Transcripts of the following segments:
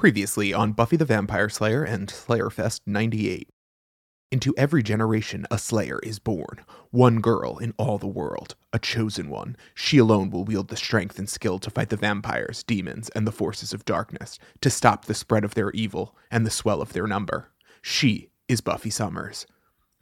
Previously on Buffy the Vampire Slayer and Slayerfest 98. Into every generation, a Slayer is born. One girl in all the world, a chosen one. She alone will wield the strength and skill to fight the vampires, demons, and the forces of darkness, to stop the spread of their evil and the swell of their number. She is Buffy Summers,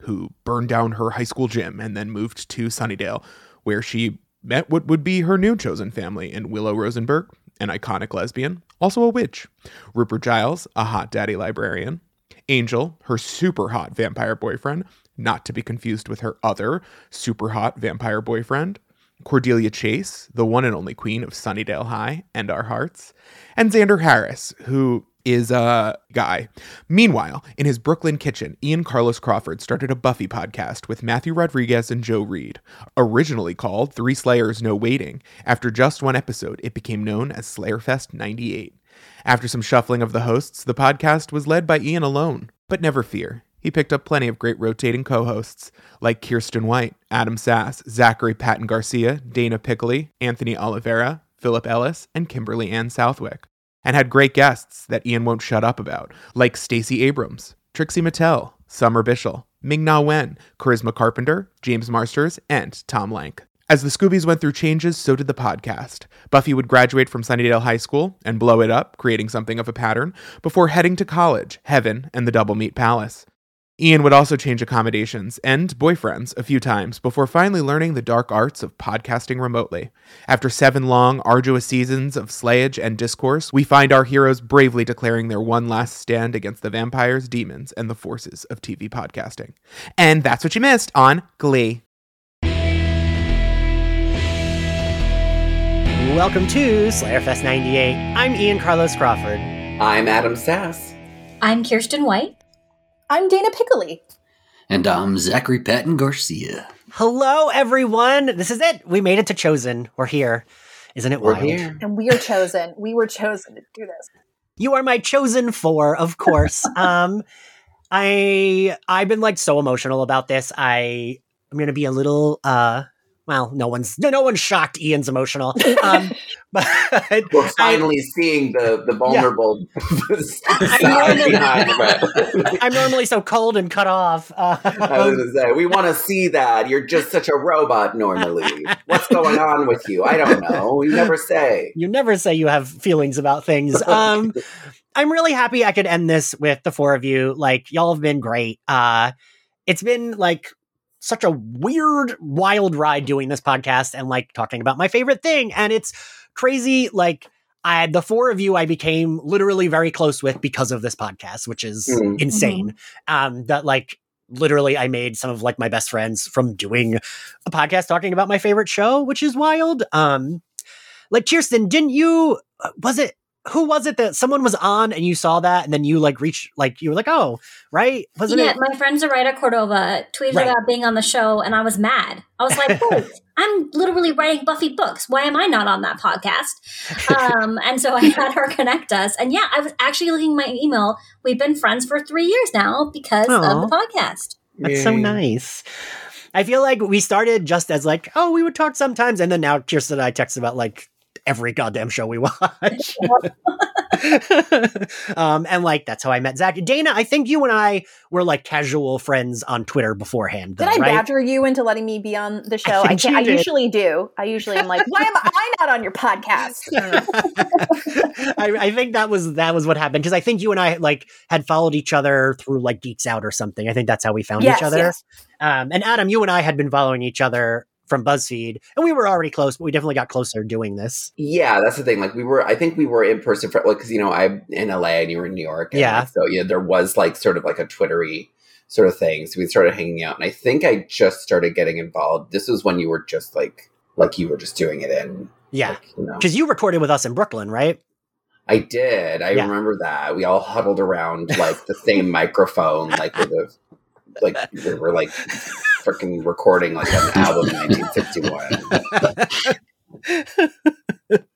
who burned down her high school gym and then moved to Sunnydale, where she met what would be her new chosen family in Willow Rosenberg, an iconic lesbian, also a witch, Rupert Giles, a hot daddy librarian, Angel, her super hot vampire boyfriend, not to be confused with her other super hot vampire boyfriend, Cordelia Chase, the one and only queen of Sunnydale High and our hearts, and Xander Harris, who is a guy. Meanwhile, in his Brooklyn kitchen, Ian Carlos Crawford started a Buffy podcast with Matthew Rodriguez and Joe Reed. Originally called Three Slayers No Waiting, after just one episode, it became known as Slayerfest 98. After some shuffling of the hosts, the podcast was led by Ian alone. But never fear, he picked up plenty of great rotating co hosts like Kirsten White, Adam Sass, Zachary Patton Garcia, Dana Piccoli, Anthony Oliveira, Philip Ellis, and Kimberly Ann Southwick and had great guests that Ian won't shut up about, like Stacey Abrams, Trixie Mattel, Summer Bishil, Ming Na Wen, Charisma Carpenter, James Marsters, and Tom Lenk. As the Scoobies went through changes, so did the podcast. Buffy would graduate from Sunnydale High School and blow it up, creating something of a pattern, before heading to college, Heaven, and the Double Meat Palace. Ian would also change accommodations and boyfriends a few times before finally learning the dark arts of podcasting remotely. After seven long, arduous seasons of slayage and discourse, we find our heroes bravely declaring their one last stand against the vampires, demons, and the forces of TV podcasting. And that's what you missed on Glee. Welcome to Slayerfest 98. I'm Ian Carlos Crawford. I'm Adam Sass. I'm Kirsten White. I'm Dana Piccoli. And I'm Zachary Patton Garcia. Hello, everyone. This is it. We made it to Chosen. We're here. Isn't it We're wild? here. And we are chosen. We were chosen to do this. You are my chosen four, of course. um, I I've been like so emotional about this. I I'm gonna be a little uh well, no one's no, no one's shocked Ian's emotional. Um but We're I, finally seeing the the vulnerable I side know. behind that. I'm normally so cold and cut off. Uh, I was gonna say, we want to see that. You're just such a robot normally. What's going on with you? I don't know. You never say. you never say you have feelings about things. Um, I'm really happy I could end this with the four of you. Like y'all have been great. Uh, it's been like such a weird, wild ride doing this podcast and like talking about my favorite thing. And it's crazy. Like I, the four of you, I became literally very close with because of this podcast, which is Mhm. insane. Um, that like literally I made some of like my best friends from doing a podcast talking about my favorite show, which is wild. Um, like Kirsten, didn't you? uh, Was it who was it that someone was on and you saw that and then you like reached like you were like oh right wasn't yeah, it my friend Zoraida Cordova tweeted Right. about being on the show, and I was mad. I was like, "Wait, I'm literally writing Buffy books. Why am I not on that podcast?" Um, and so I had her connect us. And yeah, I was actually looking at my email. We've been friends for three years now because Aw. of the podcast. That's so nice. I feel like we started just as like, oh, we would talk sometimes, and then now Kirsten and I text about like every goddamn show we watch. um, and like that's how I met Zach. Dana, I think you and I were like casual friends on Twitter beforehand. Though, Did I right? badger you into letting me be on the show? I, can, I usually do. I usually am like, why am I not on your podcast? I, I think that was that was what happened because I think you and I like had followed each other through like Geeks Out or something. I think that's how we found Yes, each other. yes. Um, and Adam, you and I had been following each other from BuzzFeed, and we were already close, but we definitely got closer doing this. Yeah, that's the thing. Like we were, I think we were in person for like because you know I'm in LA and you were in New York. And Yeah. So yeah, there was like sort of like a Twittery sort of thing. So we started hanging out, and I think I just started getting involved. This was when you were just like like you were just doing it in Yeah, like, you know. because you recorded with us in Brooklyn, right? I did. I Yeah. remember that. We all huddled around like the same microphone, like with a like we were like freaking recording like an album in 1961.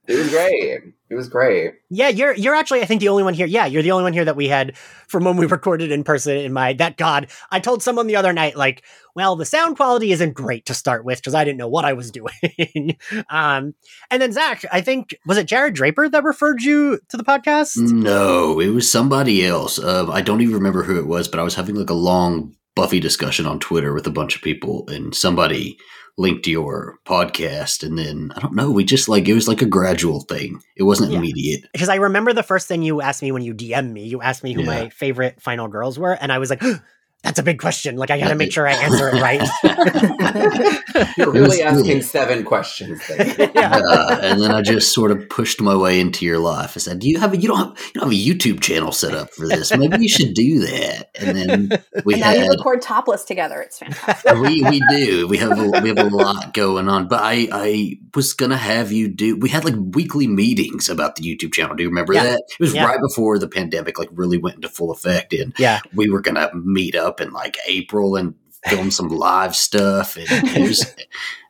It was great. It It was great. Yeah, you're you're actually I think the only one here. Yeah, you're the only one here that we had from when we recorded in person in my that god. I told someone the other night like, well, the sound quality isn't great to start with because I didn't know what I was doing. um and then Zach, I think was it Jared Draper that referred you to the podcast? No, it was somebody else. Uh, I don't even remember who it was, but I was having like a long Buffy discussion on Twitter with a bunch of people, and somebody linked your podcast, and then I don't know. We just like it was like a gradual thing. It wasn't Yeah. immediate. Because I remember the first thing you asked me when you DM'd me, you asked me who Yeah. my favorite final girls were, and I was like, that's a big question. Like I gotta make sure I answer it right. You're It really asking good. seven questions. Yeah. Uh, and then I just sort of pushed my way into your life. I said, "Do you have a you don't have you don't have a YouTube channel set up for this? Maybe you should do that." And then we and now you had record topless together. It's fantastic. we we do we have a, we have a lot going on. But I I was gonna have you do. We had like weekly meetings about the YouTube channel. Do you remember Yeah. that? It was Yeah. right before the pandemic like really went into full effect, and Yeah. we were gonna meet up in like April and film some live stuff, and was.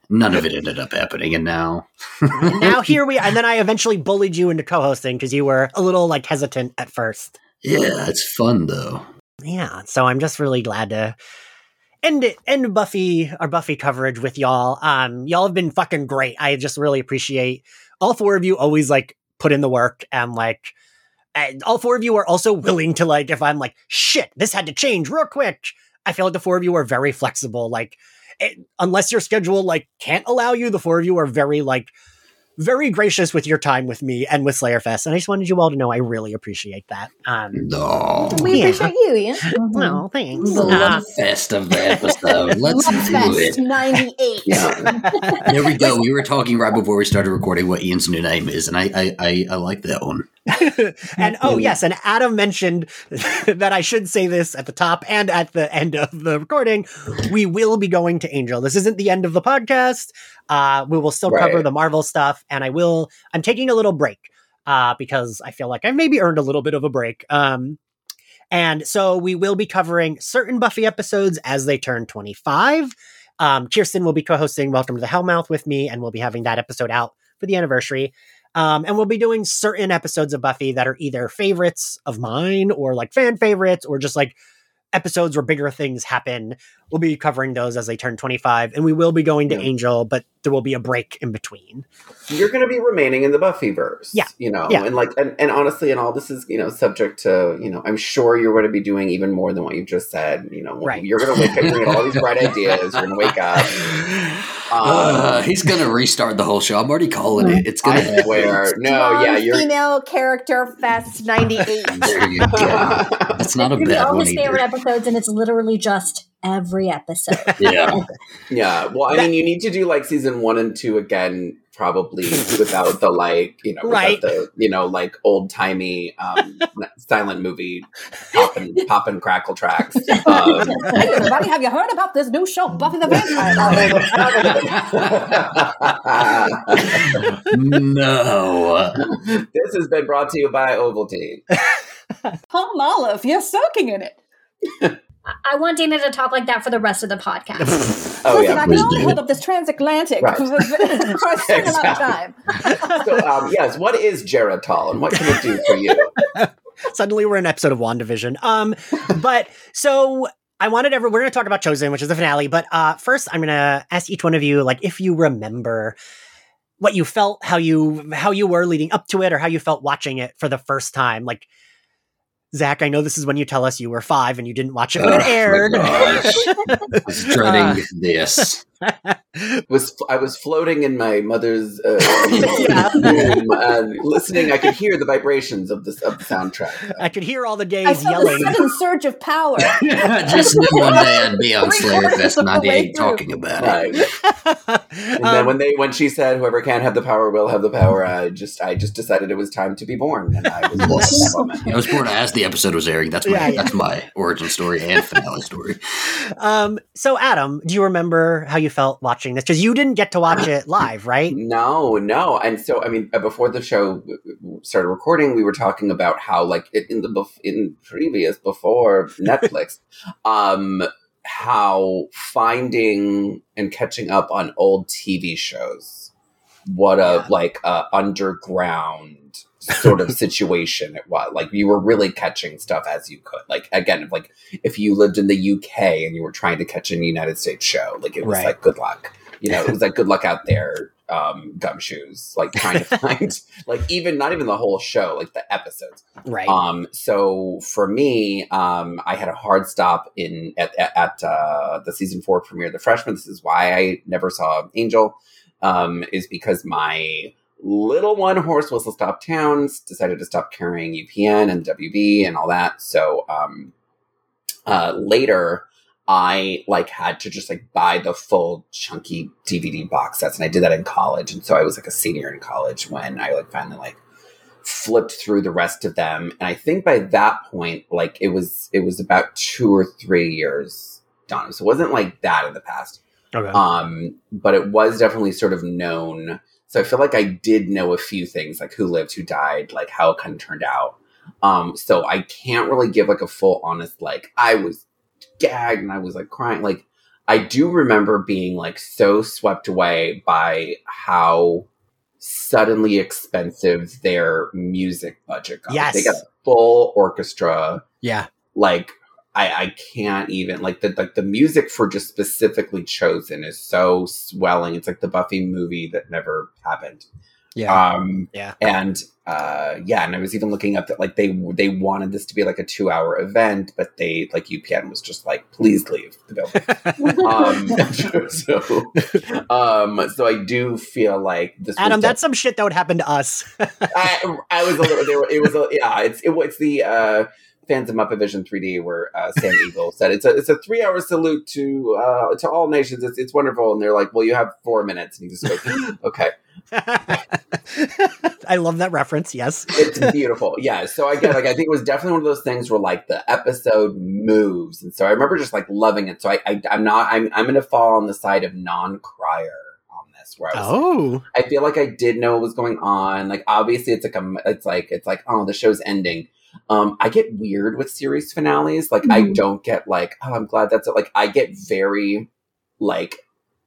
None of it ended up happening, and now And now here we and then I eventually bullied you into co-hosting because you were a little like hesitant at first. Yeah, it's fun though. Yeah, so I'm just really glad to end it, end Buffy our Buffy coverage with y'all. Um, y'all have been fucking great. I just really appreciate all four of you. Always like put in the work and like. And all four of you are also willing to like if I'm like shit, this had to change real quick. I feel like the four of you are very flexible. Like, it, unless your schedule like can't allow you, the four of you are very like very gracious with your time with me and with Slayer Fest. And I just wanted you all to know I really appreciate that. Um, No. We Yeah. appreciate you, Ian. well, thanks. The Uh, love fest of the episode. Let's Love do Fest it. 98. Yeah. There we go. We were talking right before we started recording what Ian's new name is, and I I, I, I like that one. and oh yes, and Adam mentioned that I should say this at the top and at the end of the recording. We will be going to Angel. This isn't the end of the podcast. Uh, we will still cover the Marvel stuff, and I will. I'm taking a little break uh, because I feel like I maybe earned a little bit of a break. Um, and so we will be covering certain Buffy episodes as they turn 25. Um, Kirsten will be co-hosting Welcome to the Hellmouth with me, and we'll be having that episode out for the anniversary. Um, and we'll be doing certain episodes of Buffy that are either favorites of mine or like fan favorites or just like episodes where bigger things happen. We'll be covering those as they turn 25. And we will be going to Yeah. Angel, but there will be a break in between. You're going to be remaining in the Buffyverse. Yeah. You know, Yeah. and like, and, and honestly, and all this is, you know, subject to, you know, I'm sure you're going to be doing even more than what you just said. You know, Right. you're going to wake up, you're going to all these bright ideas. You're going to wake up. Uh, he's gonna restart the whole show. I'm already calling it. It's gonna I happen. swear. No, yeah, you're. female character fest 98. There you go. It's not a It's gonna be bad all one his favorite either. episodes, and it's literally just every episode. Yeah. yeah. Well, I mean, you need to do like season one and two again, probably without the like, you know, without Right. the, you know, like old timey um, silent movie pop and, pop and crackle tracks. Um, hey, everybody, have you heard about this new show, Buffy the Vampire? no. this has been brought to you by Ovaltine. Palmolive, you're soaking in it. I- I want Dana to talk like that for the rest of the podcast. Oh Listen, I can only hold up this transatlantic Right. for, for a certain amount of time. So um, yes, what is Geritol and what can it do for you? Suddenly we're in an episode of WandaVision. Um, but so I wanted everyone. we're gonna talk about Chosen, which is the finale, but uh first I'm gonna ask each one of you, like, if you remember what you felt, how you how you were leading up to it, or how you felt watching it for the first time. Like Zach, I know this is when you tell us you were five and you didn't watch it when Oh, it my aired. gosh. I was dreading this. was I was floating in my mother's uh, Yeah. room and listening. I could hear the vibrations of this of the soundtrack. I could hear all the I gays felt a yelling. sudden surge of power. I just knew one day I'd be on Three Slayer quarters Fest of the way 98 talking about it. Right. And then Um, when they when she said whoever can't have the power will have the power, I just I just decided it was time to be born, and I was born at. I was born as the episode was airing. That's my Yeah, yeah. that's my origin story and finale story. um, so Adam, do you remember how you felt watching this? Because you didn't get to watch it live, right? No, no, and so I mean, uh, before the show started recording, we were talking about how, like, in the bef- in previous before Netflix, um, how finding and catching up on old TV shows, what a Yeah. like uh, underground sort of situation it was. Like you were really catching stuff as you could. Like again, like if you lived in the UK and you were trying to catch a United States show, like it was Right. like good luck. You know, it was like good luck out there, um, gumshoes, like trying to find like even not even the whole show, like the episodes. Right. Um, so for me, um, I had a hard stop in at at, at uh, the season four premiere, of The Freshman. This is why I never saw Angel, um, is because my little one horse whistle stop towns decided to stop carrying UPN and WB and all that. So um, uh, later. I like had to just like buy the full chunky DVD box sets, and I did that in college. And so I was like a senior in college when I like finally like flipped through the rest of them and i think by that point like it was it was about two or three years done so it wasn't like that in the past okay. um but it was definitely sort of known so i feel like i did know a few things like who lived who died like how it kind of turned out um so i can't really give like a full honest like i was gagged and i was like crying like i do remember being like so swept away by how suddenly expensive their music budget got. Yes. They got a full orchestra. yeah. Like I, I can't even like the like the music for just specifically chosen is so swelling. It's like the Buffy movie that never happened. Yeah. Um yeah. and uh yeah, and I was even looking up that like they they wanted this to be like a two hour event, but they like UPN was just like, please leave the building um, so, um, so I do feel like this. Adam, that's some shit that would happen to us. I, I was a little. There, were- it was a yeah. It's it, it's the uh, fans of Muppet Vision 3D where uh, Sam Eagle said it's a it's a three hour salute to uh, to all nations. It's it's wonderful, and they're like, well, you have four minutes, and he just goes, okay, I love that reference. Yes. it's beautiful. Yeah. So I get like I think it was definitely one of those things where like the episode moves, and so I remember just like loving it. So I, I I'm not I'm I'm going to fall on the side of non crier on this, where I was like, Oh. I feel like I did know what was going on. Like obviously it's like a it's like it's like oh the show's ending. Um I get weird with series finales. Like I Mhm. don't get like oh I'm glad that's it. Like I get very like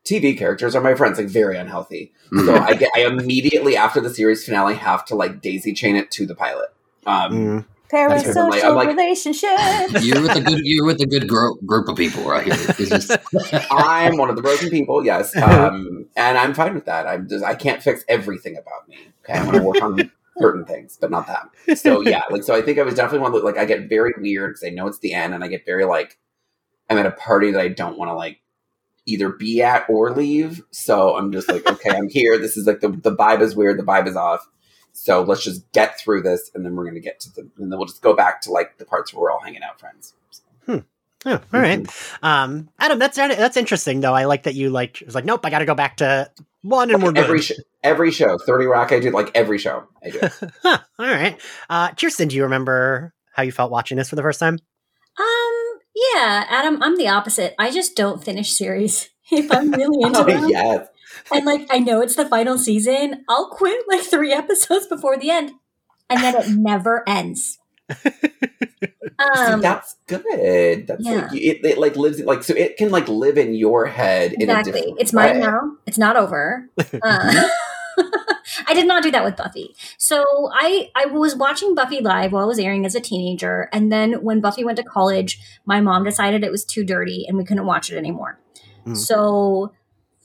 TV characters are my friends like very unhealthy. So Mhm. I get I immediately after the series finale have to like daisy chain it to the pilot. Um Mm. That's. I'm like- I'm Parasocial like- relationships. you're with a good you're with a good gro- group of people right here. Just- I'm one of the broken people, yes. Um and I'm fine with that. I'm just I can't fix everything about me. Okay. I'm going to work on certain things, but not that. so yeah, like so I think I was definitely one that like I get very weird because I know it's the end and I get very like I'm at a party that I don't want to like either be at or leave. So I'm just like, okay, I'm here. This is like the the vibe is weird, the vibe is off. So let's just get through this and then we're gonna get to the and then we'll just go back to like the parts where we're all hanging out friends. Yeah, all right. Um, Adam, that's that's interesting though. I like that you like it was like, nope, I got to go back to one and we're good. Every sh- every show, 30 Rock, I do like every show. I do. huh, all right. Uh, Kirsten, do you remember how you felt watching this for the first time? Um, yeah, Adam, I'm the opposite. I just don't finish series if I'm really into oh, them. yes. And like I know it's the final season, I'll quit like three episodes before the end. And then it never ends. Um See, that's good. That's yeah. like it, it like lives like so it can like live in your head in a exactly. It's mine way. now. It's not over. Uh, I did not do that with Buffy. So I I was watching Buffy live while I was airing as a teenager, and then when Buffy went to college, my mom decided it was too dirty and we couldn't watch it anymore. Mm. So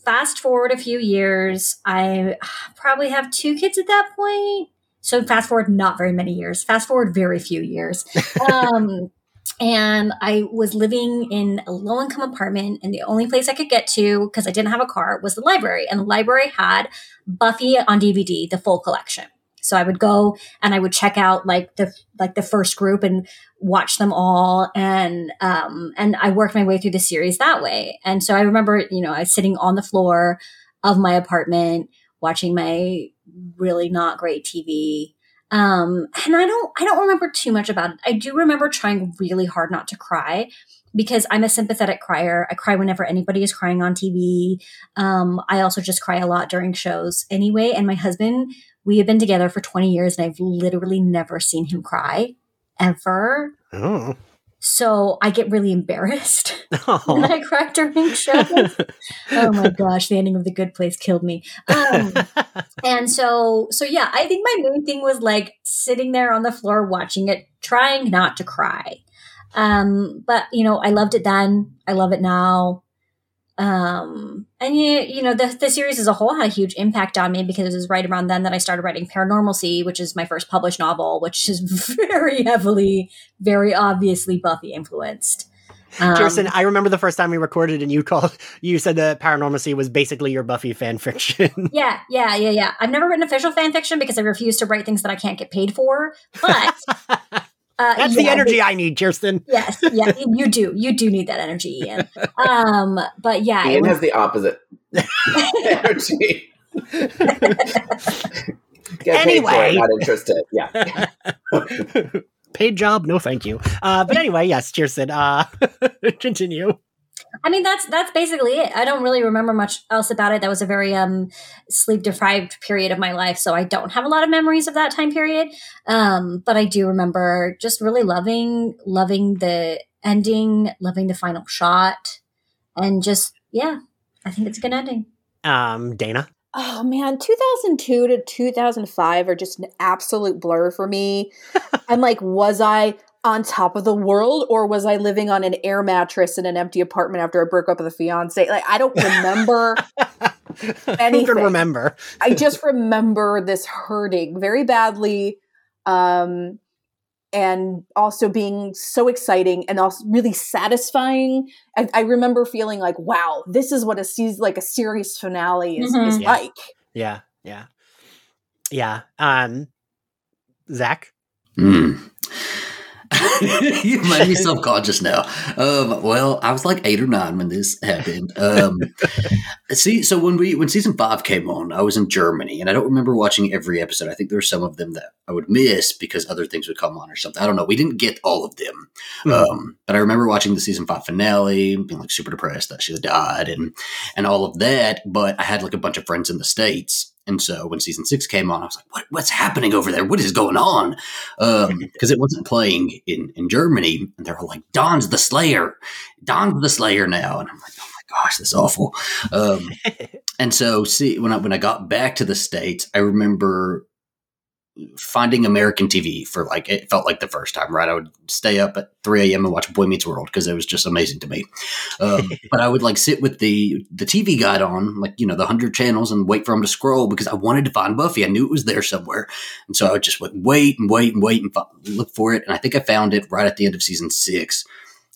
fast forward a few years, I probably have two kids at that point. So fast forward not very many years. Fast forward very few years. Um, and I was living in a low income apartment, and the only place I could get to because I didn't have a car was the library, and the library had Buffy on DVD, the full collection. So I would go and I would check out like the like the first group and watch them all, and um, and I worked my way through the series that way. And so I remember, you know, I was sitting on the floor of my apartment watching my really not great TV. Um, and I don't, I don't remember too much about it. I do remember trying really hard not to cry because I'm a sympathetic crier. I cry whenever anybody is crying on TV. Um, I also just cry a lot during shows anyway. And my husband, we have been together for 20 years and I've literally never seen him cry ever. Oh, So I get really embarrassed when Oh. I cry during shows. oh my gosh, the ending of The Good Place killed me. Um, and so so yeah i think my main thing was like sitting there on the floor watching it trying not to cry um but you know i loved it then i love it now um and you, you know the, the series as a whole had a huge impact on me because it was right around then that i started writing paranormalcy which is my first published novel which is very heavily very obviously buffy influenced um, Kirsten, I remember the first time we recorded and you called you said that Paranormalcy was basically your Buffy fan fiction. Yeah, yeah, yeah, yeah. I've never written official fan fiction because I refuse to write things that I can't get paid for. But uh, That's the yeah, energy I need, Kirsten. Yes, yeah, you do. You do need that energy, Ian. Um, but yeah, it Ian was- has the opposite energy. Get paid for Anyway. it, not interested. Yeah. Paid job, no thank you. Uh, but anyway, yes, Kirsten. Uh, continue. I mean, that's that's basically it. I don't really remember much else about it. That was a very um, sleep deprived period of my life, so I don't have a lot of memories of that time period. Um, but I do remember just really loving loving the ending, loving the final shot, and just yeah, I think it's a good ending. Um, Dana. Oh man, 2002 to 2005 are just an absolute blur for me. I'm like, was I on top of the world or was I living on an air mattress in an empty apartment after I broke up with a fiance? Like, I don't remember. Who Anything. can remember? I just remember this hurting very badly. Um, and also being so exciting and also really satisfying. I, I remember feeling like, wow, this is what a season, like a series finale is, is Mhm. Yeah. like. Yeah, yeah, yeah. Um, Zach. Hmm. you made me self conscious now. Um, well, I was like eight or nine when this happened. Um, see, so when we when season five came on, I was in Germany, and I don't remember watching every episode. I think there were some of them that I would miss because other things would come on or something. I don't know. We didn't get all of them, Mhm. um, but I remember watching the season five finale, being like super depressed that she had died, and and all of that. But I had like a bunch of friends in the states. And so when season six came on, I was like, what, what's happening over there? What is going on? Because it wasn't playing in, in Germany. And they were like, Dawn's the Slayer. Dawn's the Slayer now. And I'm like, oh my gosh, that's awful. Um, and so see, when I, when I got back to the States, I remember finding American TV for like, it felt like the first time, right? I would stay up at 3 a.m. and watch Boy Meets World because it was just amazing to me. Um, but I would like sit with the the TV guide on, like you know, the hundred channels, and wait for him to scroll because I wanted to find Buffy. I knew it was there somewhere, and so I would just wait and wait and wait and look for it. And I think I found it right at the end of season six.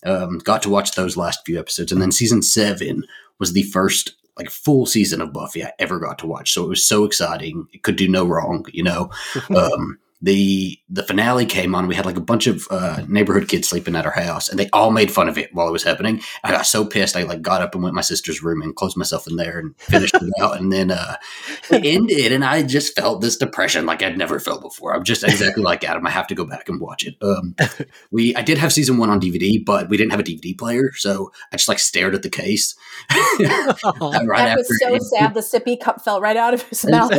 Um, got to watch those last few episodes, and then season seven was the first like full season of Buffy I ever got to watch. So it was so exciting; it could do no wrong, you know. um, the the finale came on. We had like a bunch of uh, neighborhood kids sleeping at our house, and they all made fun of it while it was happening. I got so pissed, I like got up and went to my sister's room and closed myself in there and finished it out. And then uh, it ended, and I just felt this depression like I'd never felt before. I'm just exactly like Adam. I have to go back and watch it. Um, we I did have season one on DVD, but we didn't have a DVD player, so I just like stared at the case. right that was so sad. The sippy cup fell right out of his mouth.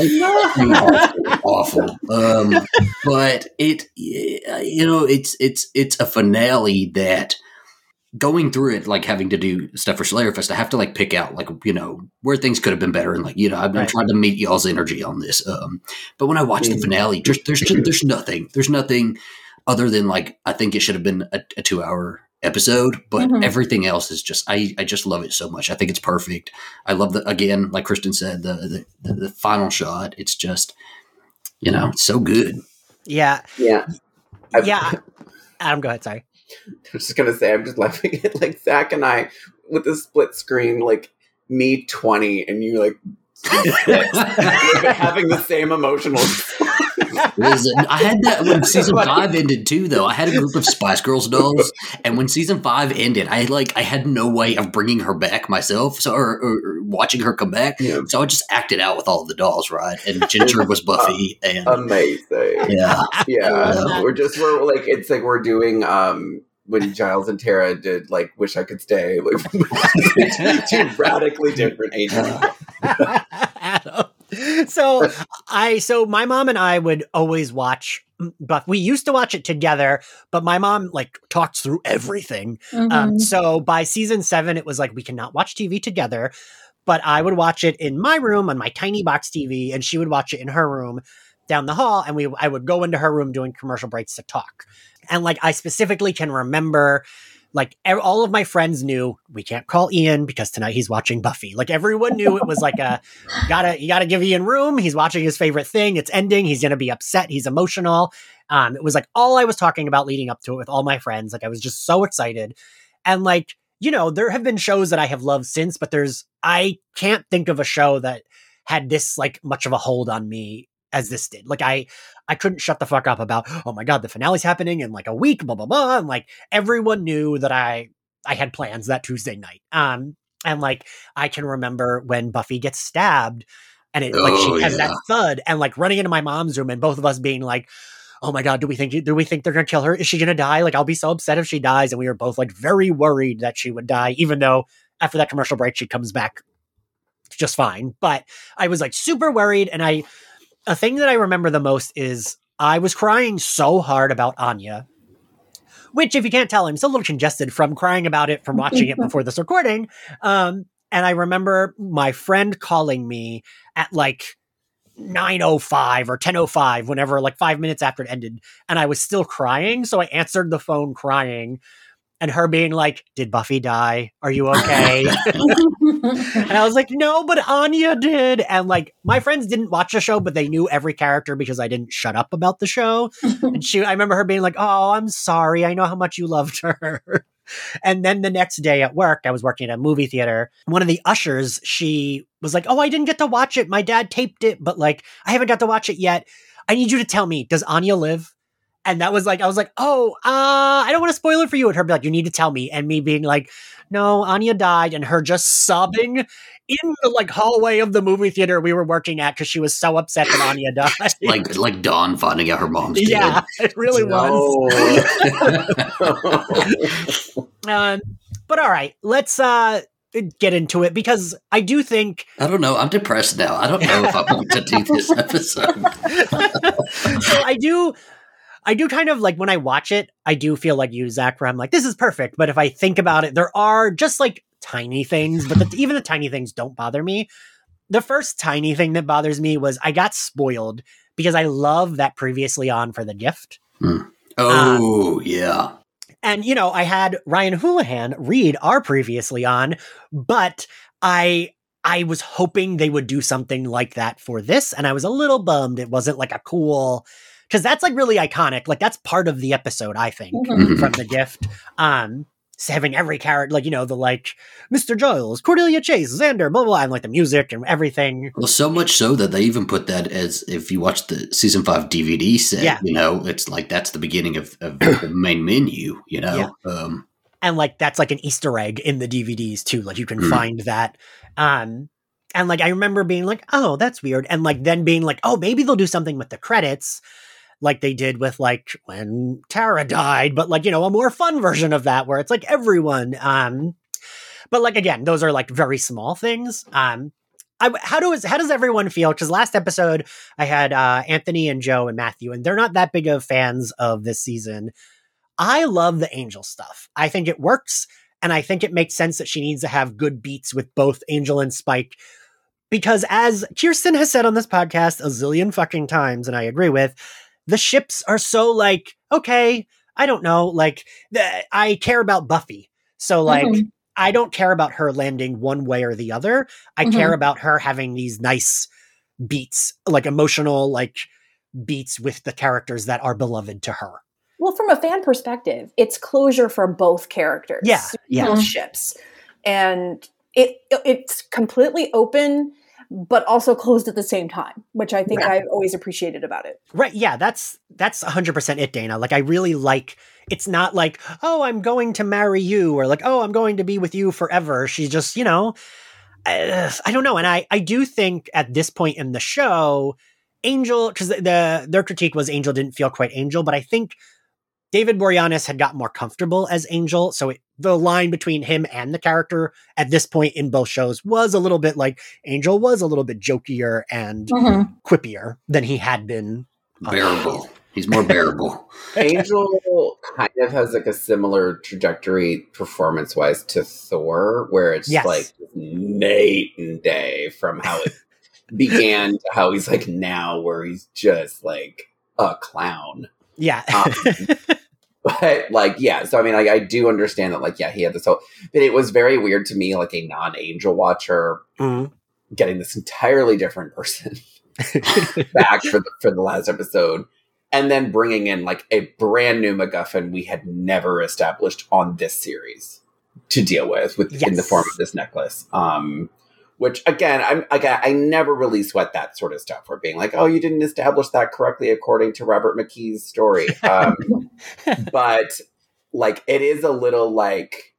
awful. Um, but it, you know, it's it's it's a finale that going through it, like having to do stuff for Slayer Fest, I have to like pick out like you know where things could have been better, and like you know I've been Right. trying to meet y'all's energy on this. Um, but when I watch the Mm. finale, just there's just, there's nothing, there's nothing other than like I think it should have been a, a two hour episode but Mhm. everything else is just I, I just love it so much i think it's perfect i love the again like Kirsten said the the, the, the final shot it's just you know it's so good yeah, Yeah. I- yeah. Adam, go ahead. Sorry. I was just gonna say, I'm just laughing at like Zach and I with the split screen, like me 20 and you like like, having the same emotional. I had that when season five ended too, though. I had a group of Spice Girls dolls, and when season five ended, I like I had no way of bringing her back myself, so or, or, or watching her come back. Yeah. So I just acted out with all of the dolls, right? And Ginger was Buffy, and Amazing. yeah, Yeah. We're just we're like it's like we're doing um when Giles and Tara did like Wish I Could Stay, like two radically different ages. So I so my mom and I would always watch but we used to watch it together, but my mom like talks through everything. Um, Mhm. so by season seven, it was like we cannot watch TV together, but I would watch it in my room on my tiny box TV, and she would watch it in her room down the hall, and we I would go into her room doing commercial breaks to talk. And like I specifically can remember like all of my friends knew we can't call Ian because tonight he's watching Buffy. Like everyone knew it was like a gotta you gotta give Ian room. He's watching his favorite thing. It's ending. He's gonna be upset. He's emotional. Um, it was like all I was talking about leading up to it with all my friends. Like I was just so excited. And like, you know, there have been shows that I have loved since, but there's I can't think of a show that had this like much of a hold on me as this did. Like I I couldn't shut the fuck up about, oh my god, the finale's happening in like a week, blah blah blah. And like everyone knew that I I had plans that Tuesday night. Um and like I can remember when Buffy gets stabbed and it like Oh, she has yeah. that thud and like running into my mom's room and both of us being like, Oh my god, do we think do we think they're gonna kill her? Is she gonna die? Like I'll be so upset if she dies. And we were both like very worried that she would die, even though after that commercial break she comes back just fine. But I was like super worried and I a thing that I remember the most is I was crying so hard about Anya, which, if you can't tell, I'm still a little congested from crying about it from watching it before this recording. Um, and I remember my friend calling me at like 905 or 1005 whenever like 5 minutes after it ended and I was still crying so I answered the phone crying and her being like did Buffy die are you okay and I was like, no, but Anya did. And like, my friends didn't watch the show, but they knew every character because I didn't shut up about the show. and she, I remember her being like, oh, I'm sorry. I know how much you loved her. and then the next day at work, I was working at a movie theater. One of the ushers, she was like, oh, I didn't get to watch it. My dad taped it, but like, I haven't got to watch it yet. I need you to tell me, does Anya live? And that was like, I was like, oh, uh, I don't want to spoil it for you. And her be like, you need to tell me. And me being like, no, Anya died, and her just sobbing in the like hallway of the movie theater we were working at because she was so upset that Anya died. like like Dawn finding out her mom's dead. yeah, it really was. was. Um, but all right, let's uh get into it because I do think. I don't know. I'm depressed now. I don't know if I want to do this episode. so I do I do kind of like when I watch it, I do feel like you, Zach, where I'm like, this is perfect. But if I think about it, there are just like tiny things, but the, even the tiny things don't bother me. The first tiny thing that bothers me was I got spoiled because I love that previously on for the gift. Hmm. Um, oh yeah. And, you know, I had Ryan Houlihan read our previously on, but I I was hoping they would do something like that for this, and I was a little bummed it wasn't like a cool because that's like really iconic. Like that's part of the episode, I think, Mhm. from the gift. Um having every character like, you know, the like Mr. Giles, Cordelia Chase, Xander, blah blah, blah and like the music and everything. Well, so much so that they even put that as if you watch the season five DVD set, Yeah. you know, it's like that's the beginning of, of the main menu, you know. Um, and like that's like an Easter egg in the DVDs too. Like you can Mm. find that. Um and like I remember being like, oh, that's weird. And like then being like, oh, maybe they'll do something with the credits, like they did with like when Tara died, but like, you know, a more fun version of that where it's like everyone. Um but like again, those are like very small things. Um I, how does how does everyone feel? Because last episode I had uh, Anthony and Joe and Matthew, and they're not that big of fans of this season. I love the Angel stuff. I think it works, and I think it makes sense that she needs to have good beats with both Angel and Spike. Because as Kirsten has said on this podcast a zillion fucking times, and I agree with, the ships are so like, okay, I don't know, like the, I care about Buffy. So like Mhm. I don't care about her landing one way or the other. I Mhm. care about her having these nice beats, like emotional like beats with the characters that are beloved to her. Well, from a fan perspective, it's closure for both characters. Yeah, yeah. both ships, and it it's completely open, but also closed at the same time, which I think Yeah. I've always appreciated about it. Right. Yeah, that's that's 100% it, Dana. Like I really like it's not like, "Oh, I'm going to marry you" or like, "Oh, I'm going to be with you forever." She's just, you know, uh, I don't know. And I I do think at this point in the show, Angel cuz the their critique was Angel didn't feel quite Angel, but I think David Boreanaz had gotten more comfortable as Angel, so it, the line between him and the character at this point in both shows was a little bit like Angel was a little bit jokier and Mhm. quippier than he had been on bearable. He's more bearable. Angel kind of has like a similar trajectory performance wise to Thor, where it's Yes. like night and day from how it began to how he's like now, where he's just like a clown. Yeah. Um, but like, yeah, so I mean, like, I do understand that, like, yeah, he had this whole, but it was very weird to me, like a non-angel watcher, Mhm. getting this entirely different person back for the for the last episode, and then bringing in like a brand new MacGuffin we had never established on this series to deal with, with in the form of this necklace. Um, which again, I'm again, I never really sweat that sort of stuff. Where being like, oh, you didn't establish that correctly according to Robert McKee's story. Um, but like, it is a little like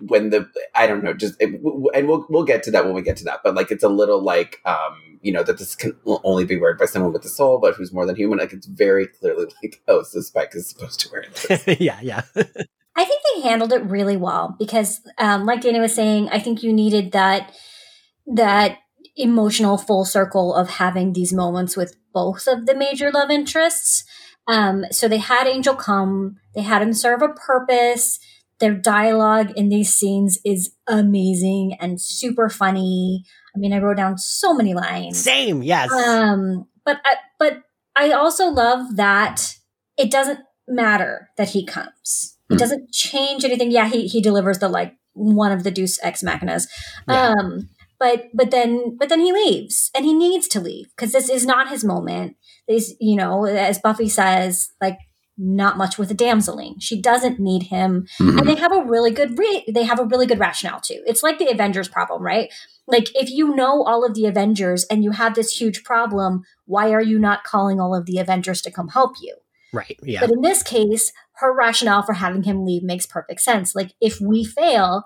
when the I don't know, just it, w- w- and we'll we'll get to that when we get to that. But like, it's a little like um, you know that this can only be weared by someone with a soul, but who's more than human. Like, it's very clearly like, oh, so Spike is supposed to wear this. yeah, yeah. I think they handled it really well because, um, like Dana was saying, I think you needed that that emotional full circle of having these moments with both of the major love interests. Um, so they had Angel come, they had him serve a purpose. Their dialogue in these scenes is amazing and super funny. I mean, I wrote down so many lines. Same, yes. Um, but I, but I also love that it doesn't matter that he comes. It Hmm. doesn't change anything. Yeah, he he delivers the like one of the Deus Ex Machinas. Yeah. Um, but but then but then he leaves, and he needs to leave because this is not his moment. This you know, as Buffy says, like not much with a damseling. She doesn't need him Mhm. and they have a really good re- they have a really good rationale too it's like the avengers problem right like if you know all of the avengers and you have this huge problem why are you not calling all of the avengers to come help you right, yeah. but in this case her rationale for having him leave makes perfect sense like if we fail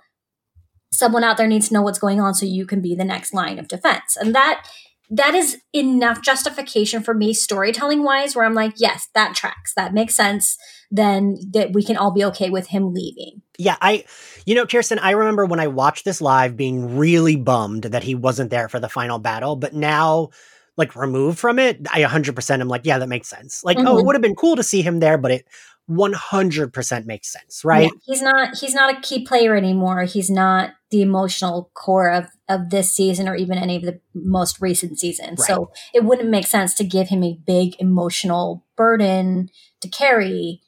someone out there needs to know what's going on so you can be the next line of defense and that that is enough justification for me storytelling wise where i'm like yes that tracks that makes sense then that we can all be okay with him leaving Yeah, I, you know, Kirsten, I remember when I watched this live being really bummed that he wasn't there for the final battle, but now, like, removed from it, I 100% am like, yeah, that makes sense. Like, oh, it Mhm. would have been cool to see him there, but it 100% makes sense, right? Yeah, he's not he's not a key player anymore. He's not the emotional core of of this season or even any of the most recent seasons. So it wouldn't make sense to give him a big emotional burden to carry.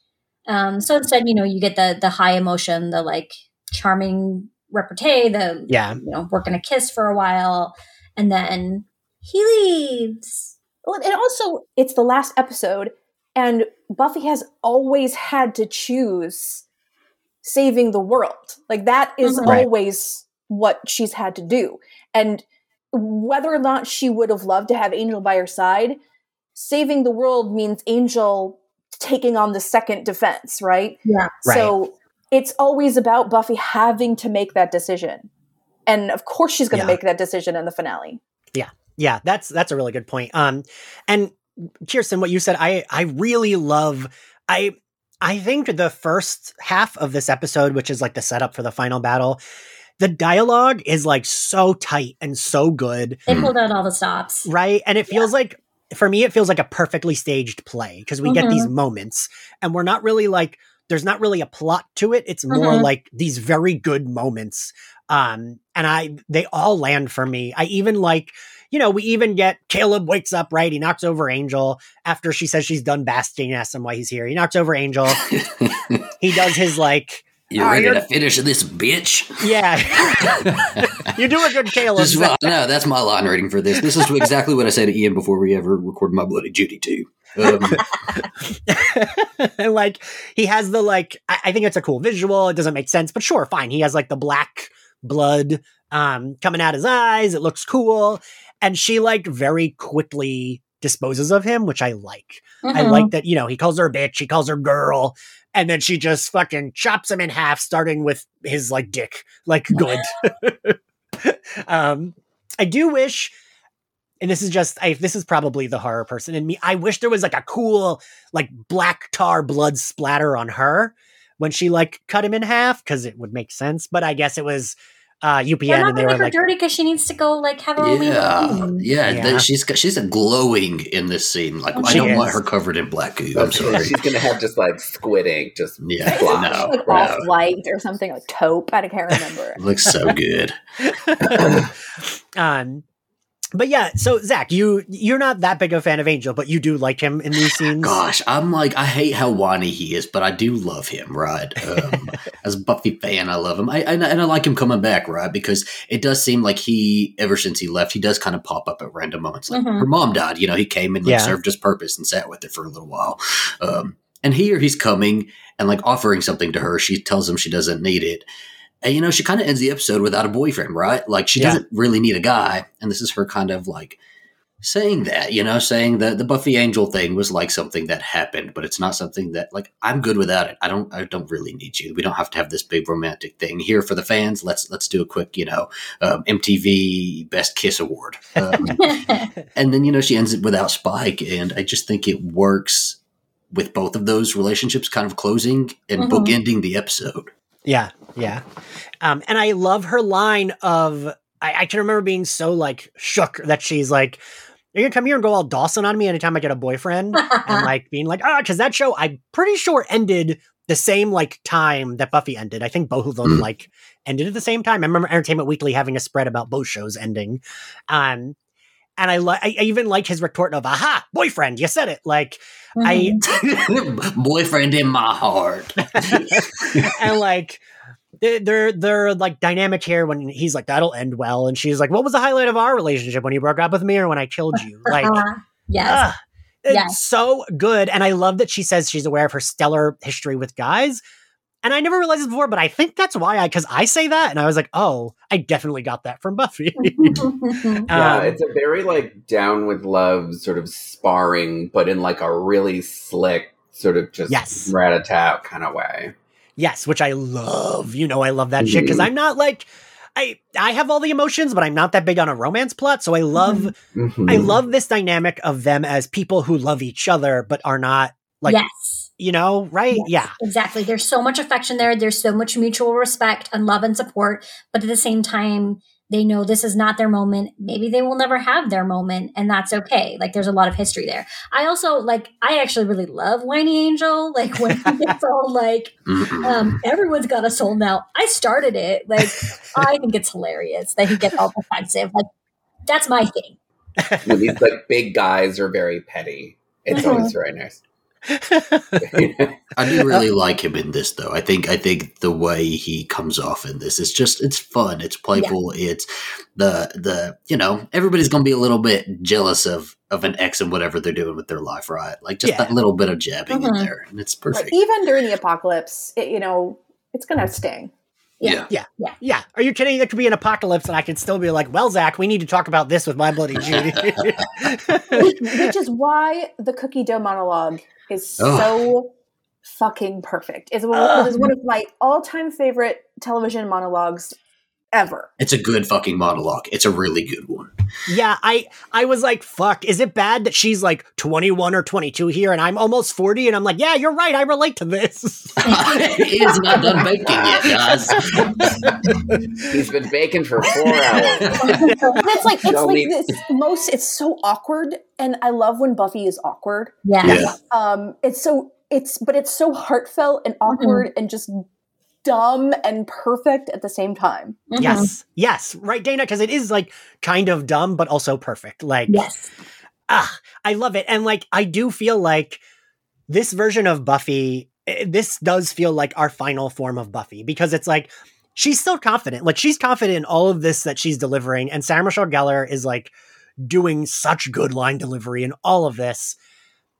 Um, so instead, you know, you get the the high emotion, the like charming repartee, the Yeah. you know, we're gonna kiss for a while, and then he leaves. Well, and also it's the last episode, and Buffy has always had to choose saving the world. Like that is Mhm. Right. always what she's had to do. And whether or not she would have loved to have Angel by her side, saving the world means Angel taking on the second defense, right? Yeah. Right. So it's always about Buffy having to make that decision. And of course she's going to Yeah. make that decision in the finale. Yeah. Yeah, that's that's a really good point. Um, and Kirsten, what you said, I I really love. I I think the first half of this episode, which is like the setup for the final battle, the dialogue is like so tight and so good, They pulled out all the stops. right? And it feels like for me, it feels like a perfectly staged play because we get Mhm. these moments, and we're not really like there's not really a plot to it. It's more Mhm. like these very good moments. Um, and I they all land for me. I even like you know, we even get Caleb wakes up, right? He knocks over Angel after she says she's done basking, asks him why he's here. He knocks over Angel. he does his like, you Oh, ready you're- to finish this, bitch? yeah, you do a good Caleb. No, that's my line rating for this. This is exactly what I said to Ian before we ever recorded my Bloody Judy too. Um, and like he has the like I, I think it's a cool visual. It doesn't make sense, but sure, fine. He has like the black blood um coming out his eyes. It looks cool. And she like very quickly disposes of him, which I like. I Mhm. like that, you know, he calls her a bitch, he calls her girl, and then she just fucking chops him in half, starting with his like dick. Like good. um I do wish and this is just I this is probably the horror person in me. I wish there was like a cool like black tar blood splatter on her when she like cut him in half because it would make sense. But I guess it was uh, They're UPN, not and they gonna were make her like, dirty because she needs to go like have her own Yeah, routine. yeah, Yeah. th- she's she's a glowing in this scene. Like Oh, I don't want her covered in black goo. I'm sorry. she's gonna have just like squid ink, just Yeah, fly. no. like no. off white or something like taupe. I can't remember. Looks so good. um, but yeah. So Zach, you you're not that big of a fan of Angel, but you do like him in these scenes. Gosh, I'm like I hate how whiny he is, but I do love him, right? Um, as a Buffy fan, I love him. I, and, I- and I like him coming back, right? Because it does seem like he, ever since he left, he does kind of pop up at random moments. Like Mhm. her mom died, you know, he came and like, Yeah. served his purpose and sat with it for a little while. Um, and here he's coming and like offering something to her. She tells him she doesn't need it. And you know, she kind of ends the episode without a boyfriend, right? Like she Yeah. doesn't really need a guy. And this is her kind of like saying that, you know, saying that the Buffy Angel thing was like something that happened, but it's not something that like I'm good without it. I don't I don't really need you. We don't have to have this big romantic thing here for the fans. Let's let's do a quick, you know, um, MTV Best Kiss Award. Um, and then you know she ends it without Spike, and I just think it works with both of those relationships kind of closing and Mhm. bookending the episode. Yeah, yeah. Um, and I love her line of I, I can remember being so like shook that she's like, You're gonna come here and go all Dawson on me anytime I get a boyfriend. and like being like, ah, because that show I'm pretty sure ended the same like time that Buffy ended. I think both of them Mhm. like ended at the same time. I remember Entertainment Weekly having a spread about both shows ending. Um and I like I I even like his retort of aha, boyfriend, you said it. Like I Boyfriend in my heart. and like they- they're they're like dynamic here when he's like that'll end well and she's like what was the highlight of our relationship when you broke up with me or when i killed you like Uh, yes. it's Yes. so good and i love that she says she's aware of her stellar history with guys and i never realized this before but i think that's why i because i say that and i was like oh i definitely got that from buffy Yeah, Um, it's a very like down with love sort of sparring, but in like a really slick sort of just Yes. rat a tat kind of way. Yes which i love you know i love that shit because i'm not like I, I have all the emotions, but I'm not that big on a romance plot. So I love Mhm. I love this dynamic of them as people who love each other but are not like yes. you know, right? Yes, Yeah. Exactly. There's so much affection there. There's so much mutual respect and love and support. But at the same time, they know this is not their moment. Maybe they will never have their moment, and that's okay. Like there's a lot of history there. I also like. I actually really love Whiny Angel. Like when he gets all like, um, everyone's got a soul now. I started it. Like I think it's hilarious that he gets all defensive. Like that's my thing. when these like big guys are very petty. It's Mhm. always very nice. I do really like him in this, though. I think I think the way he comes off in this is just it's fun, it's playful, it's the the you know everybody's gonna be a little bit jealous of of an ex and whatever they're doing with their life, right? Like just Yeah. that little bit of jabbing in Mhm. there, and it's Like, perfect. even during the apocalypse, it, you know, it's gonna sting. Yeah. yeah. Yeah. Are you kidding? There could be an apocalypse and I could still be like, well, Zach, we need to talk about this with my bloody Judy. which, which is why the cookie dough monologue is so fucking perfect. It's one, Ugh. it is one of my all-time favorite television monologues ever. It's a good fucking monologue. It's a really good one. yeah, I I was like, fuck, is it bad that she's like 21 or 22 here and I'm almost 40 and I'm like, yeah, you're right, I relate to this. he is not done baking yet, guys. He's been baking for four hours. And it's like it's Don't like need- this most it's so awkward and I love when Buffy is awkward. Yes. Yeah. Um it's so it's but it's so heartfelt and awkward and just dumb and perfect at the same time. Mhm. yes. Yes. Right, Dana, because it is like kind of dumb, but also perfect. Like Yes. ah, I love it. And like, I do feel like this version of Buffy, eh, this does feel like our final form of Buffy because it's like she's still confident. Like, she's confident in all of this that she's delivering. And Sarah Michelle Gellar is like doing such good line delivery in all of this.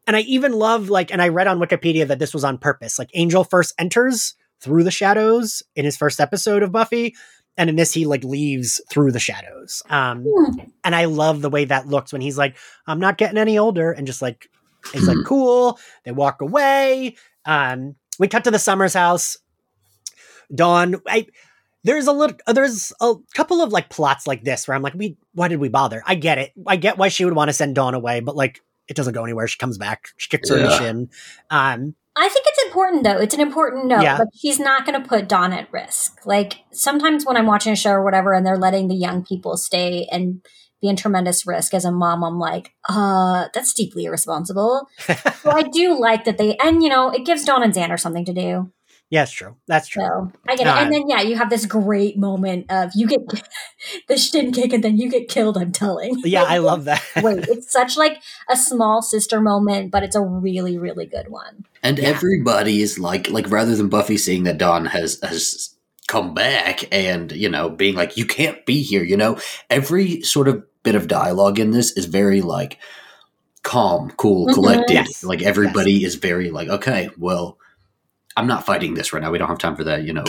And I even love, like, and I read on Wikipedia that this was on purpose. Like, Angel first enters through the shadows in his first episode of Buffy. And in this, he like leaves through the shadows. Um, Hmm. and I love the way that looks when he's like, I'm not getting any older. And just like, it's like, cool. They walk away. Um, we cut to the Summers house. Dawn, I, there's a little, uh, there's a couple of like plots like this where I'm like, we, why did we bother? I get it. I get why she would want to send Dawn away, but like, it doesn't go anywhere. She comes back. She kicks her in the shin. Um, I think it's important though. It's an important note. Yeah. She's not going to put Dawn at risk. Like sometimes when I'm watching a show or whatever, and they're letting the young people stay and be in tremendous risk as a mom, I'm like, uh, that's deeply irresponsible. so I do like that they, and you know, it gives Dawn and Xander something to do. Yeah, it's true. That's true. So I get it. Uh, And then yeah, you have this great moment of you get the shin kick and then you get killed. I'm telling. Yeah, Like, I love that. Wait, it's such like a small sister moment, but it's a really, really good one. And Yeah. everybody is like, like rather than Buffy seeing that Dawn has has come back and you know being like, you can't be here. You know, every sort of bit of dialogue in this is very like calm, cool, Mhm. collected. Yes. Like everybody is very like, okay, well, I'm not fighting this right now. We don't have time for that. You know,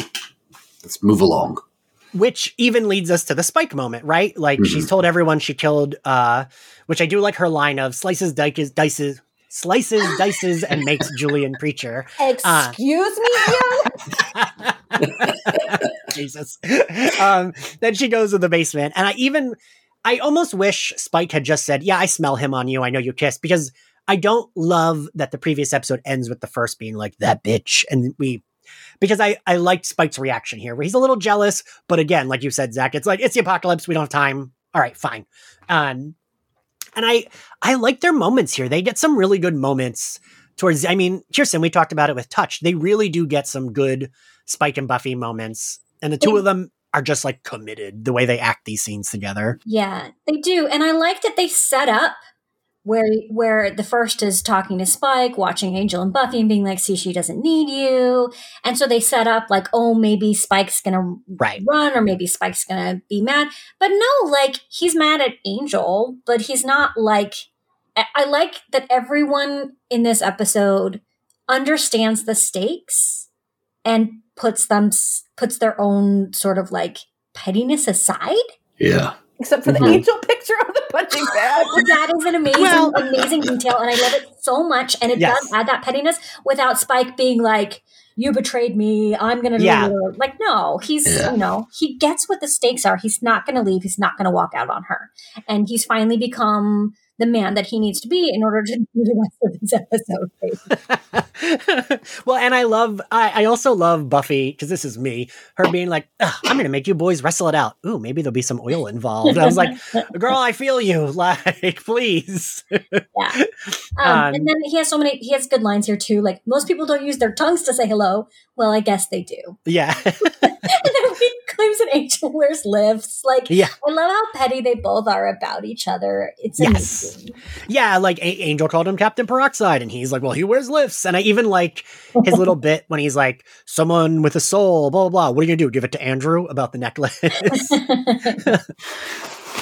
let's move along. which even leads us to the spike moment right like Mhm. she's told everyone she killed uh which i do like her line of slices dices dices slices dices and makes julian preacher Excuse me, jesus um then she goes to the basement and i even i almost wish spike had just said yeah i smell him on you i know you kissed because i don't love that the previous episode ends with the first being like that bitch and we because I, I liked Spike's reaction here, where he's a little jealous, but again, like you said, Zach, it's like it's the apocalypse. We don't have time. All right, fine. Um, and I I like their moments here. They get some really good moments towards. I mean, Kirsten, we talked about it with Touched. They really do get some good Spike and Buffy moments, and the two of them are just like committed the way they act these scenes together. Yeah, they do, and I like that they set up where where the first is talking to Spike, watching Angel and Buffy, and being like, "See, she doesn't need you," and so they set up like, "Oh, maybe Spike's gonna Right. run, or maybe Spike's gonna be mad," but no, like he's mad at Angel, but he's not like. I I like that everyone in this episode understands the stakes and puts them puts their own sort of like pettiness aside. Yeah. Except for the Mhm. angel picture on the punching bag. that is an amazing, Well- amazing detail, and I love it so much. And it Yes. does add that pettiness without Spike being like, "You betrayed me. I'm gonna Yeah. leave." Like, no, he's Yeah. you know he gets what the stakes are. He's not gonna leave. He's not gonna walk out on her, and he's finally become the man that he needs to be in order to do the rest of this episode. well, and I love, I, I also love Buffy because this is me. Her being like, "I'm going to make you boys wrestle it out." Ooh, maybe there'll be some oil involved. I was like, "Girl, I feel you. Like, please." Yeah. Um, Um, and then he has so many. He has good lines here too. Like most people don't use their tongues to say hello. Well, I guess they do. yeah, and then he claims an angel wears lifts. Like yeah, I love how petty they both are about each other. It's Yes. amazing. yeah. Like A- Angel called him Captain Peroxide, and he's like, "Well, he wears lifts." And I even like his little bit when he's like, "Someone with a soul." Blah blah blah. What are you gonna do? Give it to Andrew about the necklace?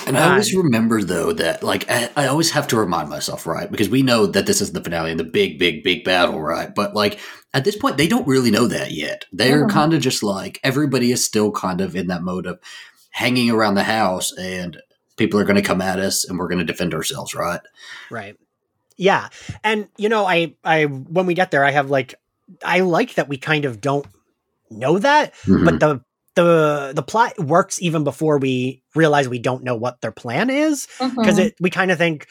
And I always remember though that like I, I always have to remind myself, right? Because we know that this is the finale and the big, big, big battle, right? But like at this point, they don't really know that yet. They're Mhm. kind of just like everybody is still kind of in that mode of hanging around the house and people are going to come at us and we're going to defend ourselves, right? Right. Yeah. And you know, I I when we get there, I have like I like that we kind of don't know that, Mhm. but the the the plot works even before we realize we don't know what their plan is because Mhm. it we kind of think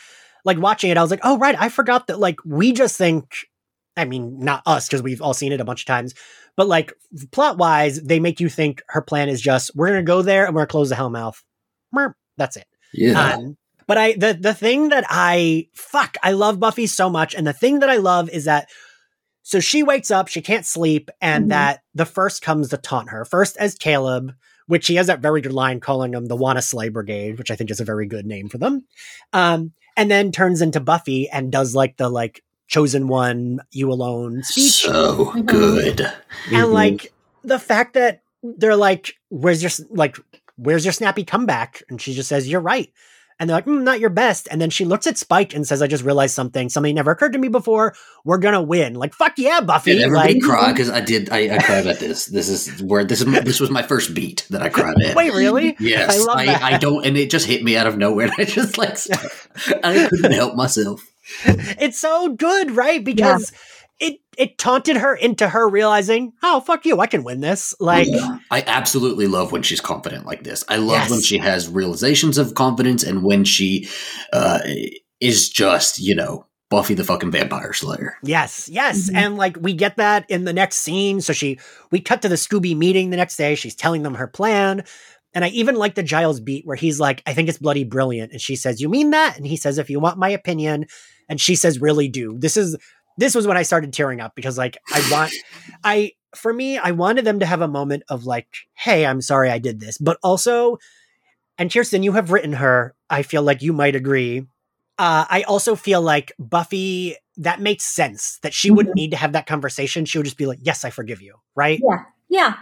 like watching it I was like, "Oh right, I forgot that like we just think I mean, not us because we've all seen it a bunch of times, but like plot wise, they make you think her plan is just we're going to go there and we're going to close the Hellmouth. Merp, That's it. yeah. Um, but I the the thing that I fuck I love Buffy so much, and the thing that I love is that so she wakes up, she can't sleep, and Mhm. that the first comes to taunt her first as Caleb, which he has that very good line calling them the Wanna Slay Brigade, which I think is a very good name for them. Um, and then turns into Buffy and does like the like chosen one, you alone speech so good. and Mhm. like the fact that they're like where's your like where's your snappy comeback and she just says you're right and they're like mm, not your best and then she looks at spike and says i just realized something something never occurred to me before we're gonna win like fuck yeah buffy Did everybody like cry? Because I did. I, I cried at this. This is where this is. my- This was my first beat that I cried at. wait really Yes, I love I, that. I, don't, and it just hit me out of nowhere. I just like, I couldn't help myself. it's so good right because it it taunted her into her realizing oh fuck you i can win this like Yeah. I absolutely love when she's confident like this. I love Yes. when she has realizations of confidence and when she uh, is just, you know, Buffy the fucking Vampire Slayer. Yes, yes. Mhm. And like we get that in the next scene. So she we cut to the Scooby meeting the next day. She's telling them her plan. And I even like the Giles beat where he's like, I think it's bloody brilliant. And she says, You mean that? And he says, If you want my opinion. And she says, Really do. This is this was when I started tearing up because like I want I for me, I wanted them to have a moment of like, hey, I'm sorry I did this. But also, and Kirsten, you have written her. I feel like you might agree. Uh, I also feel like Buffy, that makes sense that she wouldn't need to have that conversation. She would just be like, yes, I forgive you. Right? Yeah. Yeah,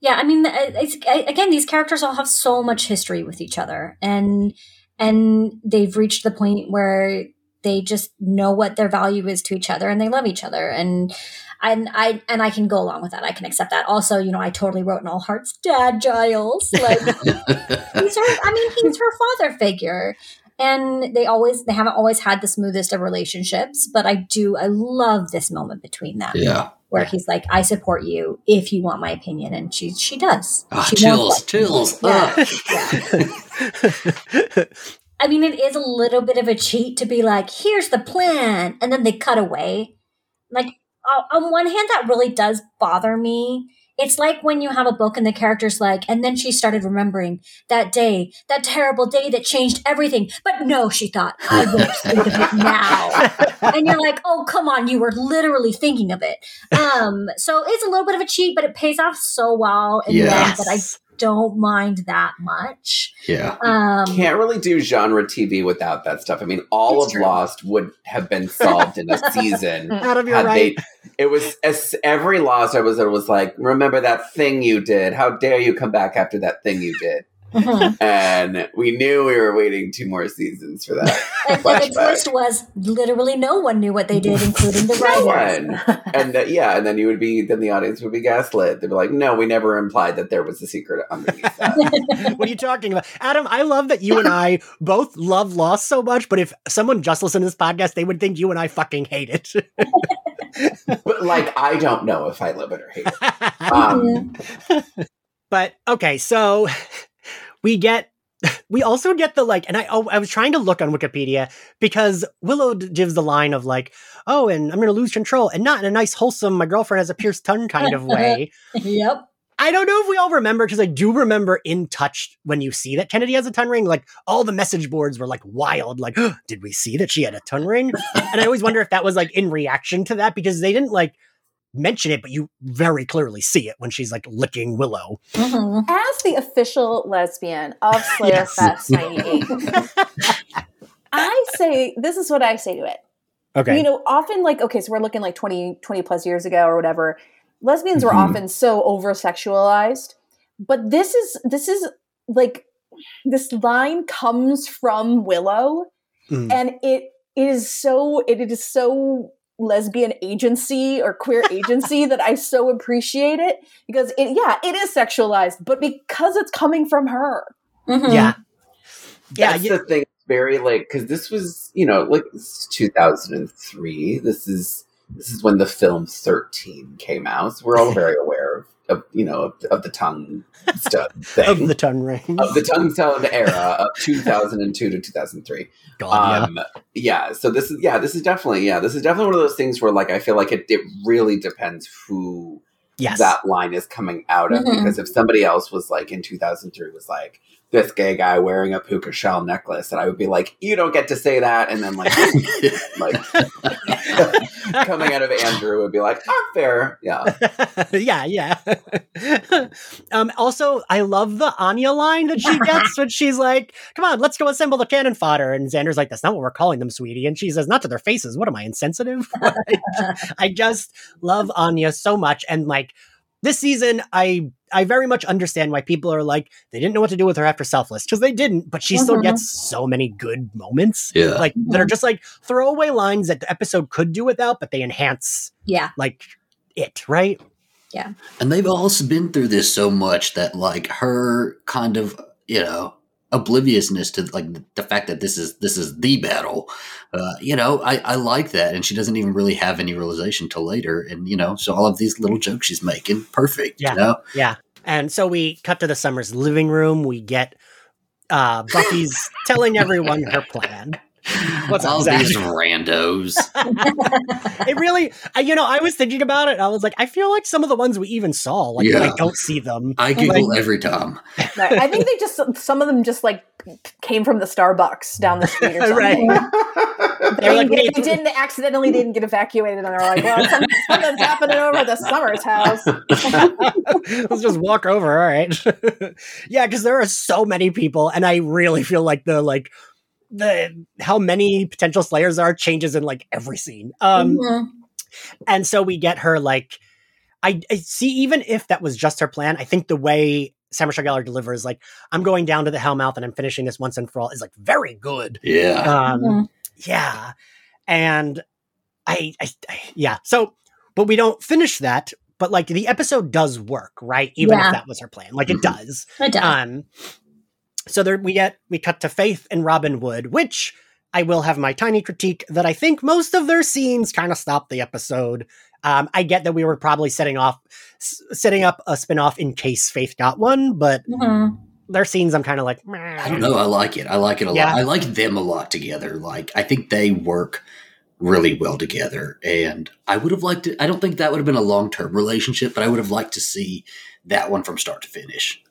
yeah I mean, it's, again, these characters all have so much history with each other, and and they've reached the point where they just know what their value is to each other, and they love each other, and and I and I can go along with that. I can accept that. Also, you know, I totally wrote in all hearts, Dad Giles, like he's her. I mean, he's her father figure. And they always, they haven't always had the smoothest of relationships, but I do, I love this moment between them yeah. where he's like, "I support you if you want my opinion," and she she does. Ah, she chills, chills. Yeah. Ah. I mean, it is a little bit of a cheat to be like, "Here's the plan," and then they cut away. Like on one hand, that really does bother me. It's like when you have a book and the character's like, and then she started remembering that day, that terrible day that changed everything. But no, she thought, I won't think of it now. and you're like, oh, come on, you were literally thinking of it. Um, so it's a little bit of a cheat, but it pays off so well in the end Yes. that I don't mind that much. yeah. Um, Can't really do genre TV without that stuff. I mean, all of true. Lost would have been solved in a season. Out of your had right. they it was as every lost episode was like remember that thing you did how dare you come back after that thing you did mhm. and we knew we were waiting two more seasons for that and, and the Flashback. twist was literally no one knew what they did, including the no writers. one and uh, yeah and then you would be then the audience would be gaslit they'd be like no we never implied that there was a secret underneath that what are you talking about? Adam, I love that you and I both love Lost so much, but if someone just listened to this podcast, they would think you and I fucking hate it. but like i don't know if i love it or hate it um, but okay, so we get we also get the like, and I oh, I was trying to look on Wikipedia because Willow gives the line of like, oh, and I'm gonna lose control, and not in a nice, wholesome, my girlfriend has a pierced tongue kind of way. yep. I don't know if we all remember because I do remember in Touched when you see that Kennedy has a tongue ring, like all the message boards were like wild, like, did we see that she had a tongue ring? and I always wonder if that was like in reaction to that because they didn't like mention it, but you very clearly see it when she's like licking Willow. Mhm. As the official lesbian of Slayer Yes. Fest 98, I say, this is what I say to it. Okay. You know, often like, okay, so we're looking like 20, 20 plus years ago or whatever. Lesbians were Mhm. often so over sexualized. But this is, this is like, this line comes from Willow Mm. and it is so, it is so lesbian agency or queer agency that I so appreciate it because it, yeah, it is sexualized, but because it's coming from her. Mhm. yeah. Yeah. that's you- the thing very like because this was you know like this is 2003 this is this is when the film 13 came out so we're all very aware of, of you know of, of the tongue stud thing of the tongue ring. of the tongue sound era of 2002 to 2003 God, um yeah so this is yeah this is definitely yeah this is definitely one of those things where like i feel like it, it really depends who. Yes. that line is coming out of Mhm. because if somebody else was like in 2003 was like this gay guy wearing a puka shell necklace and i would be like you don't get to say that and then like like coming out of andrew would be like oh fair yeah yeah, yeah. um, also, I love the Anya line that she gets when she's like, "Come on, let's go assemble the cannon fodder." And Xander's like, "That's not what we're calling them, sweetie." And she says, "Not to their faces. What am I insensitive?" I just love Anya so much, and like this season, I I very much understand why people are like they didn't know what to do with her after Selfless because they didn't, but she still Mhm. gets so many good moments, Yeah. like that are just like throwaway lines that the episode could do without, but they enhance Yeah. like it, right? Yeah, and they've also been through this so much that like her kind of, you know, obliviousness to like the fact that this is this is the battle. Uh, you know, I, I like that. And she doesn't even really have any realization till later. And, you know, so all of these little jokes she's making, perfect. Yeah. You know? Yeah. And so we cut to the Summers living room. We get uh, Buffy's telling everyone her plan. What's All Zach? these randos. it really, I, you know, I was thinking about it. I was like, I feel like some of the ones we even saw, like Yeah. I don't see them. I giggle every time. Right. I think they just some of them just like came from the Starbucks down the street or something. right. They, like, didn't get- they didn't accidentally didn't get evacuated, and they're like, "Well, some, something's happening over at the Summers house." Let's just walk over. All right. yeah, because there are so many people, and I really feel like the like the how many potential slayers there are changes in like every scene. Um, Mhm. and so we get her like I, I see even if that was just her plan i think the way Sarah Michelle Gellar delivers like i'm going down to the hellmouth and i'm finishing this once and for all is like very good Yeah. um Mhm. yeah and I, I I yeah so but we don't finish that but like the episode does work right even Yeah. if that was her plan like it Mhm. does It does. um, so there we get we cut to Faith and Robin Wood, which I will have my tiny critique that I think most of their scenes kind of stop the episode. Um, I get that we were probably setting off s- setting up a spinoff in case Faith got one, but Mhm. their scenes I'm kind of like, I don't know. I like it. I like it a Yeah. lot. I like them a lot together. Like I think they work really well together. And I would have liked it. I don't think that would have been a long term relationship, but I would have liked to see that one from start to finish.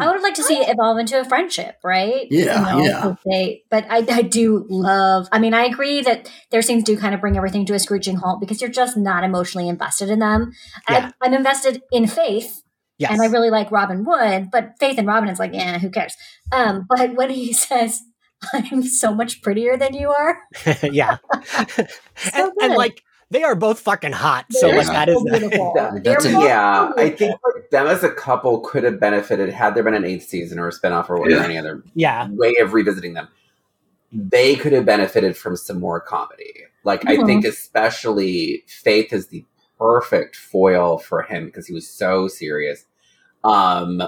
I would have liked to see it evolve into a friendship, right? Yeah, yeah. They, but I, I do love. I mean, I agree that their scenes do kind of bring everything to a screeching halt because you're just not emotionally invested in them. Yeah. I, I'm invested in Faith, yes, and I really like Robin Wood, but Faith and Robin is like, yeah, who cares? Um, but when he says, "I'm so much prettier than you are," yeah, so and, and like they are both fucking hot, so They're like that is so beautiful. That- that's a- yeah, I think them as a couple could have benefited had there been an eighth season or a spinoff or Yeah. any other yeah, way of revisiting them. They could have benefited from some more comedy. Like I think, especially Faith is the perfect foil for him because he was so serious. Um,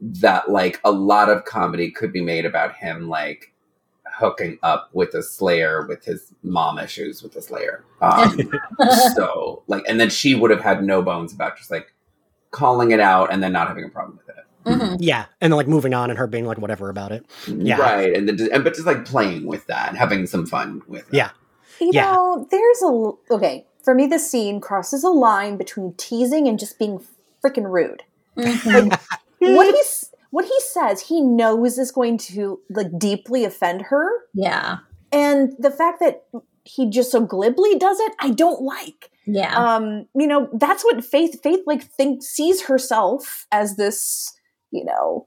that like a lot of comedy could be made about him like hooking up with a Slayer with his mom issues with the Slayer. Um, so like, and then she would have had no bones about just like calling it out and then not having a problem with it. Mhm. yeah, and then like moving on and her being like whatever about it. Yeah. Right. And then, and, but just like playing with that and having some fun with it. Yeah. You Yeah. know, there's a okay. For me, the scene crosses a line between teasing and just being freaking rude. Mhm. what he's what he says, he knows is going to like deeply offend her, yeah, and the fact that he just so glibly does it, I don't like. yeah. Um, you know, that's what Faith Faith like think sees herself as this, you know,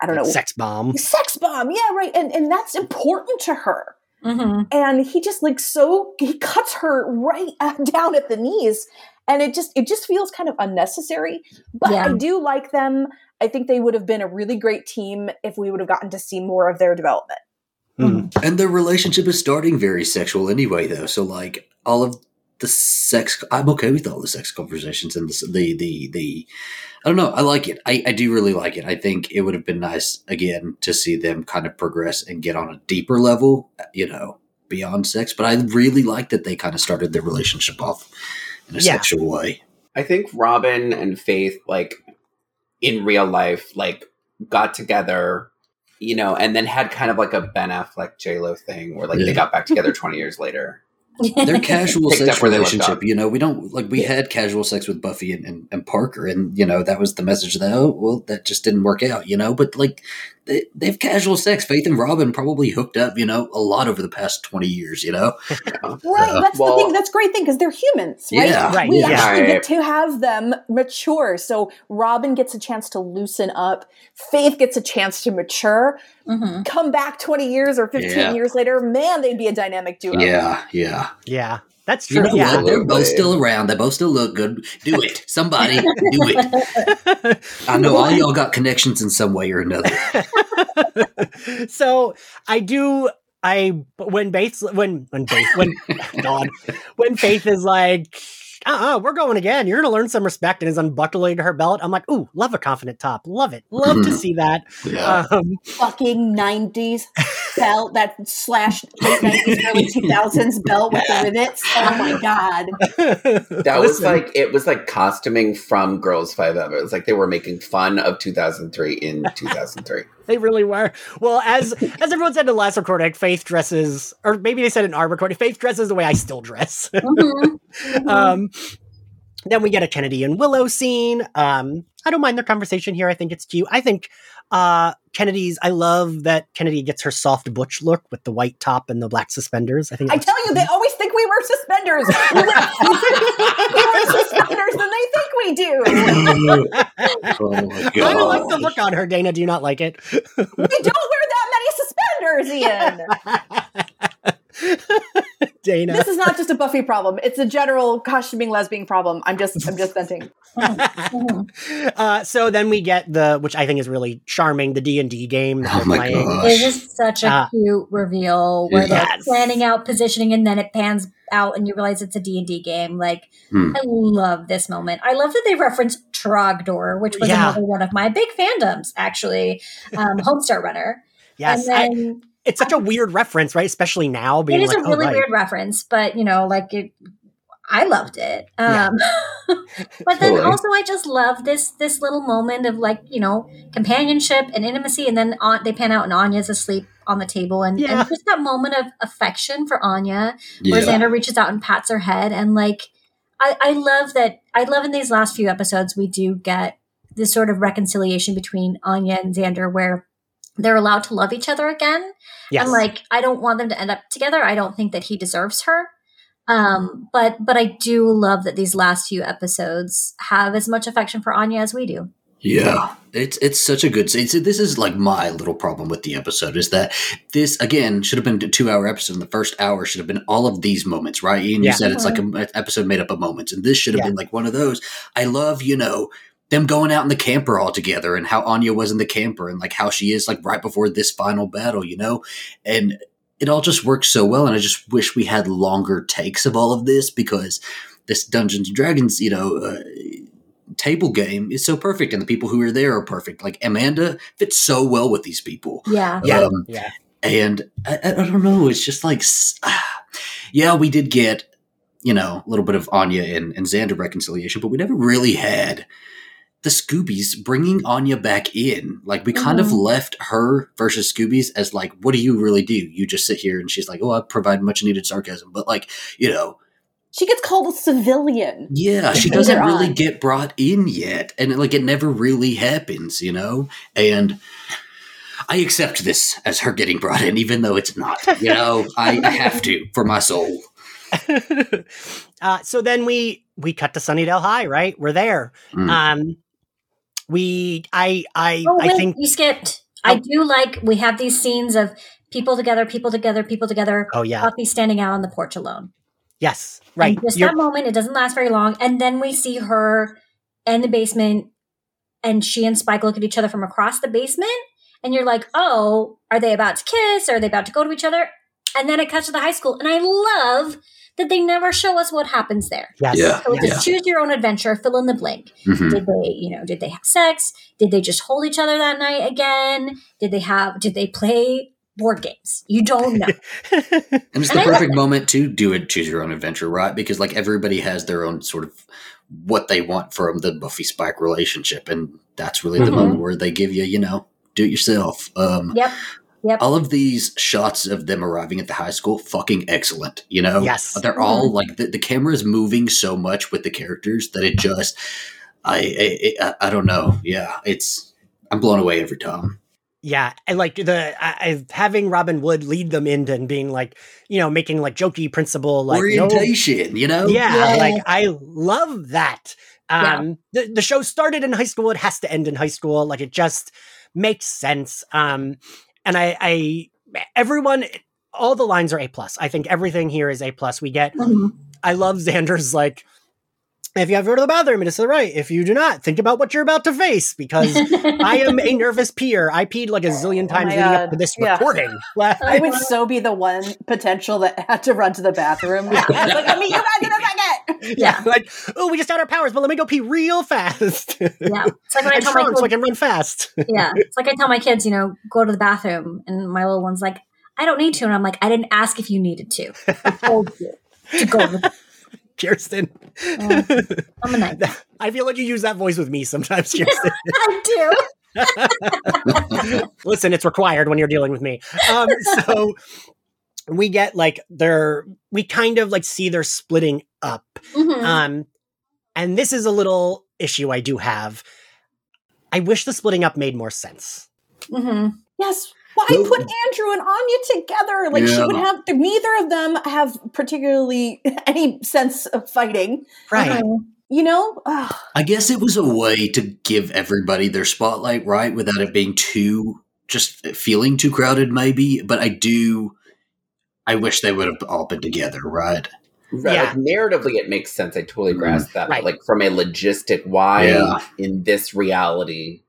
I don't know, sex bomb. sex bomb. Yeah, right. And and that's important to her. Mhm. and he just like so he cuts her right down at the knees and it just it just feels kind of unnecessary but Yeah. i do like them i think they would have been a really great team if we would have gotten to see more of their development Hmm. And their relationship is starting very sexual anyway, though. So, like, all of the sex, I'm okay with all the sex conversations and the, the, the, the I don't know. I like it. I, I do really like it. I think it would have been nice, again, to see them kind of progress and get on a deeper level, you know, beyond sex. But I really like that they kind of started their relationship off in a Yeah. sexual way. I think Robin and Faith, like in real life, like got together, you know, and then had kind of like a Ben Affleck J Lo thing where like Yeah. they got back together twenty years later. Their casual Picked sex up where they left relationship, you know, we don't like we had casual sex with Buffy and, and, and Parker, and you know that was the message that oh well that just didn't work out, you know. But like they, they have casual sex. Faith and Robin probably hooked up, you know, a lot over the past twenty years, you know. right that's well- the thing that's a great thing because they're humans right Yeah, Right, we yeah. actually Right. get to have them mature so robin gets a chance to loosen up faith gets a chance to mature Mhm. come back 20 years or 15 Yeah. years later man they'd be a dynamic duo Yeah, yeah. Yeah, that's true. You know yeah. what? They're both still around. They both still look good. Do it, somebody. Do it. I know all y'all got connections in some way or another. so I do. I when Bates when when Bates when God when Faith is like, uh, uh we're going again. You're gonna learn some respect, and is unbuckling her belt. I'm like, ooh, love a confident top. Love it. Love to see that. Yeah. Um, fucking 90s belt, that slash nineties, early two thousands belt with the rivets. Oh my god! That was Listen, like it was like costuming from Girls5eva. It was like they were making fun of 2003 in 2003. They really were. Well, as as everyone said in the last recording, Faith dresses, or maybe they said in our recording, Faith dresses the way I still dress. Mhm. um, then we get a Kennedy and Willow scene. Um, I don't mind their conversation here. I think it's cute. I think uh, Kennedy's. I love that Kennedy gets her soft butch look with the white top and the black suspenders. I think. I tell you, they always think we wear suspenders. We wear, we suspenders than they think we do. oh my I don't like the look on her, Dana. Do you not like it? We don't wear that many suspenders, Ian. Dana. This is not just a Buffy problem; it's a general costuming lesbian problem. I'm just, I'm just venting. Uh, so then we get the, which I think is really charming, the D and D game that Oh they're my playing. God. It is such a Ah. cute reveal where they're planning out positioning and then it pans out and you realize it's a D&D game. Like, Hmm. I love this moment. I love that they reference Trogdor, which was Yeah. another one of my big fandoms, actually. Um, Homestar Runner. Yes, and I, then it's such a weird reference, right? Especially now, being it is like, a really oh, right. weird reference, but you know, like it, I loved it. Yeah. Um, but then Totally. also, I just love this this little moment of like you know companionship and intimacy, and then on, they pan out and Anya's asleep on the table, and, Yeah. and just that moment of affection for Anya, where Yeah. Xander reaches out and pats her head, and like I, I love that. I love in these last few episodes we do get this sort of reconciliation between Anya and Xander, where they're allowed to love each other again. Yes. And like, I don't want them to end up together. I don't think that he deserves her. Um, but but I do love that these last few episodes have as much affection for Anya as we do. Yeah, it's it's such a good. It's, this is like my little problem with the episode is that this again should have been a two hour episode. And the first hour should have been all of these moments, right? Ian, Yeah. you said it's like an episode made up of moments, and this should have Yeah. been like one of those. I love, you know, them going out in the camper all together, and how Anya was in the camper, and like how she is like right before this final battle, you know, and it all just works so well. And I just wish we had longer takes of all of this because this Dungeons and Dragons, you know. Uh, table game is so perfect and the people who are there are perfect like amanda fits so well with these people Yeah. yeah, um, yeah, and I, I don't know it's just like s- ah. yeah we did get you know a little bit of anya and, and xander reconciliation but we never really had the scoobies bringing anya back in like we kind of Mhm. left her versus scoobies as like what do you really do you just sit here and she's like oh i provide much needed sarcasm but like you know She gets called a civilian. yeah, she doesn't really on. get brought in yet, and like it never really happens, you know. And I accept this as her getting brought in, even though it's not. You know, I, I have to for my soul. uh, so then we we cut to Sunnydale High, right? We're there. Mm. Um, we I I Oh I think you skipped. I Oh. do like we have these scenes of people together, people together, people together. oh yeah Buffy standing out on the porch alone. yes right And just You're- that moment, it doesn't last very long. And then we see her in the basement and she and Spike look at each other from across the basement. And you're like, oh, are they about to kiss? Are they about to go to each other? And then it cuts to the high school. And I love that they never show us what happens there. yes Yeah. So it's yes. just choose your own adventure, fill in the blank. Mhm. Did they, you know, did they have sex? Did they just hold each other that night again? Did they have, did they play board games? You don't know. And it's the I love perfect moment to do it, choose your own adventure, right? Because like everybody has their own sort of what they want from the Buffy Spike relationship, and that's really the Mhm. moment where they give you, you know, do it yourself. Um, yep. Yep. all of these shots of them arriving at the high school fucking excellent you know Yes. they're all like the, the camera is moving so much with the characters that it just I, I i I don't know yeah it's i'm blown away every time Yeah, and like the I, having Robin Wood lead them into and being like, you know, making like jokey principle, like no- orientation you know yeah, Yeah. like I love that. Um, the the show started in high school; it has to end in high school. Like it just makes sense. Um, and I, I everyone, all the lines are a plus. I think everything here is a plus. We get. Mhm. I love Xander's like. If you have to go to the bathroom, it is to the right. If you do not, think about what you're about to face because I am a nervous peer. I peed like a zillion Oh times my leading up to this Yeah. recording. I would so be the one potential that had to run to the bathroom. Yeah. I was like, I mean, you guys in a second. yeah, like oh, we just got our powers, but let me go pee real fast. yeah. It's like when I and tell my strong so I can run fast. yeah. It's like I tell my kids, you know, go to the bathroom, and my little one's like, I don't need to. And I'm like, I didn't ask if you needed to. I told you to go with Kirsten. Oh, I'm a night. I feel like you use that voice with me sometimes, Kirsten. I do. Listen, it's required when you're dealing with me. Um, so we get like they're we kind of like see they're splitting up. Mhm. Um, and this is a little issue I do have. I wish the splitting up made more sense. Mm-hmm. Yes. Why Well- put Andrew and Anya together? Like she would have neither of them have particularly any sense of fighting. Right. Mhm. You know? Ugh. I guess it was a way to give everybody their spotlight, right? Without it being too just feeling too crowded, maybe. But I do. I wish they would have all been together, right? Right, Yeah. like narratively, it makes sense. I totally grasp that. but, Right. Like from a logistic, why Yeah. in this reality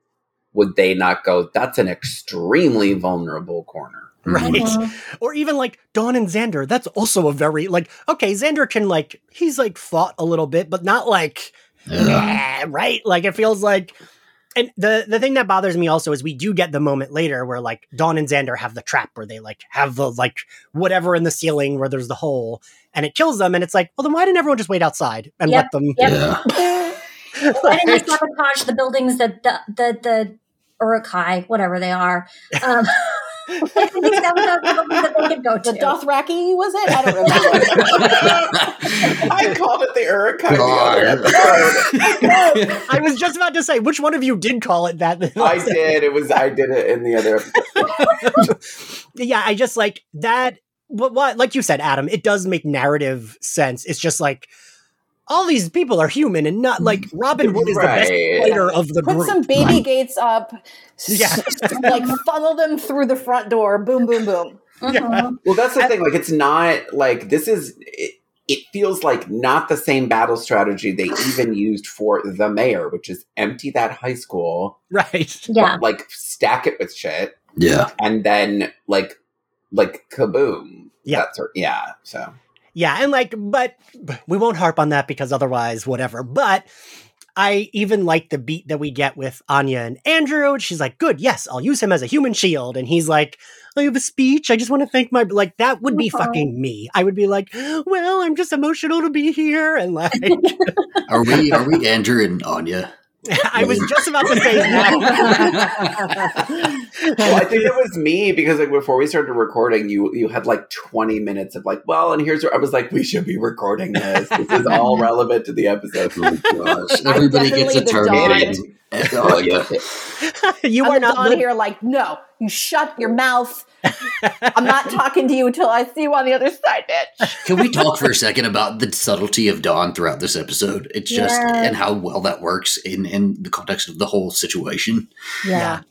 would they not go? That's an extremely vulnerable corner. Right. Mhm. Or even like Dawn and Xander. That's also a very like okay, Xander can like he's like fought a little bit, but not like Yeah. "Nah," right? Like it feels like and the the thing that bothers me also is we do get the moment later where like Dawn and Xander have the trap where they like have the like whatever in the ceiling where there's the hole and it kills them and it's like, well then why didn't everyone just wait outside and Yep, let them Yep. Yeah. Why didn't they sabotage the buildings that the the the Uruk-hai, whatever they are? Um, I think they sabotaged the that they could go to. The Dothraki was it? I don't remember. I called it the Uruk-hai the God. I was just about to say, which one of you did call it that? I did. It was. I did it in the other. episode. yeah, I just like that. What, what, like you said, Adam, it does make narrative sense. It's just like all these people are human and not like Robin Hood is the best Right. fighter of the Put group. some baby gates up. Yeah. like funnel them through the front door. Boom, boom, boom. Mhm. Well, that's the thing. Like, it's not like this is. It, it feels like not the same battle strategy they even used for the mayor, which is empty that high school, right. Yeah. like stack it with shit, Yeah. and then like like kaboom. Yeah. That sort. Yeah. So Yeah, and like, but we won't harp on that because otherwise, whatever. But I even like the beat that we get with Anya and Andrew. She's like, "Good, yes, I'll use him as a human shield," and he's like, "I have a speech. I just want to thank my like." That would be Uh-huh. fucking me. I would be like, "Well, I'm just emotional to be here," and like, Are we? Are we Andrew and Anya? I was just about to say that. well, I think it was me because like before we started recording, you you had like twenty minutes of like, well, and here's where I was like, we should be recording this. This is all relevant to the episode. Oh gosh! Everybody gets a the turn. Oh, yeah. you I'm are not Dawn the- here, like, no, you shut your mouth. I'm not talking to you until I see you on the other side, bitch. Can we talk for a second about the subtlety of Dawn throughout this episode? It's just Yeah. and how well that works in in the context of the whole situation. Yeah.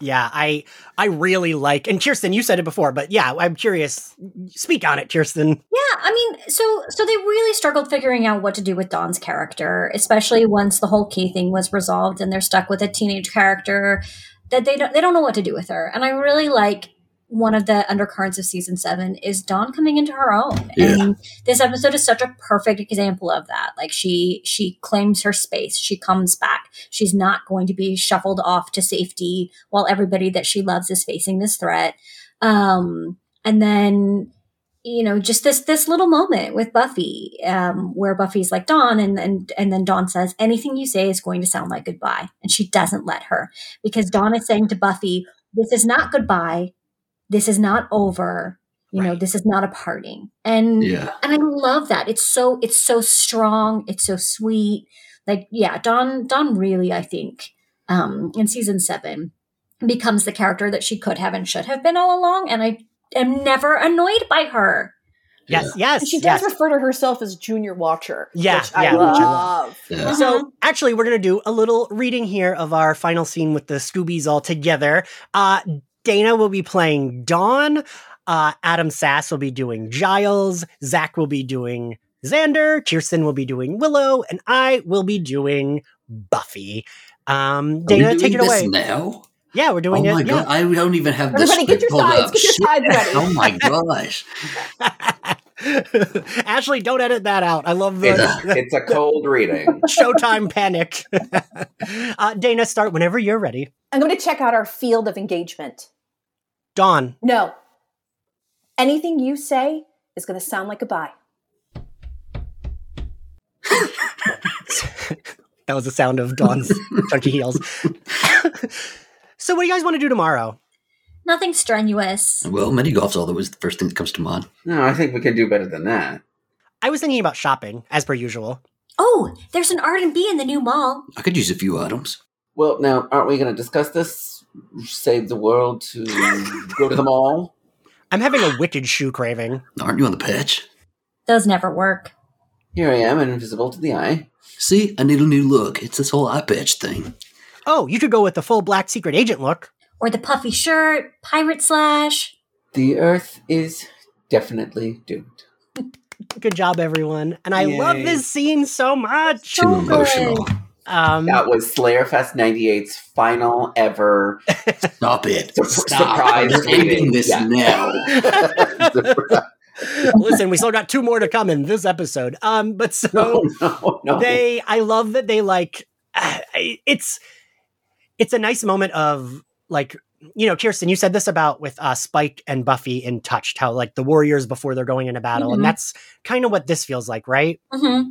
Yeah, I I really like and Kirsten, you said it before, but yeah, I'm curious. Speak on it, Kirsten. Yeah, I mean, so so they really struggled figuring out what to do with Dawn's character, especially once the whole key thing was resolved and they're stuck with a teenage character that they don't they don't know what to do with her. And I really like one of the undercurrents of season seven is Dawn coming into her own. And this episode is such a perfect example of that. Like she she claims her space. She comes back. She's not going to be shuffled off to safety while everybody that she loves is facing this threat. Um and then you know just this this little moment with buffy um where buffy's like dawn and and and then dawn says anything you say is going to sound like goodbye and she doesn't let her because dawn is saying to buffy this is not goodbye this is not over you know this is not a parting and Yeah. and i love that it's so it's so strong it's so sweet like yeah don dawn really i think um in season seven becomes the character that she could have and should have been all along and i am never annoyed by her Yes, yes. And she does yes. refer to herself as Junior Watcher. Yeah, which I yeah, I love. Yeah. So actually, we're gonna do a little reading here of our final scene with the Scoobies all together. Uh, Dana will be playing Dawn. Uh, Adam Sass will be doing Giles. Zach will be doing Xander. Kirsten will be doing Willow, and I will be doing Buffy. Um, Are we Dana, doing take it this away. now? Yeah, we're doing it. Oh my it. god! I don't even have this. Everybody, get your pulled sides. up. Get your sides ready. Oh my gosh! Ashley, don't edit that out. I love the, It's, it's a cold reading. Showtime panic. uh, Dana, start whenever you're ready. I'm going to check out our field of engagement. Dawn, No. anything you say is going to sound like a bye. that was the sound of Dawn's chunky heels. so, what do you guys want to do tomorrow? Nothing strenuous. Well, mini golf's all that was the first thing that comes to mind. No, I think we can do better than that. I was thinking about shopping, as per usual. Oh, there's an R and B in the new mall. I could use a few items. Well, now, aren't we going to discuss this? Save the world to go to the mall? I'm having a wicked shoe craving. Aren't you on the patch? Those never work. Here I am, invisible to the eye. See, I need a new look. It's this whole eye patch thing. Oh, you could go with the full black secret agent look. Or the puffy shirt, pirate slash. The Earth is definitely doomed. Good job, everyone. And I love this scene so much. Too So emotional. Um, That was Slayerfest 98's final ever Stop it. Sur- Stop. surprise We're ending this Yeah. now. Listen, we still got two more to come in this episode. Um, but so no, no, no. they, I love that they like, uh, it's, it's a nice moment of like, you know, Kirsten, you said this about with uh, Spike and Buffy in Touched, how like the warriors before they're going into battle, Mhm. and that's kind of what this feels like, right? Mm-hmm.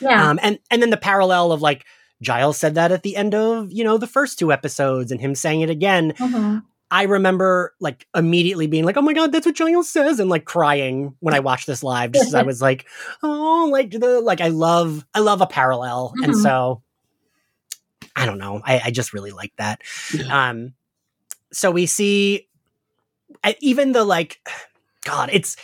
Yeah. Um, and and then the parallel of like Giles said that at the end of you know the first two episodes, and him saying it again. Mhm. I remember like immediately being like, "Oh my god, that's what Giles says," and like crying when I watched this live, just 'cause I was like, "Oh, like the like I love I love a parallel," and Mhm. so I don't know, I, I just really like that. Um, so we see even the like, God, it's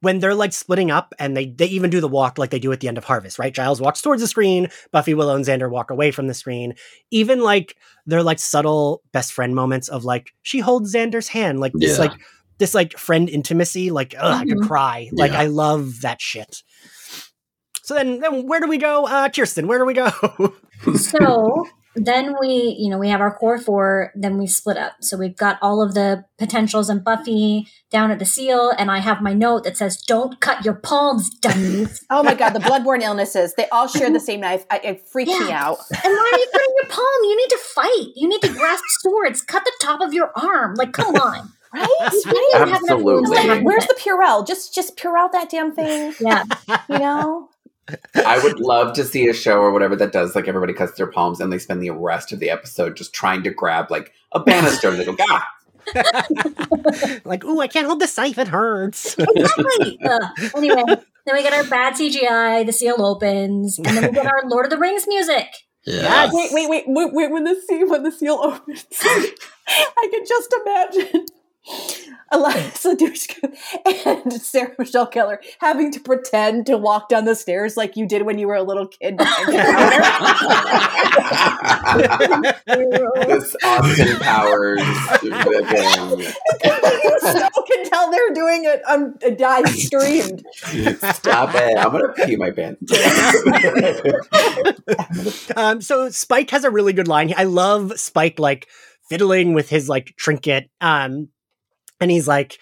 when they're like splitting up and they they even do the walk like they do at the end of Harvest, right? Giles walks towards the screen, Buffy, Willow, and Xander walk away from the screen. Even like they're like subtle best friend moments of like she holds Xander's hand, like this Yeah. like this like friend intimacy, like ugh, I could Mhm. cry. Like Yeah. I love that shit. So then, then where do we go, uh, Kirsten? Where do we go? so then we, you know, we have our core four, then we split up. So we've got all of the potentials and Buffy down at the seal, and I have my note that says, Don't cut your palms, dummies. Oh my god, the bloodborne illnesses. They all share the same knife. I, it freaked me out. and why are you cutting your palm? You need to fight. You need to grasp swords. Cut the top of your arm. Like, come on. Right? You don't have enough room to Absolutely. hide Where's the Purell? Just just Purell that damn thing. Yeah. You know? I would love to see a show or whatever that does like everybody cuts their palms and they spend the rest of the episode just trying to grab like a banister and they go, Gah! like, ooh, I can't hold the scythe; it hurts. Exactly. Ugh. anyway, then we get our bad CGI, the seal opens, and then we get our Lord of the Rings music. Yeah. Yes. Wait, wait, wait, wait, wait, when the seal when the seal opens. I can just imagine Eliza Dushku and Sarah Michelle Gellar having to pretend to walk down the stairs like you did when you were a little kid. behind the counter. this Austin Powers thing. you still can tell they're doing it on a dive streamed. Stop it. I'm going to pee my pants. um, so Spike has a really good line. I love Spike like fiddling with his like trinket. Um, and he's like,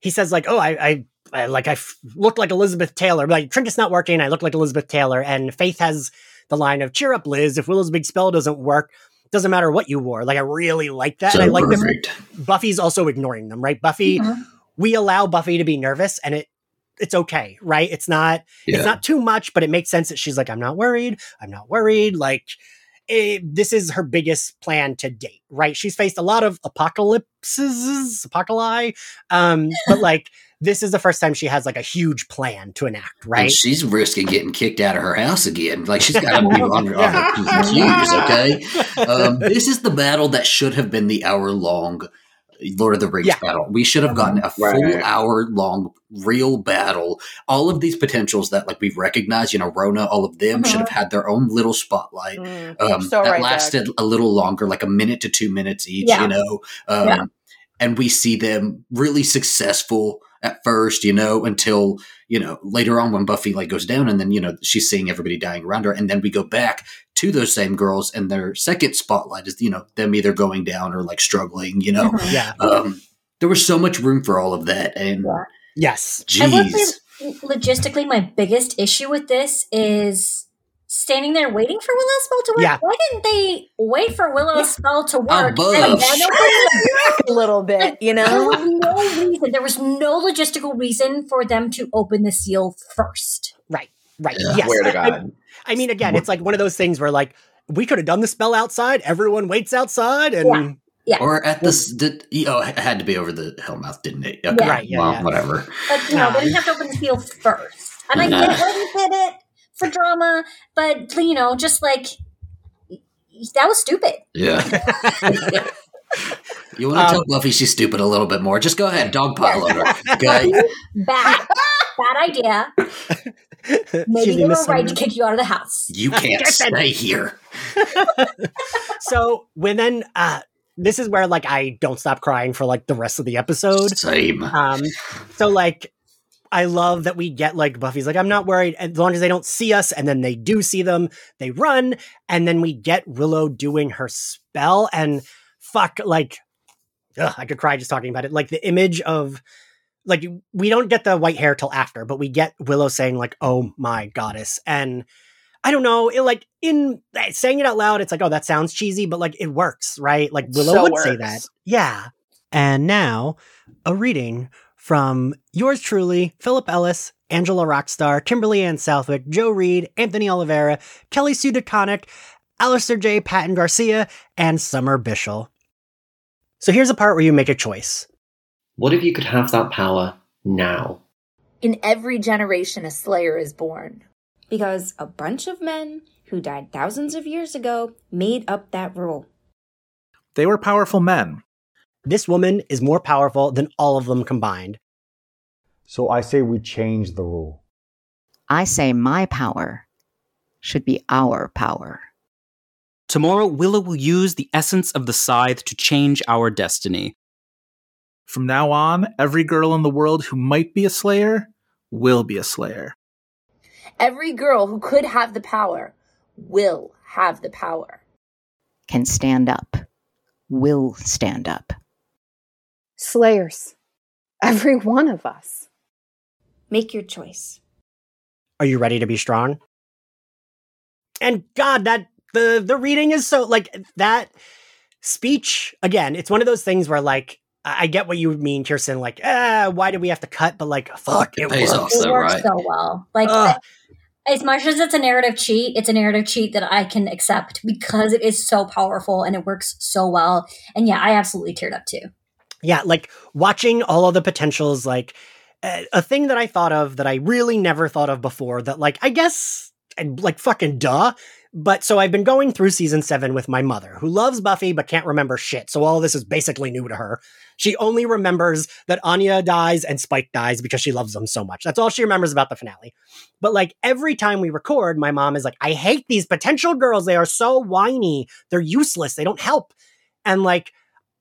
he says like, oh, I, I, I like I f- look like Elizabeth Taylor. Like trinket's not working. I look like Elizabeth Taylor. And Faith has the line of cheer up, Liz. If Willow's big spell doesn't work, doesn't matter what you wore. Like I really like that. So and I like that perfect. Buffy's also ignoring them, right? Buffy, Mhm. we allow Buffy to be nervous, and it it's okay, right? It's not Yeah. it's not too much, but it makes sense that she's like, I'm not worried. I'm not worried. Like, it, this is her biggest plan to date, right? She's faced a lot of apocalypses, apocalypse, um, but like, this is the first time she has like a huge plan to enact, right? And she's risking getting kicked out of her house again. Like she's got to be on her, on her P's and Q's, okay? Um, this is the battle that should have been the hour long Lord of the Rings Yeah. battle. We should have gotten a full Right. hour long real battle. All of these potentials that like we've recognized, you know, Rona, all of them should have had their own little spotlight. Mm, Um, so that right, lasted a little longer, like a minute to two minutes each, Yeah. you know. Um, Yeah. And we see them really successful at first, you know, until you know later on when Buffy like goes down, and then you know she's seeing everybody dying around her, and then we go back to those same girls, and their second spotlight is you know them either going down or like struggling, you know. Mhm. yeah. Um, there was so much room for all of that, and Yeah. Yes. I would say logistically, my biggest issue with this is standing there waiting for Willow's spell to work. Yeah. Why didn't they wait for Willow's spell to work Above. and then open the a little bit, you There know? was no reason. There was no logistical reason for them to open the seal first. Right. Right. Yeah. Yes. Swear to I- I- God. I mean, again, it's like one of those things where like we could have done the spell outside. Everyone waits outside, and Yeah. Or at this, did, oh, it had to be over the Hellmouth, didn't it? Okay, Right, yeah, well, yeah. whatever. But you know, Nah. they didn't have to open the seal first. And I get why they did it for drama, but you know, just like that was stupid. Yeah. you want to Um, tell Buffy she's stupid a little bit more? Just go ahead, dogpile on her. Okay. Bad, bad idea. Maybe Excuse me, they were right to kick you out of the house. You can't stay here. so when then uh this is where like I don't stop crying for like the rest of the episode. Same. Um so like I love that we get like Buffy's like I'm not worried as long as they don't see us and then they do see them, they run and then we get Willow doing her spell and fuck like ugh, I could cry just talking about it. Like the image of like we don't get the white hair till after, but we get Willow saying like oh my goddess and I don't know, it like in eh, saying it out loud, it's like, oh, that sounds cheesy, but like it works, right? Like Willow So would say that. Yeah. And now a reading from yours truly, Philip Ellis, Angela Rockstar, Kimberly Ann Southwick, Joe Reed, Anthony Oliveira, Kelly Sue DeConnick, Alistair J. Patton Garcia, and Summer Bishil. So here's a part where you make a choice. What if you could have that power now? In every generation, a Slayer is born. because a bunch of men who died thousands of years ago made up that rule. They were powerful men. This woman is more powerful than all of them combined. So I say we change the rule. I say my power should be our power. Tomorrow, Willow will use the essence of the scythe to change our destiny. From now on, every girl in the world who might be a slayer will be a slayer. Every girl who could have the power will have the power. Can stand up. Will stand up. Slayers. Every one of us. Make your choice. Are you ready to be strong? And God, that the the reading is so like that speech again. It's one of those things where like I I get what you mean, Kirsten. Like, ah, why did we have to cut? But like, fuck, it, It pays works. off. It So, works right. so well. Like Ugh. as much as it's a narrative cheat, it's a narrative cheat that I can accept because it is so powerful and it works so well. And yeah, I absolutely teared up too. Yeah, like watching all of the potentials, like a thing that I thought of that I really never thought of before. That like I guess like fucking duh. But so I've been going through season seven with my mother, who loves Buffy but can't remember shit. So all this is basically new to her. She only remembers that Anya dies and Spike dies because she loves them so much. That's all she remembers about the finale. But like every time we record, my mom is like, I hate these potential girls. They are so whiny. They're useless. They don't help. And like,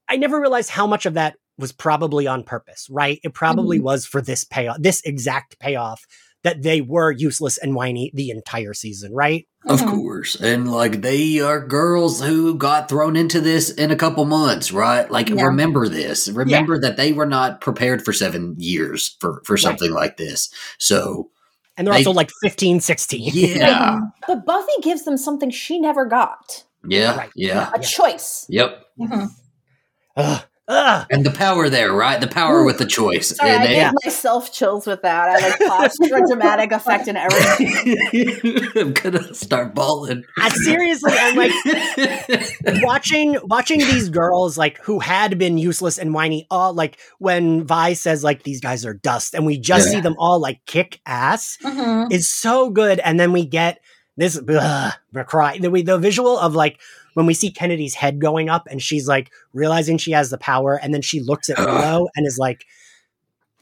I never realized how much of that was probably on purpose, right? It probably mm-hmm. was for this payoff, this exact payoff that they were useless and whiny the entire season, right? Of mm-hmm. course. And like they are girls who got thrown into this in a couple months, right? Like Yeah. remember this. Remember that they were not prepared for 7 years for for something like this. So And they're They- also like 15, 16. Yeah. But Buffy gives them something she never got yeah. Yeah. a choice. Yep. Mm-hmm. Ugh. Ugh. And the power there, right? The power with the choice. Sorry, And I they- gave myself chills with that. I like paused for a dramatic effect and everything. I'm gonna start bawling. I seriously, I'm like watching watching these girls like who had been useless and whiny. All like when Vi says like these guys are dust, and we just Yeah. see them all like kick ass Mhm. is so good. And then we get this ugh, we're. The, we- the visual of like when we see Kennedy's head going up, and she's like realizing she has the power, and then she looks at Willow and is like,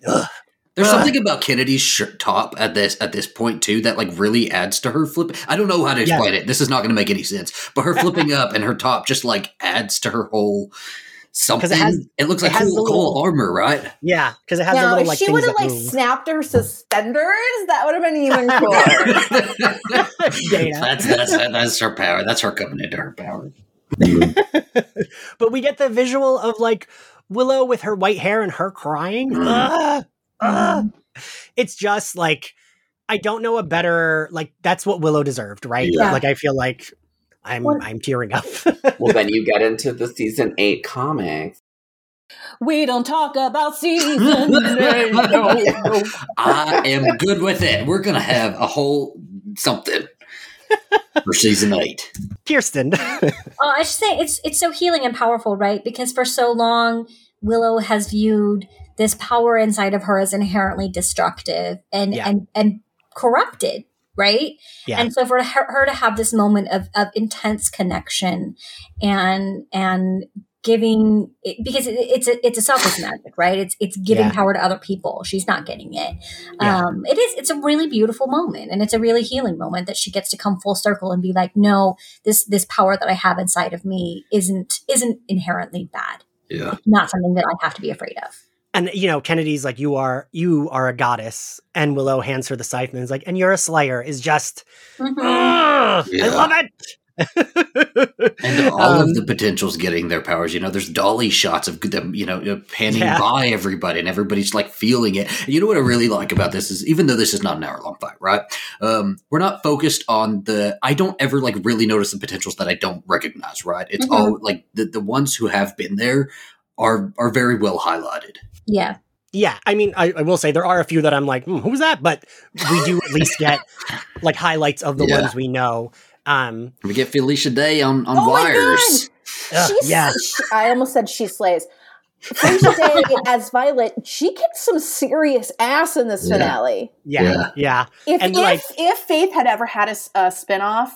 ugh. There's Ugh. something about Kennedy's shirt top at this at this point too that like really adds to her flip. I don't know how to Yeah. explain it. This is not going to make any sense. But her flipping up and her top just like adds to her whole something. It, has- it looks it like has cool, the cool little- armor, right? Yeah, because it has the now, little if like she would have like move. snapped her suspenders, that would have been even cooler. That's that's that's her power. That's her coming into her power. but we get the visual of like Willow with her white hair and her crying. Mm. Ugh, ugh. It's just like I don't know a better like that's what Willow deserved, right? Yeah. Like I feel like I'm Well- I'm tearing up. well, then you get into the season eight comics. We don't talk about season eight. No, no. I am good with it. We're gonna have a whole something for season eight. Kirsten. Oh, I should say it's it's so healing and powerful, right? Because for so long, Willow has viewed this power inside of her as inherently destructive and Yeah. and and corrupted, right? Yeah. And so for her, to have this moment of of intense connection and and giving it, because it, it's a it's a selfless magic, right? It's it's giving Yeah. power to other people. She's not getting it. Yeah. Um, it is it's a really beautiful moment, and it's a really healing moment that she gets to come full circle and be like, no, this this power that I have inside of me isn't isn't inherently bad. Yeah. Not something that I have to be afraid of. And you know, Kennedy's like, "You are, you are a goddess," and Willow hands her the scythe and is like, "And you're a slayer." Is just, Mhm. Yeah. I love it. And all Um, of the potentials getting their powers. You know, there's dolly shots of them, you know, uh, panning Yeah. by everybody and everybody's like feeling it. And you know what I really like about this is even though this is not an hour long fight, right? Um, we're not focused on the, I don't ever like really notice the potentials that I don't recognize, right? It's Mhm. all like the, the ones who have been there are, are very well highlighted. Yeah. yeah, I mean, I, I will say there are a few that I'm like, hmm, "Who's that?" But we do at least get like highlights of the Yeah. ones we know. Um, We get Felicia Day on, on Oh wires. ugh, yeah, she- I almost said she slays. Felicia Day as Violet, she kicked some serious ass in this finale. yeah, yeah, Yeah. If And, if, like- if Faith had ever had a, s- a spinoff,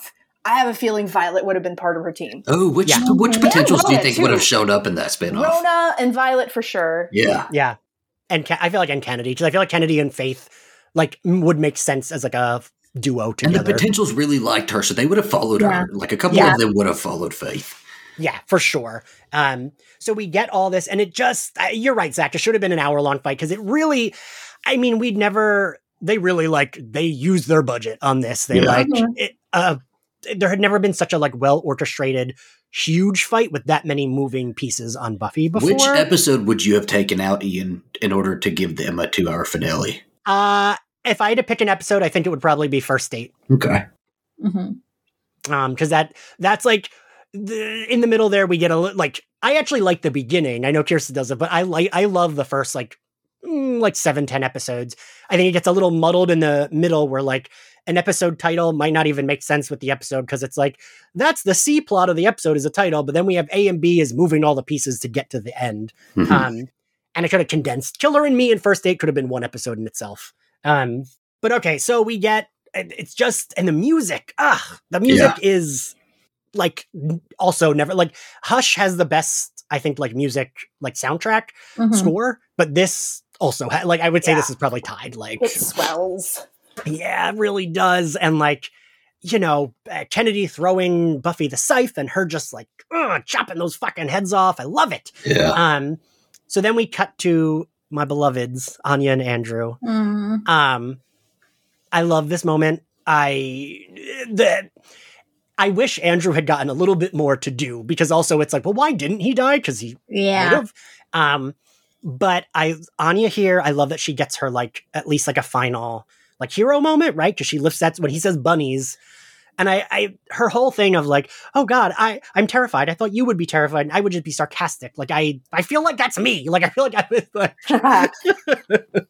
I have a feeling Violet would have been part of her team. Oh, which Yeah. which Yeah, potentials do you Rona, think would have too. shown up in that spinoff? Rona and Violet for sure. Yeah. yeah. And Ke- I feel like and Kennedy because I feel like Kennedy and Faith like would make sense as like a duo And together. the potentials really liked her, so they would have followed Yeah. her. Like a couple Yeah. of them would have followed Faith. Yeah, for sure. Um, so we get all this, and it just, uh, you're right, Zach. It should have been an hour long fight because it really, I mean, we'd never, they really like, they used their budget on this. They Yeah. like, Mhm. it, uh, there had never been such a like well orchestrated, huge fight with that many moving pieces on Buffy before. Which episode would you have taken out, Ian, in order to give them a two hour finale? uh, if I had to pick an episode, I think it would probably be First Date. Okay. hmm um because that that's like the, in the middle there we get a like i actually like the beginning i know kirsten does it but i like i love the first like mm, like seven ten episodes i think it gets a little muddled in the middle where like an episode title might not even make sense with the episode because it's like that's the c plot of the episode is a title but then we have a and b is moving all the pieces to get to the end Mhm. um and it could have condensed killer and me and first date could have been one episode in itself um but okay so we get it's just and the music ah the music is like also never like hush has the best i think like music like soundtrack Mhm. score but this also ha- like i would say Yeah. this is probably tied like It swells. Yeah it really does and like you know uh, kennedy throwing buffy the scythe and her just like chopping those fucking heads off i love it Yeah. um so then we cut to my beloveds anya and andrew Mm. um, I love this moment. I the I wish Andrew had gotten a little bit more to do because also it's like, well, why didn't he die? Because he would Yeah. have. Um, but I Anya here, I love that she gets her like at least like a final like hero moment, right? Because she lifts that when he says bunnies. And I, I, her whole thing of like, oh God, I, I'm terrified. I thought you would be terrified. And I would just be sarcastic. Like I, I feel like that's me. Like I feel like I was like,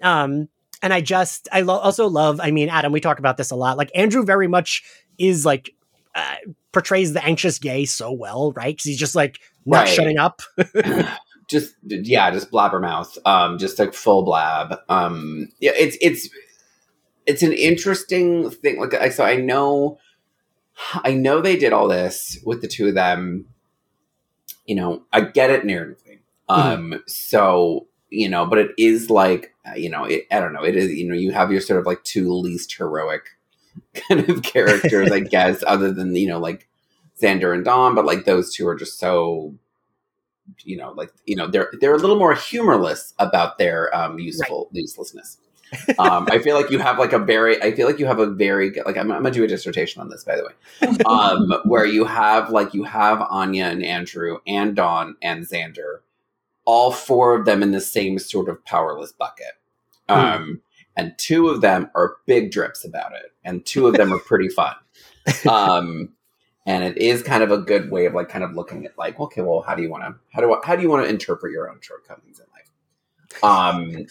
um and i just i lo- also love i mean adam we talk about this a lot like andrew very much is like uh, portrays the anxious gay so well right because he's just like not Right. shutting up just yeah, just blabbermouth. Um, just like full blab. Um, yeah, it's it's it's an interesting thing. Like, I so I know, I know they did all this with the two of them. You know, I get it narratively. Um, so you know, but it is like uh, you know, it, I don't know. It is you know, you have your sort of like two least heroic kind of characters, I guess, other than you know, like Xander and Dawn, but like those two are just so you know, like you know, they're they're a little more humorless about their um useful uselessness. Um, I feel like you have like a very, I feel like you have a very like I'm, I'm gonna do a dissertation on this by the way, um, where you have like you have Anya and Andrew and Dawn and Xander, all four of them in the same sort of powerless bucket, um, and two of them are big drips about it, and two of them are pretty fun. Um, and it is kind of a good way of like kind of looking at like, okay, well, how do you want to how do I, how do you want to interpret your own shortcomings in? Um,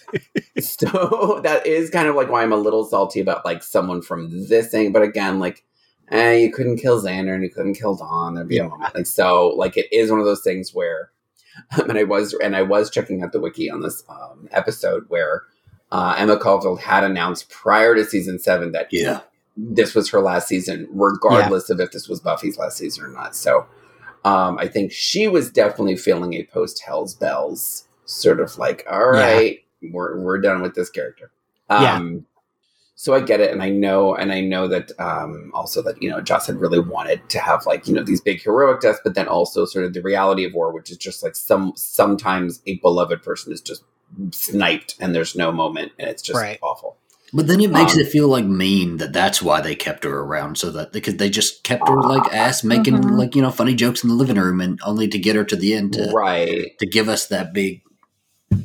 so that is kind of like why I'm a little salty about like someone from this thing, but again, like. Eh, you couldn't kill Xander and you couldn't kill Dawn. There'd be a moment, and so like it is one of those things where and I was and I was checking out the wiki on this um, episode where uh, Emma Caulfield had announced prior to season seven that Yeah. this was her last season, regardless of if this was Buffy's last season or not. So um, I think she was definitely feeling a post Hell's Bells sort of like, all right, Yeah. we're we're done with this character. Yeah. Um, so I get it, and I know, and I know that um, also that you know Joss had really wanted to have like you know these big heroic deaths, but then also sort of the reality of war, which is just like some sometimes a beloved person is just sniped and there's no moment, and it's just Right. awful. But then it makes Um, it feel like mean that that's why they kept her around, so that because they just kept her like ass making Mm-hmm. Mhm. like you know funny jokes in the living room, and only to get her to the end to Right. to give us that big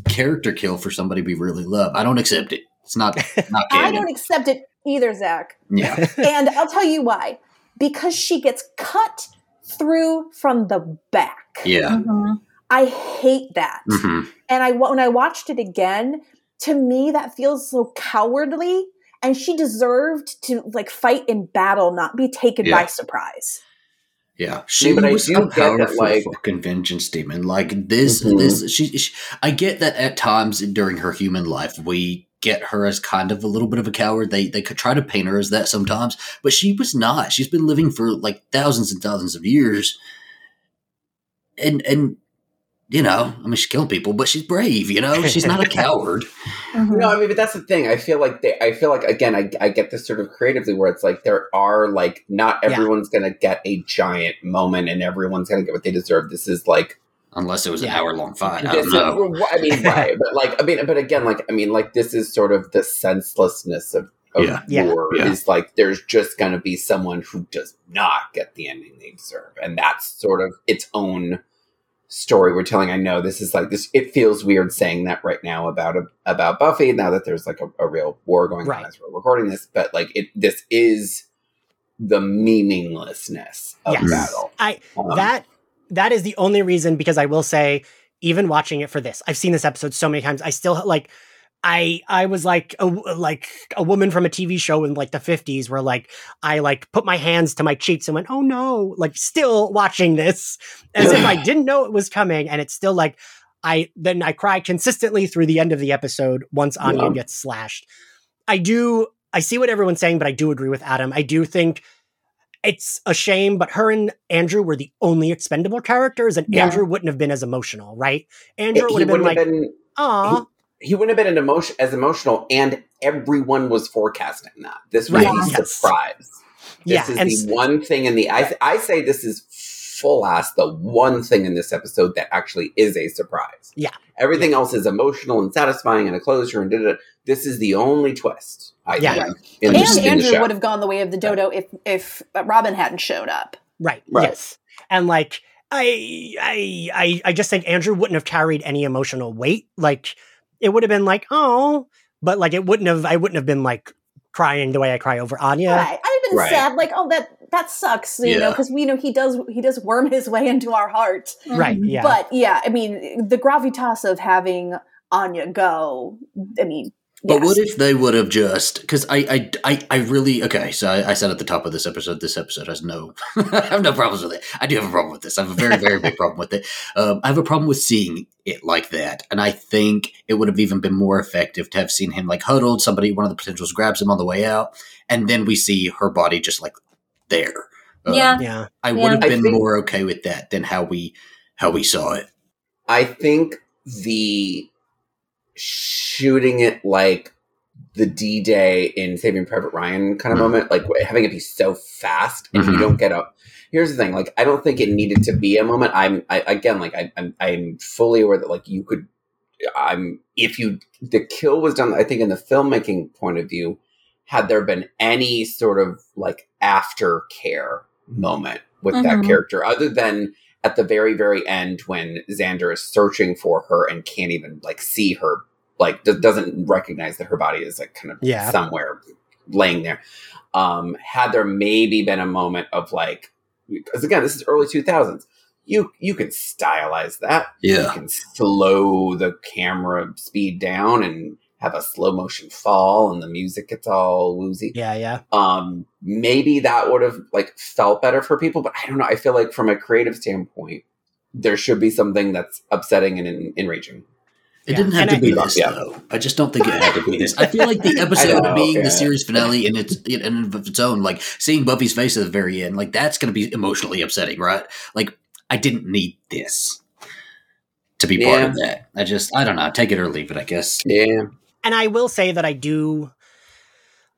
character kill for somebody we really love. I don't accept it. It's not not I don't accept it either, Zach. yeah, and I'll tell you why. Because she gets cut through from the back. yeah. Mhm. I hate that. hmm And I when I watched it again, to me that feels so cowardly. And she deserved to like fight in battle, not be taken Yeah. by surprise. Yeah, she was a get that, powerful like- fucking vengeance demon. Like this, Mhm. this. She, she. I get that at times during her human life, we get her as kind of a little bit of a coward. They they could try to paint her as that sometimes, but she was not. She's been living for like thousands and thousands of years, and and you know, I mean, she's killing people, but she's brave. You know, she's not a coward. Mhm. No, I mean, but that's the thing. I feel like they. I feel like again, I, I get this sort of creatively where it's like there are like not Yeah. everyone's gonna get a giant moment and everyone's gonna get what they deserve. This is like Unless it was an hour long fight. I don't know. is, I mean, right? But like, I mean, but again, like, I mean, like, this is sort of the senselessness of, of Yeah. Yeah. war. Yeah. Is like there's just gonna be someone who does not get the ending they deserve, and that's sort of its own story we're telling. I know this is like this. It feels weird saying that right now about about Buffy. Now that there's like a, a real war going Right. on as we're recording this, but like it, this is the meaninglessness of Yes. battle. I Um, that that is the only reason because I will say even watching it for this I've seen this episode so many times I still like I I was like a like a woman from a TV show in like the 50s where like I like put my hands to my cheeks and went oh no like still watching this as if I didn't know it was coming and it's still like I then I cry consistently through the end of the episode once Anya Yeah. gets slashed I do I see what everyone's saying but I do agree with Adam I do think it's a shame, but her and Andrew were the only expendable characters, and Yeah. Andrew wouldn't have been as emotional, right? Andrew would have been like, been "Aw, he wouldn't have been an emotion as emotional, and everyone was forecasting that. This was be a yes. surprise. This yeah." is And the one thing in the I, I say this is full ass the one thing in this episode that actually is a surprise. Yeah. Everything else is emotional and satisfying and a closure and da da. da. This is the only twist. I Yeah. think. In, And the Andrew would have gone the way of the dodo if if Robin hadn't showed up. right, Right. yes, and like I, I, I, I just think Andrew wouldn't have carried any emotional weight. Like it would have been like, "Oh," but like it wouldn't have. I wouldn't have been like crying the way I cry over Anya. Right. I'd have been Right. sad, like, oh, that that sucks, you know, because we know he does he does worm his way into our heart. Right, mm-hmm. yeah, But yeah, I mean, the gravitas of having Anya go. I mean, But what if they would have just because I, I I I really okay. So I, I said at the top of this episode, this episode has no I have no problems with it. I do have a problem with this. I have a very very big problem with it. Um, I have a problem with seeing it like that, and I think it would have even been more effective to have seen him like huddled. Somebody, one of the potentials grabs him on the way out, and then we see her body just like there. Um, Yeah. yeah, I would Yeah. have been think- more okay with that than how we how we saw it. I think the shooting it like the D Day in Saving Private Ryan kind of Mhm. moment, like having it be so fast and you Mhm. don't get up. Here's the thing, like I don't think it needed to be a moment. I'm I, again like I, I'm I'm fully aware that like you could. I'm if you the kill was done. I think in the filmmaking point of view, had there been any sort of like aftercare moment with that Mhm. character, other than at the very very end when Xander is searching for her and can't even like see her like d- doesn't recognize that her body is like kind of Yeah. somewhere laying there. Um, had there maybe been a moment of like, because again, this is early two thousands. You you can stylize that. Yeah. You can slow the camera speed down and have a slow motion fall, and the music gets all woozy Yeah, yeah. um maybe that would have like felt better for people but i don't know i feel like from a creative standpoint there should be something that's upsetting and en- enraging It Yeah. didn't have And to I- be this Yeah. though. I just don't think it had to be this. I feel like the episode know, being yeah. the series finale and it's in and of its own, like seeing Buffy's face at the very end, like that's going to be emotionally upsetting, right? Like I didn't need this to be part of that. I just, I don't know, take it or leave it. I guess. yeah And I will say that I do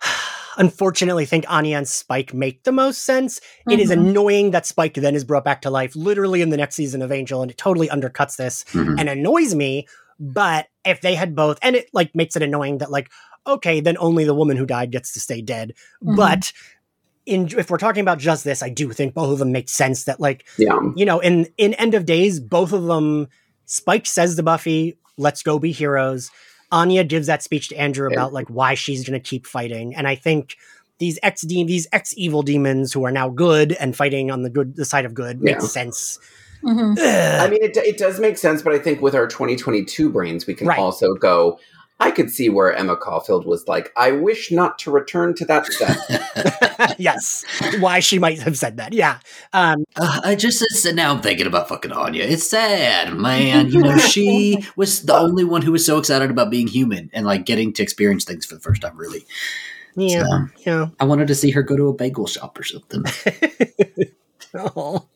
unfortunately think Anya and Spike make the most sense. It is Mhm. annoying that Spike then is brought back to life literally in the next season of Angel and it totally undercuts this Mhm. and annoys me. But if they had both, and it like makes it annoying that like, okay, then only the woman who died gets to stay dead. Mhm. But in if we're talking about just this, I do think both of them make sense that like yeah you know, in in End of Days, both of them, Spike says to Buffy, "Let's go be heroes." Anya gives that speech to Andrew about like why she's going to keep fighting, and I think these ex de- these ex evil demons who are now good and fighting on the good the side of good Yeah. makes sense. Mhm. i mean it, it does make sense but i think with our 2022 brains we can Right. also go i could see where emma caulfield was like i wish not to return to that set yes, why she might have said that. Yeah, um, Uh, I just it's, now I'm thinking about fucking Anya. It's sad, man. You know, she was the only one who was so excited about being human and like getting to experience things for the first time. Really, yeah, So, yeah. I wanted to see her go to a bagel shop or something. Oh.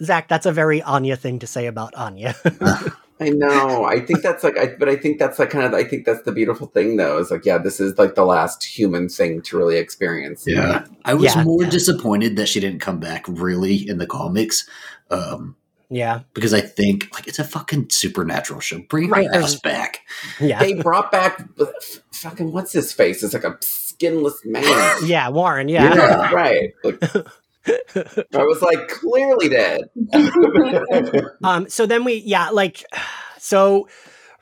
Zach, that's a very Anya thing to say about Anya. I know. I think that's like, I, but I think that's like kind of, I think that's the beautiful thing though. Is like, yeah, this is like the last human thing to really experience. Yeah, I was Yeah. more disappointed that she didn't come back really in the comics. Um, yeah, because I think like it's a fucking supernatural show. Bring her Right, ass back. yeah, They brought back f- fucking what's his face? It's like a skinless man. yeah. Warren, yeah. Yeah, right. Like, I was like clearly dead. Um, so then we, yeah, like, so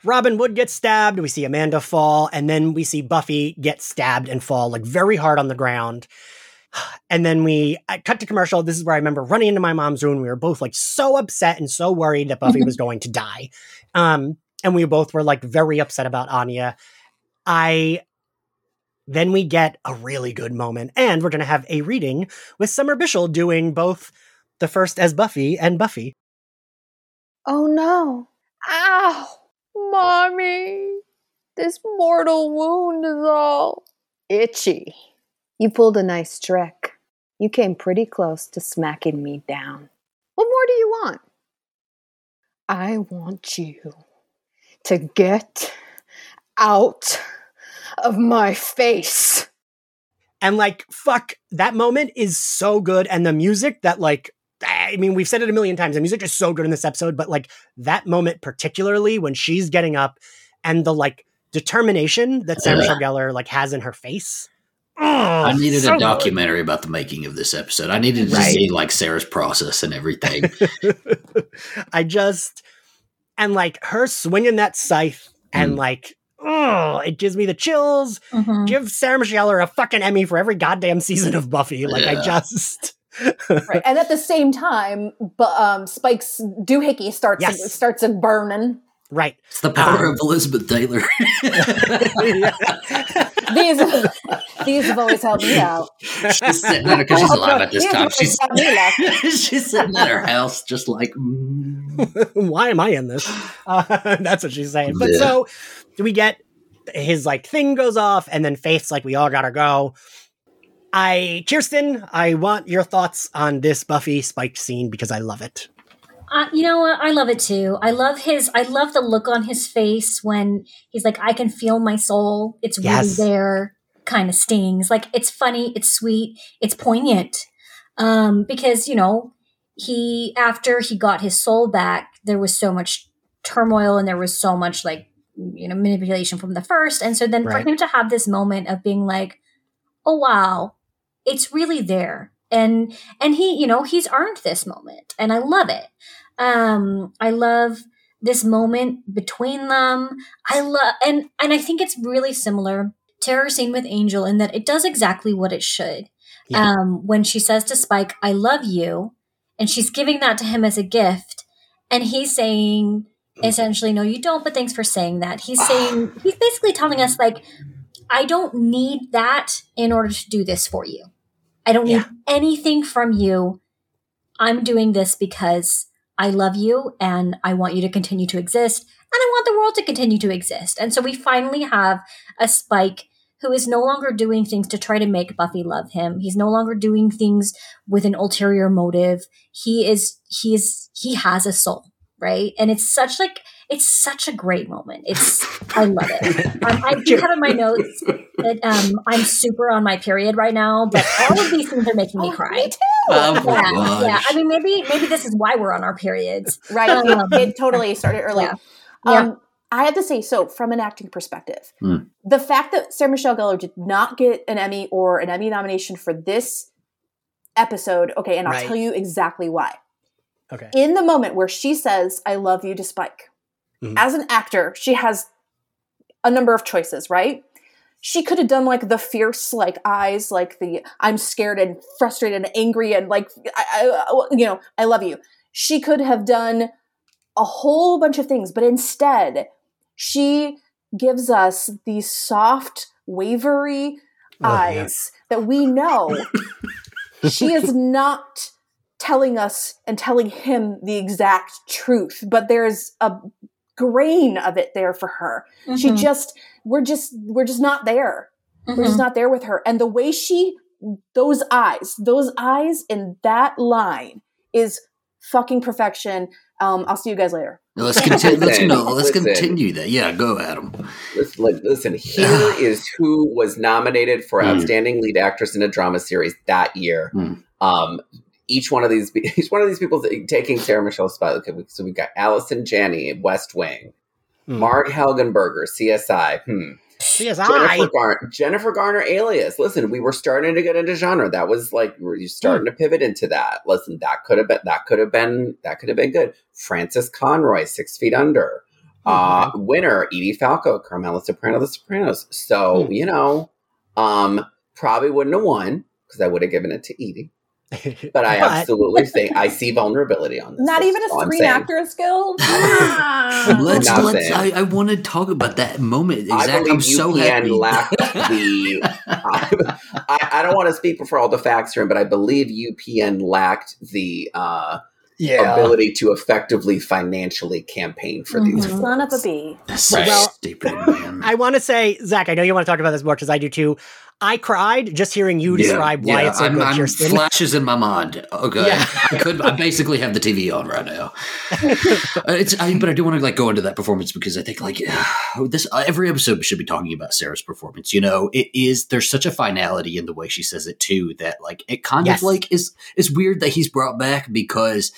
Robin Wood gets stabbed. We see Amanda fall, and then we see Buffy get stabbed and fall like very hard on the ground. And then we I cut to commercial. This is where I remember running into my mom's room. We were both like so upset and so worried that Buffy was going to die. Um, and we both were like very upset about Anya. I then we get a really good moment, and we're gonna have a reading with Summer Bishil doing both the first as Buffy and Buffy. Oh no. Ow! Mommy! This mortal wound is all itchy. You pulled a nice trick. You came pretty close to smacking me down. What more do you want? I want you to get out of my face. And like, fuck, that moment is so good. And the music that, like, I mean, we've said it a million times. The music is so good in this episode, but like that moment, particularly when she's getting up and the like determination that Sam Yeah. Michelle Gellar like has in her face. I Oh, needed so a good. documentary about the making of this episode. I needed to Right. see like Sarah's process and everything. I just and like her swinging that scythe and Mm. like oh, it gives me the chills. Mhm. Give Sarah Michelle Gellar a fucking Emmy for every goddamn season of Buffy. Like I just right. And at the same time, but um, Spike's doohickey starts Yes. starts burning. right. It's the power Um, of Elizabeth Taylor. These these have always helped me out. she's sitting at her because she's alive at this These time. She's helped me laugh. she's sitting at her house, just like mm. why am I in this? Uh, that's what she's saying. But Yeah. so we get his like thing goes off, and then Faith's like, we all gotta go. I, Kirsten, I want your thoughts on this Buffy Spike scene because I love it. Uh, you know what? I love it too. I love his. I love the look on his face when he's like, "I can feel my soul. It's really Yes. there." Kind of stings. Like it's funny. It's sweet. It's poignant. Um, because you know, he after he got his soul back, there was so much turmoil and there was so much like you know manipulation from the first, and so then Right. for him to have this moment of being like, "Oh wow, it's really there," and and he, you know, he's earned this moment, and I love it. Um, I love this moment between them. I love and and I think it's really similar to her scene with Angel in that it does exactly what it should. Yeah. Um, when she says to Spike, "I love you," and she's giving that to him as a gift, and he's saying essentially, "No, you don't." But thanks for saying that. He's saying he's basically telling us like, "I don't need that in order to do this for you. I don't need anything from you. I'm doing this because." I love you and I want you to continue to exist and I want the world to continue to exist. And so we finally have a Spike who is no longer doing things to try to make Buffy love him. He's no longer doing things with an ulterior motive. He is he is he has a soul, right? And it's such like it's such a great moment. It's I love it. Um, I do have in my notes that um, I'm super on my period right now, but all of these things are making me cry. Oh my yeah, gosh. yeah. I mean, maybe maybe this is why we're on our periods, Right. Um, it, it totally started early. Yeah. Um, I have to say, so from an acting perspective, Hmm. the fact that Sarah Michelle gellar did not get an Emmy or an Emmy nomination for this episode, okay, and I'll Right. tell you exactly why. Okay. In the moment where she says, I love you to Spike, Mhm. as an actor, she has a number of choices, right? She could have done like the fierce, like eyes, like the I'm scared and frustrated and angry and like I, I, you know, I love you. She could have done a whole bunch of things, but instead, she gives us these soft, wavery Oh, yeah. eyes that we know she is not telling us and telling him the exact truth, but there's a grain of it there for her. She Mhm. just we're just we're just not there. We're just Mhm. not there with her. And the way she those eyes, those eyes in that line is fucking perfection. Um, I'll see you guys later. Let's continue. Let's no. Let's listen. continue that. Yeah, go, Adam. Listen, like, listen, here is who was nominated for Hmm. outstanding lead actress in a drama series that year. Hmm. Um, each one of these, each one of these people taking Sarah Michelle's spot. Okay, so we've got Allison Janney, West Wing. Marg Helgenberger, CSI. Hmm. CSI. Jennifer, Gar- Jennifer Garner, Alias. Listen, we were starting to get into genre. That was like we were starting to pivot into that. Listen, that could have been that could have been that could have been good. Frances Conroy, Six Feet Under. Uh, winner Edie Falco, Carmela Soprano, The Sopranos. So Hmm. you know, um, probably wouldn't have won because I would have given it to Edie. But I But- absolutely think I see vulnerability on this. Not even a Screen saying. Actors Guild. Let's. Nothing. let's I, I want to talk about that moment. I Exactly. believe I'm so UPN happy. lacked the. I, I don't want to speak for all the facts here, but I believe UPN lacked the uh, Yeah. ability to effectively financially campaign for these. Mhm. Son of a bee. That's so Right. Well, stupid, man. I want to say, Zach, I know you want to talk about this more because I do too. I cried just hearing you describe why it's so I'm, good, I'm Kirsten. flashes in my mind. Okay, Yeah. I could. I basically have the TV on right now. Uh, it's. I, but I do want to like go into that performance because I think like this. Uh, every episode should be talking about Sarah's performance. You know, it is. There's such a finality in the way she says it too that like it kind Yes. of like is. It's weird that he's brought back because.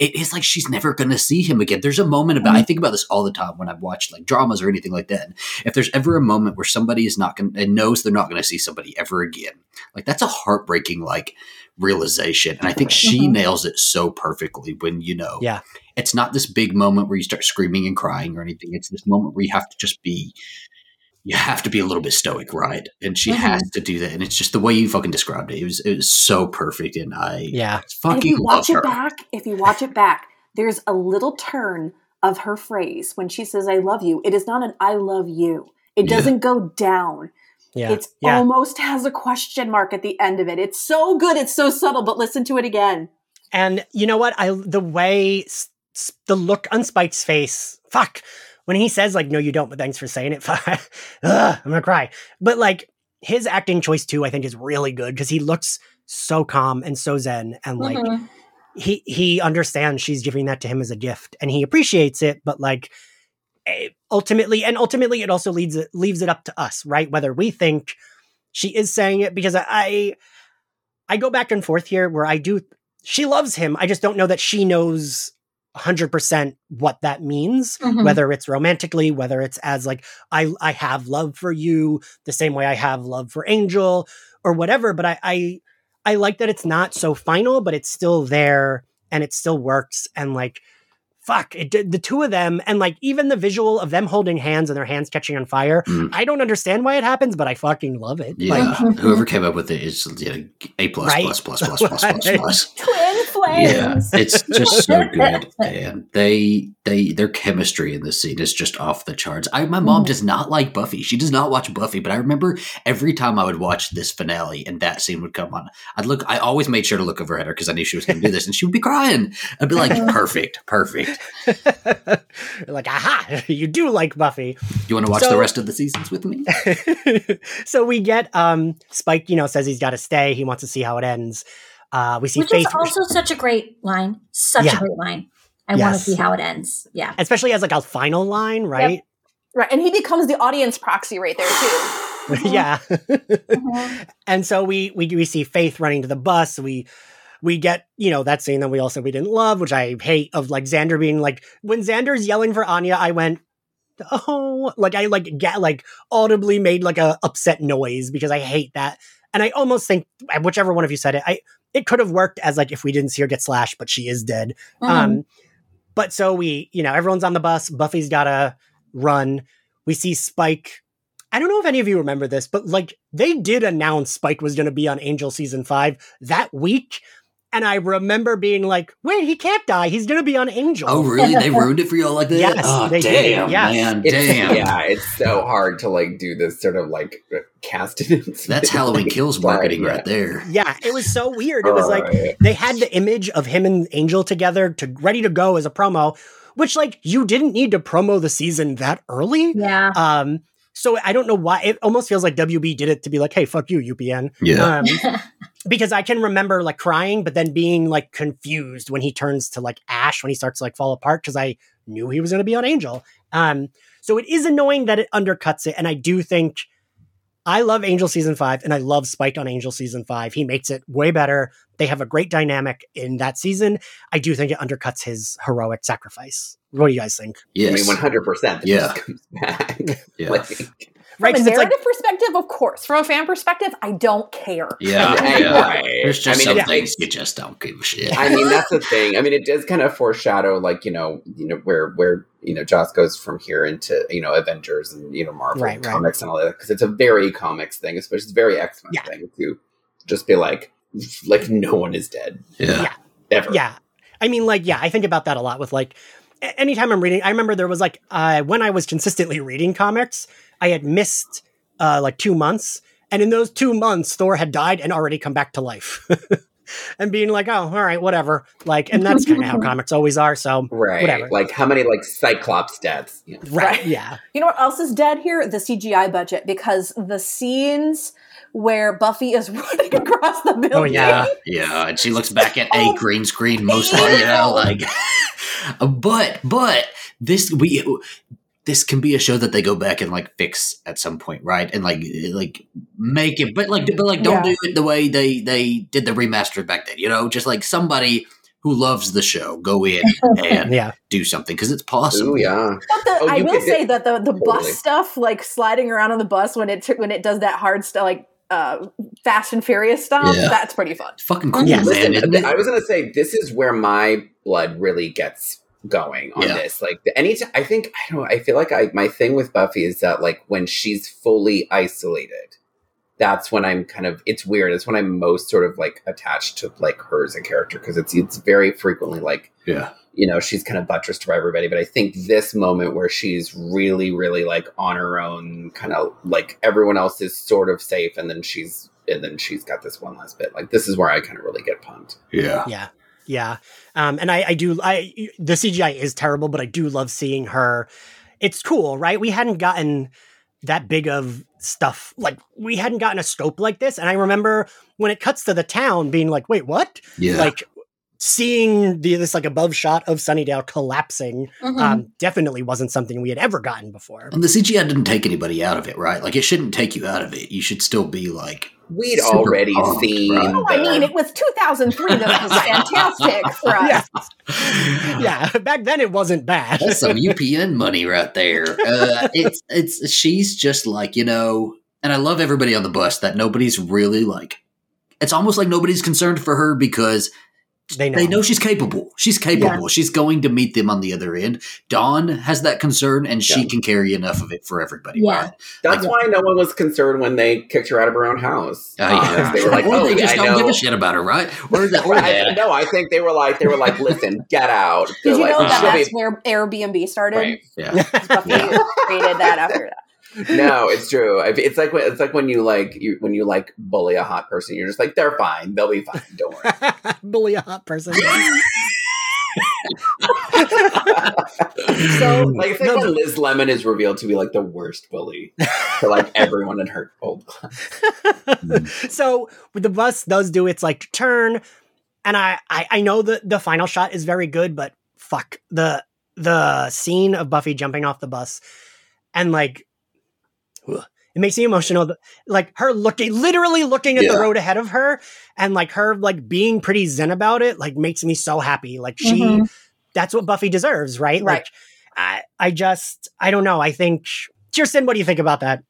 It is like she's never going to see him again. There's a moment about I think about this all the time when I've watched like dramas or anything like that. If there's ever a moment where somebody is not going and knows they're not going to see somebody ever again, like that's a heartbreaking like realization. And I think she Mhm. nails it so perfectly when you know Yeah. it's not this big moment where you start screaming and crying or anything. It's this moment where you have to just be you have to be a little bit stoic, right? And she Mhm. has to do that. And it's just the way you fucking described it. It was it was so perfect and I Yeah. And if fucking you love watch her. it back, if you watch it back, there's a little turn of her phrase when she says, I love you. It is not an I love you. It doesn't go down. Yeah. It's yeah. almost has a question mark at the end of it. It's so good. It's so subtle, but listen to it again. And you know what? I the way s- s- the look on Spike's face, fuck, when he says like, "No, you don't," but thanks for saying it. Ugh, I'm gonna cry. But like his acting choice too, I think is really good because he looks so calm and so zen, and like Mhm. he he understands she's giving that to him as a gift, and he appreciates it. But like eh, ultimately, and ultimately, it also leads it leaves it up to us, right? Whether we think she is saying it because I I go back and forth here where I do she loves him. I just don't know that she knows 100% what that means, Mhm. whether it's romantically, whether it's as like I I have love for you the same way I have love for Angel or whatever, but I I I like that it's not so final, but it's still there and it still works and like fuck it did the two of them and like even the visual of them holding hands and their hands catching on fire Mm. i don't understand why it happens but i fucking love it Yeah, Like, whoever came up with it is you know, a plus Right? plus plus plus plus plus Right. plus. Twin Yeah, it's just so good, and they they their chemistry in this scene is just off the charts. I my mom does not like Buffy. She does not watch Buffy, but I remember every time I would watch this finale and that scene would come on, I'd look. I always made sure to look over at her because I knew she was going to do this, and she would be crying. I'd be like, "Perfect, perfect." like aha you do like buffy You want to watch So- the rest of the seasons with me? so we get um spike you know says he's got to stay he wants to see how it ends uh we see Which faith is also such a great line. Such Yeah. a great line. I want to see how it ends. Yeah. especially as like a final line right Right, and he becomes the audience proxy right there too. yeah and so we, we we see faith running to the bus we we get you know that scene that we all said we didn't love which i hate of like xander being like when xander's yelling for anya i went oh like i like get like audibly made like a upset noise because i hate that. And i almost think whichever one of you said it i it could have worked as like if we didn't see her get slashed but she is dead. Um but so we you know everyone's on the bus buffy's gotta run. We see spike. I don't know if any of you remember this, but like they did announce Spike was going to be on Angel season five that week. And I remember being like, wait, he can't die. He's going to be on Angel. Oh, really? They ruined it for y'all like that? Yes, oh, they did, damn, yes. man, It's, damn. Yeah, it's so hard to like do this sort of like cast announcement. That's Halloween Kills marketing yeah. right there. Yeah, it was so weird. It was like Alright. they had the image of him and Angel together to ready to go as a promo, which like you didn't need to promo the season that early. Yeah. Um, so I don't know why it almost feels like WB did it to be like, hey, fuck you, UPN. Yeah. Um, because I can remember like crying, but then being like confused when he turns to like Ash when he starts to like fall apart because I knew he was going to be on Angel. Um, so it is annoying that it undercuts it, and I do think I love Angel season five, and I love Spike on Angel season five. He makes it way better. They have a great dynamic in that season. I do think it undercuts his heroic sacrifice. What do you guys think? I mean, one hundred percent. Yeah. comes back. Yeah. Like, Right, From 'cause a it's like- narrative perspective, of course. From a fan perspective, I don't care. Yeah, yeah. right. There's just I mean, some it's- things you just don't give a shit. I mean, that's the thing. I mean, it does kind of foreshadow, like you know, you know where where you know Joss goes from here into you know Avengers and you know Marvel Right, right. comics and all that because it's a very comics thing, especially it's a very X Men thing to just be like, like no one is dead. Yeah. Yeah. Ever. Yeah. I mean, like, yeah, I think about that a lot with like a- anytime I'm reading. I remember there was like uh, when I was consistently reading comics, I had missed uh, like two months, and in those two months, Thor had died and already come back to life. and being like, oh, all right, whatever. Like, and that's kind of how comics always are. So, Right. whatever. Like how many like Cyclops deaths? You know? right. Yeah. You know what else is dead here? The CGI budget, because the scenes where Buffy is running across the oh, building. Oh, yeah. Yeah, and she looks back at a green screen mostly, you know, like. Uh, but but this we this can be a show that they go back and like fix at some point, right? And like like make it, but like but like don't Yeah. do it the way they they did the remaster back then, you know, just like somebody who loves the show go in and Yeah. do something because it's possible. Ooh, yeah. But the, Oh, I will could- say that the the bus stuff, like sliding around on the bus when it when it does that hard stuff, like uh, Fast and Furious stuff, Yeah. that's pretty fun. Fucking cool, Yes. man. Listen, isn't? I was gonna say this is where my blood really gets going on Yeah. this. Like any, t- I think I don't know. I feel like I my thing with Buffy is that like when she's fully isolated, that's when I'm kind of. It's weird. It's when I'm most sort of like attached to like her as a character because it's it's very frequently like Yeah. You know she's kind of buttressed by everybody. But I think this moment where she's really really like on her own, kind of like everyone else is sort of safe, and then she's and then she's got this one last bit. Like this is where I kind of really get pumped. Yeah. Yeah. Yeah. Um, and I, I do, I, the CGI is terrible, but I do love seeing her. It's cool, right? We hadn't gotten that big of stuff. Like, we hadn't gotten a scope like this. And I remember when it cuts to the town being like, wait, what? Yeah. Like, seeing the, this like above shot of Sunnydale collapsing Mhm. um, definitely wasn't something we had ever gotten before. And the CGI didn't take anybody out of it, right? Like it shouldn't take you out of it. You should still be like We'd super already pumped, seen. right? Oh, I mean, it was 2003. That was fantastic for us. yeah, back then it wasn't bad. That's some UPN money right there. Uh, it's it's she's just like you know, and I love everybody on the bus that nobody's really like. It's almost like nobody's concerned for her because they know. They know she's capable. She's capable. She's going to meet them on the other end. Dawn has that concern, and she Yeah. can carry enough of it for everybody. Yeah. Right? That's Like- why no one was concerned when they kicked her out of her own house. Oh, yeah. They were like, or "Oh, they just I don't know." give a shit about her, right? Or, the, or I, no, I think they were like, they were like, listen, get out. Did They're you like, know that "She'll be that's where Airbnb started? Right. Yeah. Buffy created that after that. No, it's true. It's like when it's like when you like you when you like bully a hot person, you're just like they're fine, they'll be fine. Don't worry. bully a hot person. so like it's like when Liz Lemon is revealed to be like the worst bully to like everyone in her old class. so the bus does do its like turn, and I, I I know that the final shot is very good, but fuck the the scene of Buffy jumping off the bus and like ugh, it makes me emotional. Like her looking, literally looking at Yeah. the road ahead of her, and like her like being pretty zen about it, like makes me so happy. Like she, Mhm. that's what Buffy deserves, right? Like I, I just, I don't know. I think Kirsten, what do you think about that?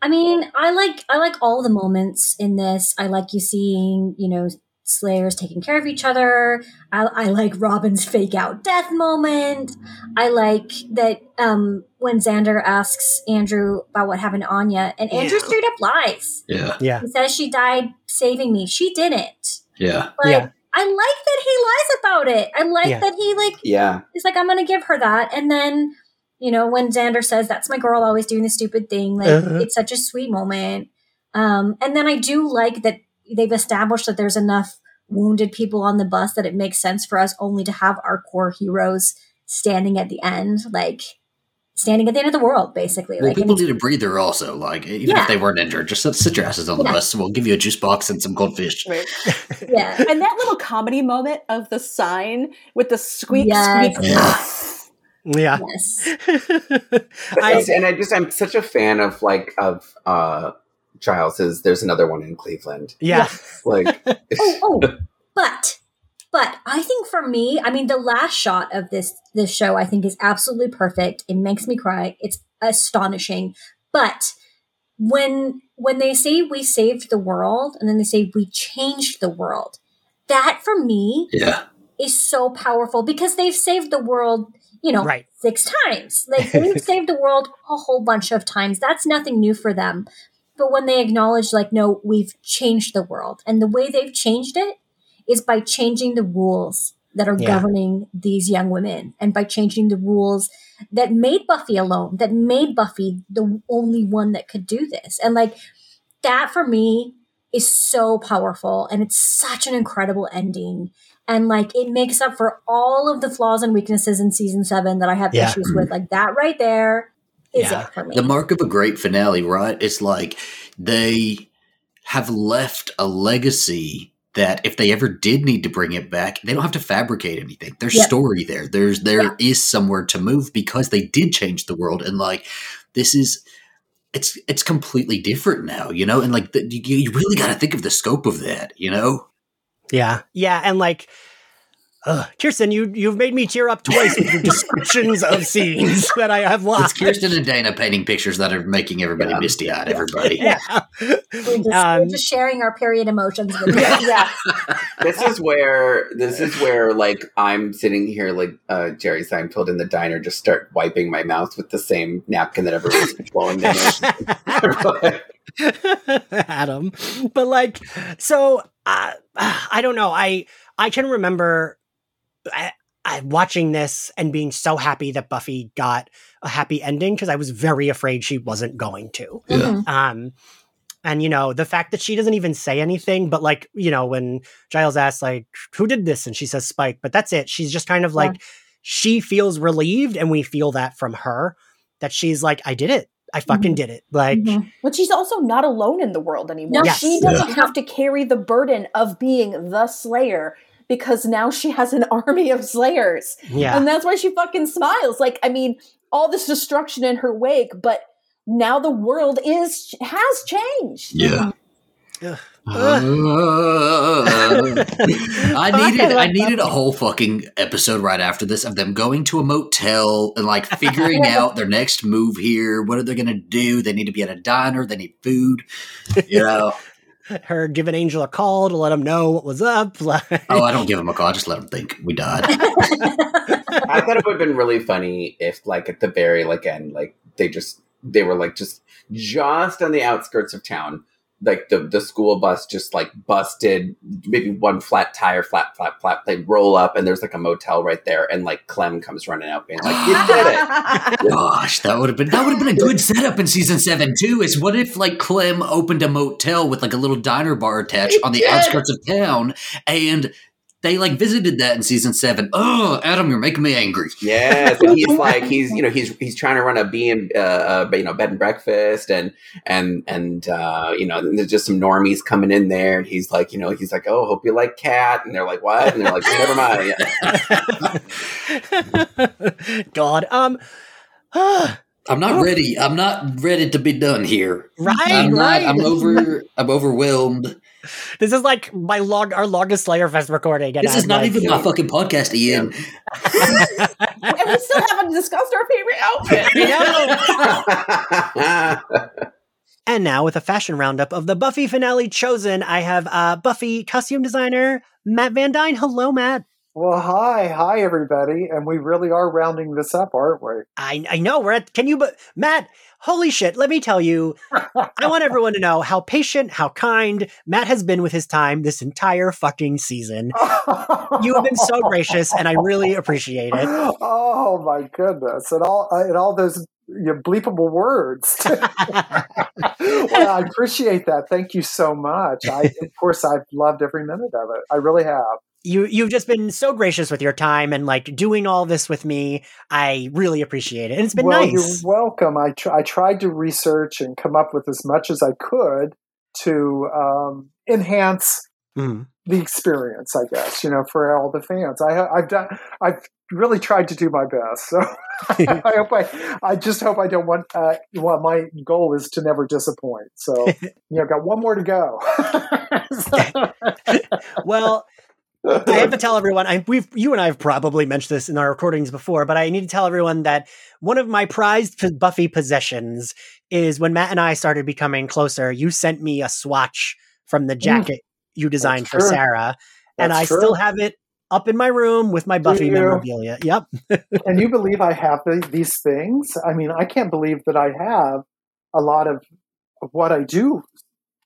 I mean, I like I like all the moments in this. I like you seeing, you know, Slayers taking care of each other. I, I like Robin's fake out death moment. I like that um, when Xander asks Andrew about what happened to Anya, and Andrew Yeah. straight up lies. Yeah. Yeah. He says she died saving me. She didn't. Yeah. But Yeah. I like that he lies about it. I like Yeah. that he like Yeah. he's like, I'm gonna give her that. And then, you know, when Xander says, That's my girl always doing the stupid thing, like Uh-huh. it's such a sweet moment. Um, and then I do like that they've established that there's enough wounded people on the bus that it makes sense for us only to have our core heroes standing at the end, like standing at the end of the world, basically. Well, like people and- need a breather also. Like, even Yeah. if they weren't injured, just sit, sit your asses on the Yeah. bus. We'll give you a juice box and some goldfish. yeah. And that little comedy moment of the sign with the squeak, Yes. squeak. Yeah. Yes. I, and I just I'm such a fan of like of uh Giles's There's another one in Cleveland. yeah. Like oh, oh, but but I think for me, I mean, the last shot of this this show, I think, is absolutely perfect. It makes me cry. It's astonishing. But when when they say we saved the world, and then they say we changed the world, that for me Yeah. is so powerful because they've saved the world, you know, Right. six times. Like they've saved the world a whole bunch of times. That's nothing new for them. But when they acknowledge, like, no, we've changed the world, and the way they've changed it is by changing the rules that are Yeah. governing these young women, and by changing the rules that made Buffy alone, that made Buffy the only one that could do this. And like that for me is so powerful and it's such an incredible ending. And like it makes up for all of the flaws and weaknesses in season seven that I have Yeah. issues with. Like that right there is Yeah. it for me. The mark of a great finale, right? It's like they have left a legacy that if they ever did need to bring it back, they don't have to fabricate anything. There's Yep. story there. There's there Yeah. is somewhere to move because they did change the world and like this is it's it's completely different now, you know? And like the, you, you really got to think of the scope of that, you know? Yeah. Yeah. And like, uh, Kirsten, you, you've made me tear up twice with your descriptions of scenes that I have It's lost. Kirsten and Dana painting pictures that are making everybody Yeah. misty eyed, everybody. Yeah. we're, just, Um, we're just sharing our period emotions with you. yeah. this is where this is where like I'm sitting here like uh Jerry Seinfeld in the diner just start wiping my mouth with the same napkin that everyone everyone's blowing their nose. Adam. But like, so uh, I don't know. I I can remember I, I watching this and being so happy that Buffy got a happy ending because I was very afraid she wasn't going to. Mhm. Um, and you know the fact that she doesn't even say anything, but like you know when Giles asks like who did this and she says Spike, but that's it. She's just kind of like she feels relieved, and we feel that from her that she's like I did it. I fucking Mhm. did it. Like Mhm. But she's also not alone in the world anymore. No. She doesn't have to carry the burden of being the Slayer because now she has an army of Slayers. yeah. And that's why she fucking smiles. Like, I mean, all this destruction in her wake, but now the world is has changed. Yeah. Ugh. Uh, I needed I needed a whole fucking episode right after this of them going to a motel and like figuring out their next move here. What are they gonna do? They need to be at a diner. They need food. You know. Her giving Angel a call to let him know what was up. Like, Oh, I don't give him a call. I just let him think we died. I thought it would have been really funny if, like, at the very like end, like they just they were like just just on the outskirts of town, like the the school bus just like busted, maybe one flat tire, flat, flat, flat. They roll up and there's like a motel right there, and like Clem comes running out, being like, "You did it!" Gosh, that would have been that would have been a good setup in season seven too. Is what if like Clem opened a motel with like a little diner bar attached on the did. outskirts of town, and they like visited that in season seven. Oh, Adam, you're making me angry. Yes, and he's like he's you know he's he's trying to run a B and uh, uh, you know bed and breakfast and and and uh, you know there's just some normies coming in there and he's like you know he's like oh hope you like cat and they're like what and they're like never mind God, um, I'm not ready. I'm not ready to be done here. Right, I'm not. right. I'm over. I'm overwhelmed. this is like my log, our longest Slayer Fest recording. And This is I'm not like- even my fucking podcast, Ian. and we still haven't discussed our favorite outfit. And now, with a fashion roundup of the Buffy finale chosen, I have uh, Buffy costume designer Matt Van Dyne. Hello, Matt. Well, hi, hi, everybody, and we really are rounding this up, aren't we? I I know we're at. Can you, but Matt? Holy shit! Let me tell you. I want everyone to know how patient, how kind Matt has been with his time this entire fucking season. you have been so gracious, and I really appreciate it. Oh my goodness, and all uh, and all those you know, bleepable words. well, I appreciate that. Thank you so much. I, of course, I've loved every minute of it. I really have. You you've just been so gracious with your time and like doing all this with me. I really appreciate it, and it's been well, nice. you're welcome. I tr- I tried to research and come up with as much as I could to um, enhance Mhm. the experience. I guess you know for all the fans. I I've done. I've really tried to do my best. So I hope I. I just hope I don't want. Uh, well, my goal is to never disappoint. So you know, got one more to go. well, I have to tell everyone. I, we've you and I have probably mentioned this in our recordings before, but I need to tell everyone that one of my prized p- Buffy possessions is when Matt and I started becoming closer. You sent me a swatch from the mm. jacket you designed for true. Sarah, and I true. still have it up in my room with my Buffy memorabilia. Yep. Can you believe I have the, these things? I mean, I can't believe that I have a lot of, of what I do.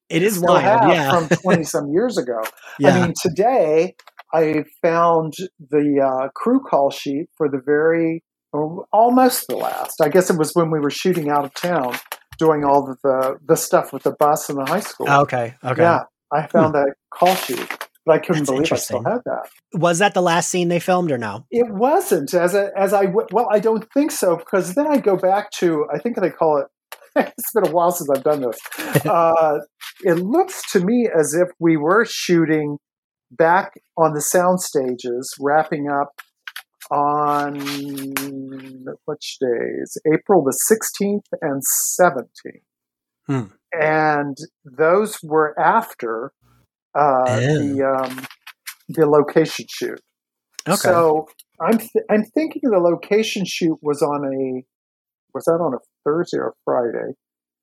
It is wild, have yeah. from twenty some years ago. Yeah. I mean, today I found the uh, crew call sheet for the very or almost the last. I guess it was when we were shooting out of town, doing all of the the stuff with the bus and the high school. Okay. Okay. Yeah, I found that call sheet, but I couldn't That's believe I still had that. Was that the last scene they filmed or no? It wasn't as a, as I well, I don't think so because then I go back to I think they call it. it's been a while since I've done this. Uh, it looks to me as if we were shooting back on the sound stages, wrapping up on which days? April the sixteenth and seventeenth, Hmm. and those were after uh, the um, the location shoot. Okay. So I'm th- I'm thinking the location shoot was on a was that on a Thursday or Friday?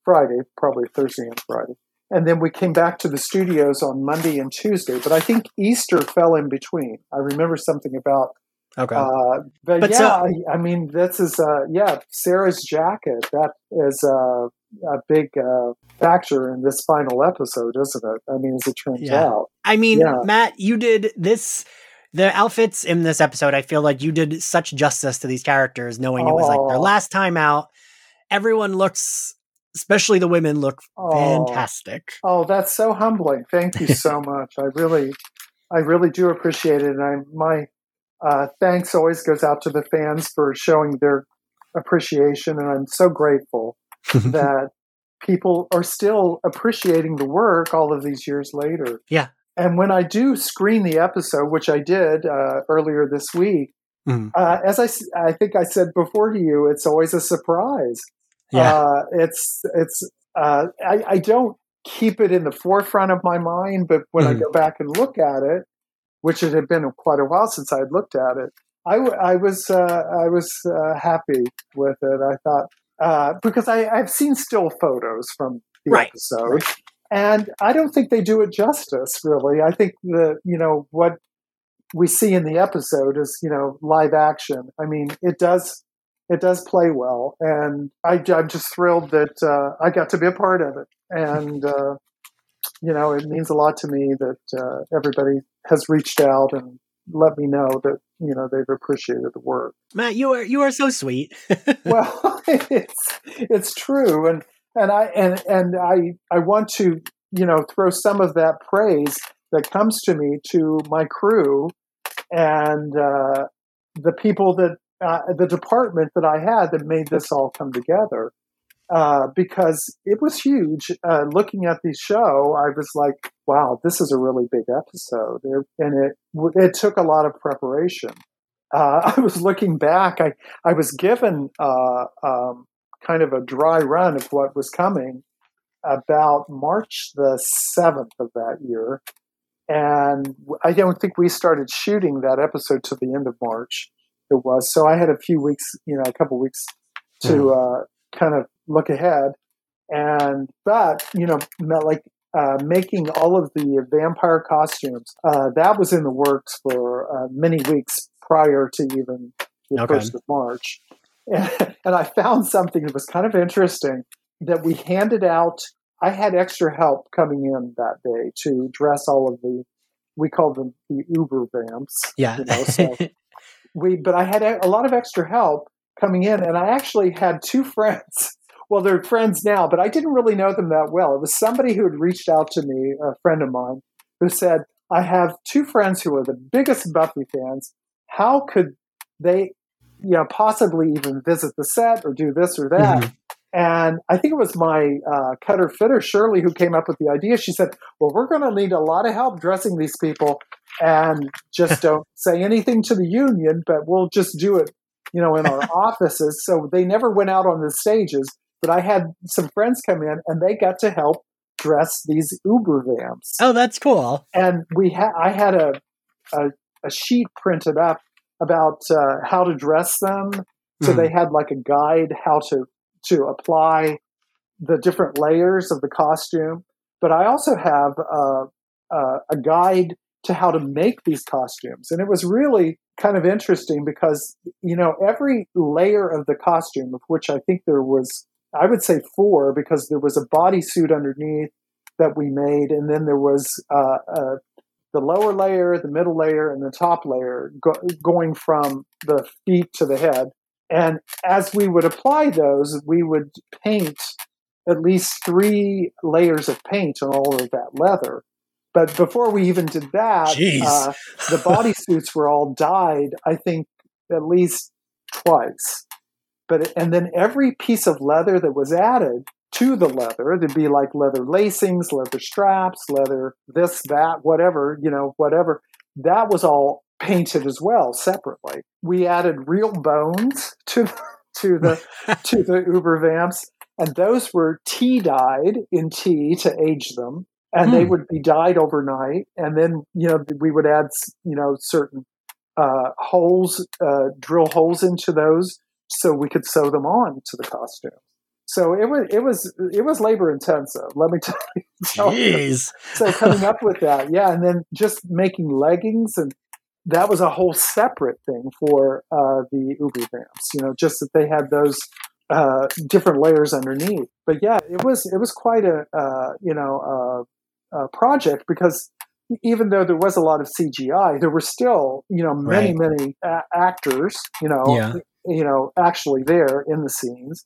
Friday, probably Thursday and Friday. And then we came back to the studios on Monday and Tuesday. But I think Easter fell in between. I remember something about. Okay. Uh, but, But yeah, so- I, I mean, this is uh, yeah, Sarah's jacket. That is uh, a big uh, factor in this final episode, isn't it? I mean, as it turns Yeah. out. I mean, Yeah. Matt, you did this. The outfits in this episode, I feel like you did such justice to these characters, knowing it was like their last time out. Everyone looks, especially the women, look Aw. fantastic. Oh, that's so humbling. Thank you so much. I really, I really do appreciate it. And I, my uh, thanks always goes out to the fans for showing their appreciation. And I'm so grateful that people are still appreciating the work all of these years later. Yeah. And when I do screen the episode, which I did uh, earlier this week, Mhm. uh, as I, I think I said before to you, it's always a surprise. Yeah. Uh, it's it's uh, I, I don't keep it in the forefront of my mind, but when I Mhm. go back and look at it, which it had been quite a while since I had looked at it, I, I was uh, I was uh, happy with it. I thought uh, because I, I've seen still photos from the Right, episode, and I don't think they do it justice. Really, I think the you know what we see in the episode is you know live action. I mean, it does it does play well, and I, am just thrilled that uh, I got to be a part of it. And uh, you know, it means a lot to me that uh, everybody has reached out and let me know that you know they've appreciated the work. Matt, you are you are so sweet. well, it's it's true, and and I and and I I want to you know throw some of that praise that comes to me to my crew and uh, the people that uh, the department that I had that made this all come together. Uh, because it was huge. Uh, looking at the show, I was like, "Wow, this is a really big episode," and it it took a lot of preparation. Uh, I was looking back. I I was given uh, um, kind of a dry run of what was coming about March the seventh of that year, and I don't think we started shooting that episode to the end of March. It was so I had a few weeks, you know, a couple weeks to mm. uh, kind of look ahead. And but you know, like uh, making all of the vampire costumes, uh, that was in the works for uh, many weeks prior to even the okay. first of March. And, and I found something that was kind of interesting that we handed out I had extra help coming in that day to dress all of the, we call them the Uber vamps. Yeah. You know, so we, but I had a lot of extra help coming in, and I actually had two friends. Well, they're friends now, but I didn't really know them that well. It was somebody who had reached out to me, a friend of mine, who said, I have two friends who are the biggest Buffy fans. How could they, you know, possibly even visit the set or do this or that? Mm-hmm. And I think it was my uh, cutter fitter, Shirley, who came up with the idea. She said, Well, we're going to need a lot of help dressing these people and just don't say anything to the union, but we'll just do it, you know, in our offices. So they never went out on the stages. But I had some friends come in and they got to help dress these Uber vamps. Oh, that's cool. And we had, I had a, a, a sheet printed up about uh, how to dress them. So mm. they had like a guide how to to apply the different layers of the costume. But I also have a, guide to how to make these costumes. And it was really kind of interesting because, you know, every layer of the costume, of which I think there was, I would say four, because there was a bodysuit underneath that we made, and then there was uh, uh, the lower layer, the middle layer, and the top layer go- going from the feet to the head. And as we would apply those, we would paint at least three layers of paint on all of that leather. But before we even did that, uh, the bodysuits were all dyed, I think, at least twice. But and then every piece of leather that was added to the leather, there'd be like leather lacings, leather straps, leather this, that, whatever, you know, whatever, that was all painted as well separately. We added real bones to to the to the Uber vamps, and those were tea dyed in tea to age them, and they hmm. would be dyed overnight. And then you know we would add you know certain uh, holes, uh, drill holes into those, so we could sew them on to the costume. So it was it was it was labor intensive. Let me tell you. Jeez. So coming up with that, yeah, and then just making leggings and that was a whole separate thing for uh, the Uber vamps. You know, just that they had those uh, different layers underneath. But yeah, it was it was quite a uh, you know a project because even though there was a lot of CGI, there were still you know many right. many a- actors you know yeah. you know actually there in the scenes,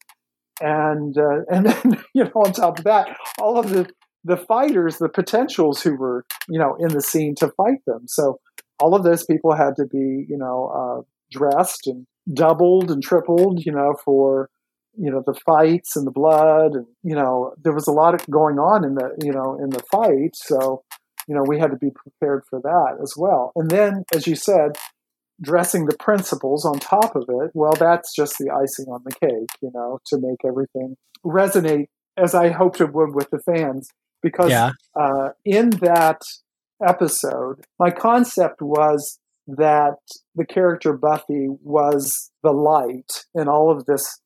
and uh, and then you know on top of that, all of the the fighters, the potentials who were you know in the scene to fight them. So all of those people had to be, you know, uh, dressed and doubled and tripled, you know, for you know the fights and the blood, and you know there was a lot going on in the you know in the fight, so you know we had to be prepared for that as well. And then, as you said, dressing the principals on top of it, well, that's just the icing on the cake, you know, to make everything resonate as I hoped it would with the fans. Because yeah. uh, in that episode, my concept was that the character Buffy was the light in all of this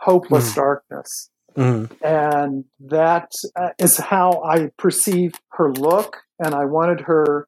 hopeless mm. darkness. Mhm. and that uh, is how I perceive her look, and I wanted her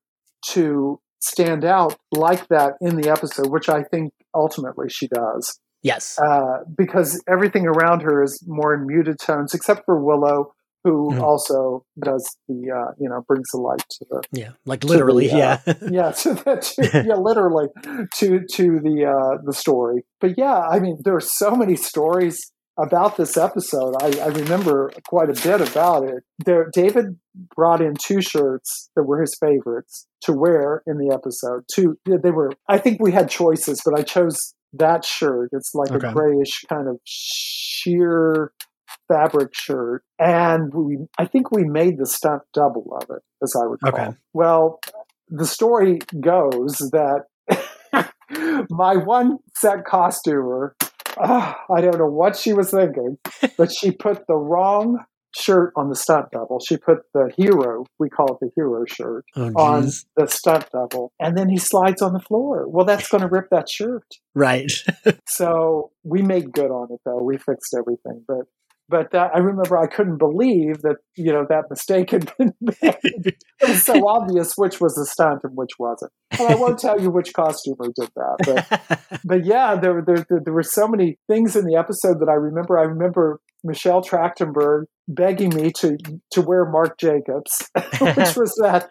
to stand out like that in the episode, which I think ultimately she does. Yes. Uh, because everything around her is more in muted tones, except for Willow, who Mhm. also does the, uh, you know, brings the light to the. Yeah, like literally, the, uh, yeah. yeah, to the, to, yeah, literally to to the uh, the story. But yeah, I mean, there are so many stories about this episode. I, I remember quite a bit about it. There, David brought in two shirts that were his favorites to wear in the episode. Two, they were. I think we had choices, but I chose that shirt. It's like Okay. a grayish kind of sheer fabric shirt, and we. I think we made the stunt double of it, as I recall. Okay. Well, the story goes that my one set costumer, ah, I don't know what she was thinking, but she put the wrong shirt on the stunt double. She put the hero, we call it the hero shirt, Oh, on the stunt double. And then he slides on the floor. Well, that's going to rip that shirt. Right. So we made good on it, though. We fixed everything. But but that, I remember I couldn't believe that you know that mistake had been made. it was so obvious which was the stunt and which wasn't. And I won't tell you which costumer did that, but but yeah, there, there there there were so many things in the episode that I remember. I remember Michelle Trachtenberg begging me to to wear Marc Jacobs, which was that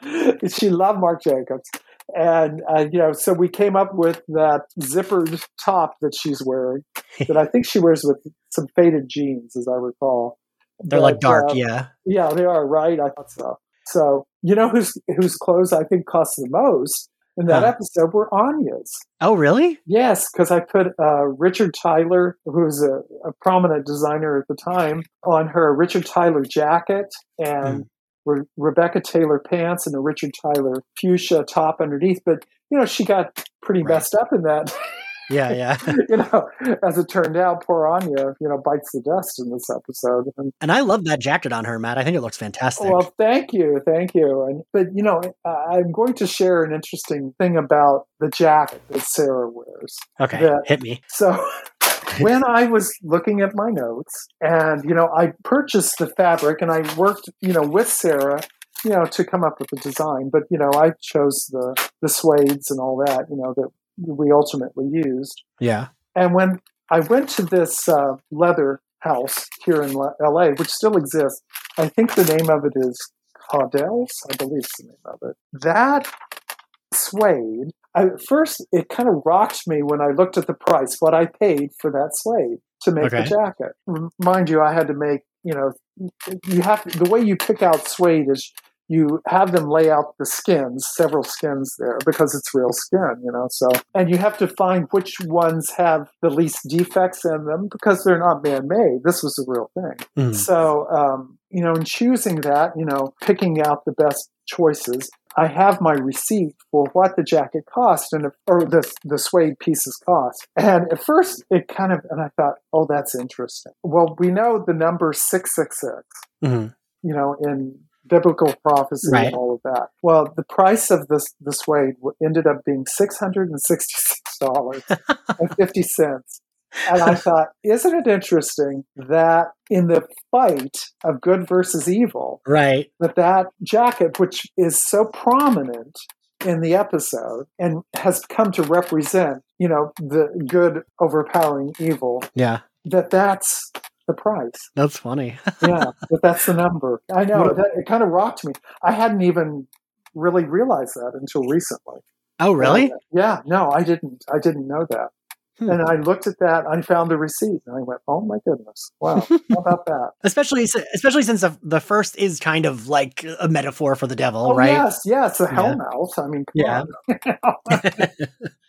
she loved Marc Jacobs. And uh, you know, so we came up with that zippered top that she's wearing, that I think she wears with some faded jeans, as I recall. They're like dark, uh, yeah. yeah, they are right. I thought so. So you know whose whose clothes I think cost the most in that Huh. episode were Anya's. Oh, really? Yes, because I put uh, Richard Tyler, who was a, a prominent designer at the time, on her Richard Tyler jacket and Re- Rebecca Taylor pants and a Richard Tyler fuchsia top underneath. But you know, she got pretty messed up in that. Yeah, yeah. you know, as it turned out, poor Anya, you know, bites the dust in this episode. And And I love that jacket on her, Matt. I think it looks fantastic. well, thank you, thank you. And but you know, I'm going to share an interesting thing about the jacket that Sarah wears. okay, that- hit me. So when I was looking at my notes, and you know, I purchased the fabric, and I worked, you know, with Sarah, you know, to come up with the design. But you know, I chose the the suedes and all that, you know, that we ultimately used. Yeah. And when I went to this uh, leather house here in LA, which still exists, I think the name of it is Caudell's, I believe is the name of it. That suede, I, at first it kind of rocked me when I looked at the price, what I paid for that suede to make the jacket. Mind you, I had to make, you know, you have the way you pick out suede is you have them lay out the skins, several skins there, because it's real skin, you know. So, and you have to find which ones have the least defects in them because they're not man made. This was a real thing. Mhm. So, um, you know, in choosing that, you know, picking out the best choices, I have my receipt for what the jacket cost and or the the suede pieces cost. And at first, it kind of and I thought, oh, that's interesting. Well, we know the number six six six Mhm. you know, in biblical prophecy Right. and all of that. Well, the price of this the suede ended up being six hundred and sixty six dollars and fifty cents. And I thought, isn't it interesting that in the fight of good versus evil, Right. that that jacket, which is so prominent in the episode and has come to represent, you know, the good overpowering evil, Yeah. that that's the price That's funny. yeah, but that's the number. I know that, it kind of rocked me. I hadn't even really realized that until recently. Oh, really? Yeah, no, I didn't. I didn't know that. Hmm. And I looked at that. I found the receipt, and I went, "Oh my goodness! Wow, how about that?" Especially, especially since the, the first is kind of like a metaphor for the devil, Oh right? yes, yes, a Yeah. hellmouth. I mean, come Yeah.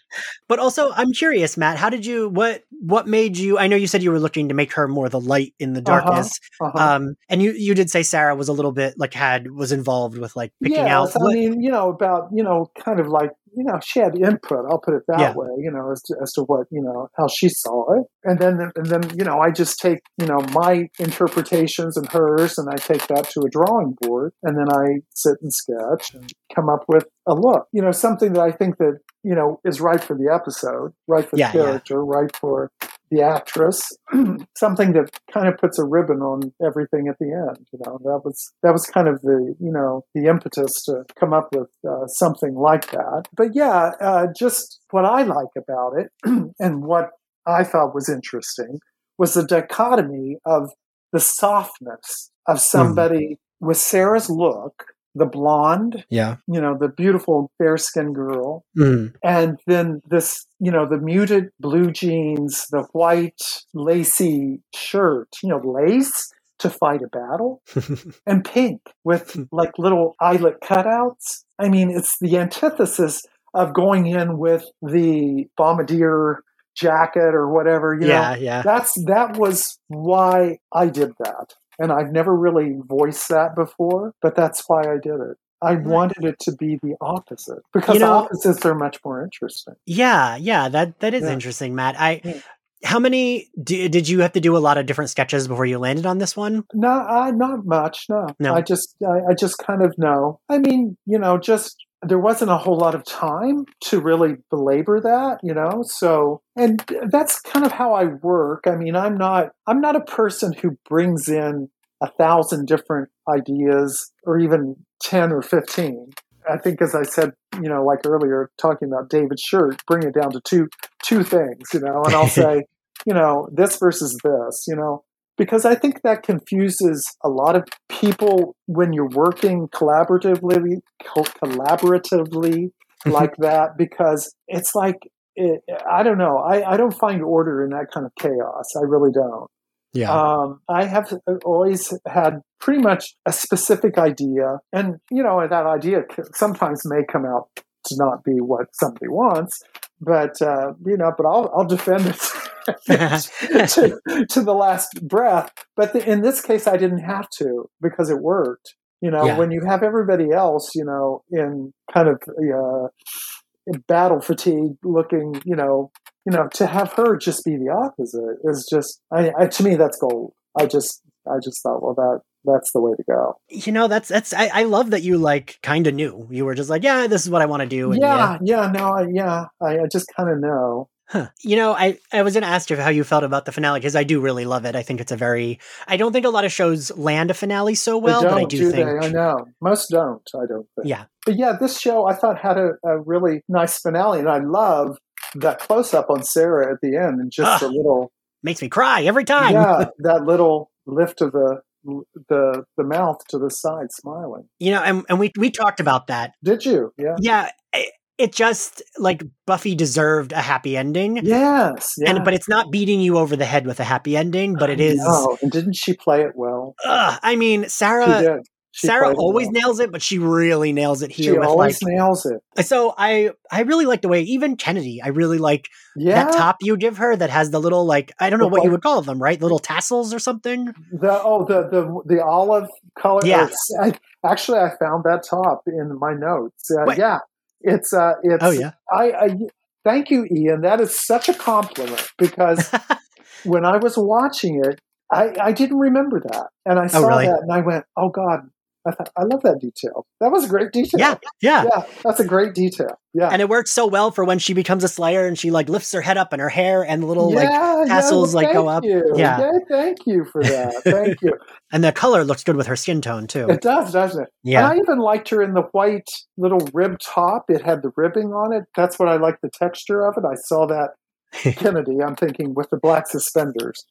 But also, I'm curious, Matt. How did you? What what made you? I know you said you were looking to make her more the light in the Uh-huh, darkness. uh-huh. Um, and you you did say Sarah was a little bit like had was involved with like picking yes, out. I mean, you know, about you know, kind of like you know, she had input. I'll put it that Yeah. way. You know, as to, as to what you know how she saw it, and then and then you know, I just take you know my interpretations and hers, and I take that to a drawing board, and then I sit and sketch and come up with a look. You know, something that I think that you know is right for the episode, right for Yeah, the yeah. character, right for the actress, something that kind of puts a ribbon on everything at the end. You know, that was that was kind of the you know the impetus to come up with uh, something like that. But yeah, uh, just what I like about it and what I thought was interesting was the dichotomy of the softness of somebody with Sarah's look, the blonde, Yeah. you know, the beautiful fair skinned girl, Mm. and then this, you know, the muted blue jeans, the white lacy shirt, you know, lace to fight a battle, and pink with like little eyelet cutouts. I mean, it's the antithesis of going in with the bombardier jacket or whatever. You Yeah, know, yeah. That's that was why I did that, and I've never really voiced that before, but that's why I did it. I wanted it to be the opposite because You know- opposites are much more interesting. Yeah, yeah, that that is Yeah. interesting, Matt. I how many d- did you have to do a lot of different sketches before you landed on this one? No, I, uh, not much. No, No. I just, I, I just kind of know. I mean, you know, just there wasn't a whole lot of time to really belabor that, you know. So, and that's kind of how I work. I mean, I'm not, I'm not a person who brings in a thousand different ideas or even ten or fifteen. I think, as I said, you know, like earlier, talking about David's shirt, bring it down to two two things, you know, and I'll say, you know, this versus this, you know, because I think that confuses a lot of people when you're working collaboratively, collaboratively like that, because it's like it, I don't know, I, I don't find order in that kind of chaos. I really don't. Yeah. Um, I have always had pretty much a specific idea, and you know that idea sometimes may come out to not be what somebody wants, but uh, you know, but I'll I'll defend it to, to the last breath. But the, in this case, I didn't have to because it worked. You know, Yeah. when you have everybody else, you know, in kind of uh, battle fatigue looking, you know, you know, to have her just be the opposite is just, I, I to me, that's gold. I just, I just thought, well, that that's the way to go. You know, that's that's I, I love that you like kind of knew. You were just like, yeah, this is what I want to do. and Yeah, yeah, no, I, yeah, I, I just kind of know. Huh. You know, I, I was going to ask you how you felt about the finale because I do really love it. I think it's a very. I don't think a lot of shows land a finale so well, but I do think. they? I know most don't. I don't think. Yeah. But yeah, this show I thought had a, a really nice finale, and I love that close up on Sarah at the end, and just Ah, a little makes me cry every time. Yeah, that little lift of the the the mouth to the side, smiling. You know, and, and we we talked about that. Did you? Yeah. Yeah. It, just like Buffy deserved a happy ending. Yes. Yeah. And but it's not beating you over the head with a happy ending, but it is. Oh, and didn't she play it well? Ugh, I mean, Sarah. She Sarah always well. nails it, but she really nails it here She with always like. nails it. So I I really like the way even Kennedy. I really like Yeah. that top you give her that has the little like I don't know The what you would call them, right? Little tassels or something. The oh the the the olive color. Oh, I, actually, I found that top in my notes. Uh, yeah, it's uh, it's. Oh, yeah. I, I thank you, Ian. That is such a compliment because when I was watching it, I I didn't remember that, and I Oh, saw really? that, and I went, "Oh God." I thought, I love that detail. That was a great detail. Yeah, yeah. yeah. That's a great detail. Yeah, And it works so well for when she becomes a Slayer and she like lifts her head up and her hair and the little like Yeah, yeah, tassels well, like go up. you. Yeah. yeah, thank you for that. Thank you. And the color looks good with her skin tone too. It does, doesn't it? Yeah. And I even liked her in the white little rib top. It had the ribbing on it. That's what I like the texture of it. I saw that Kennedy, I'm thinking, with the black suspenders.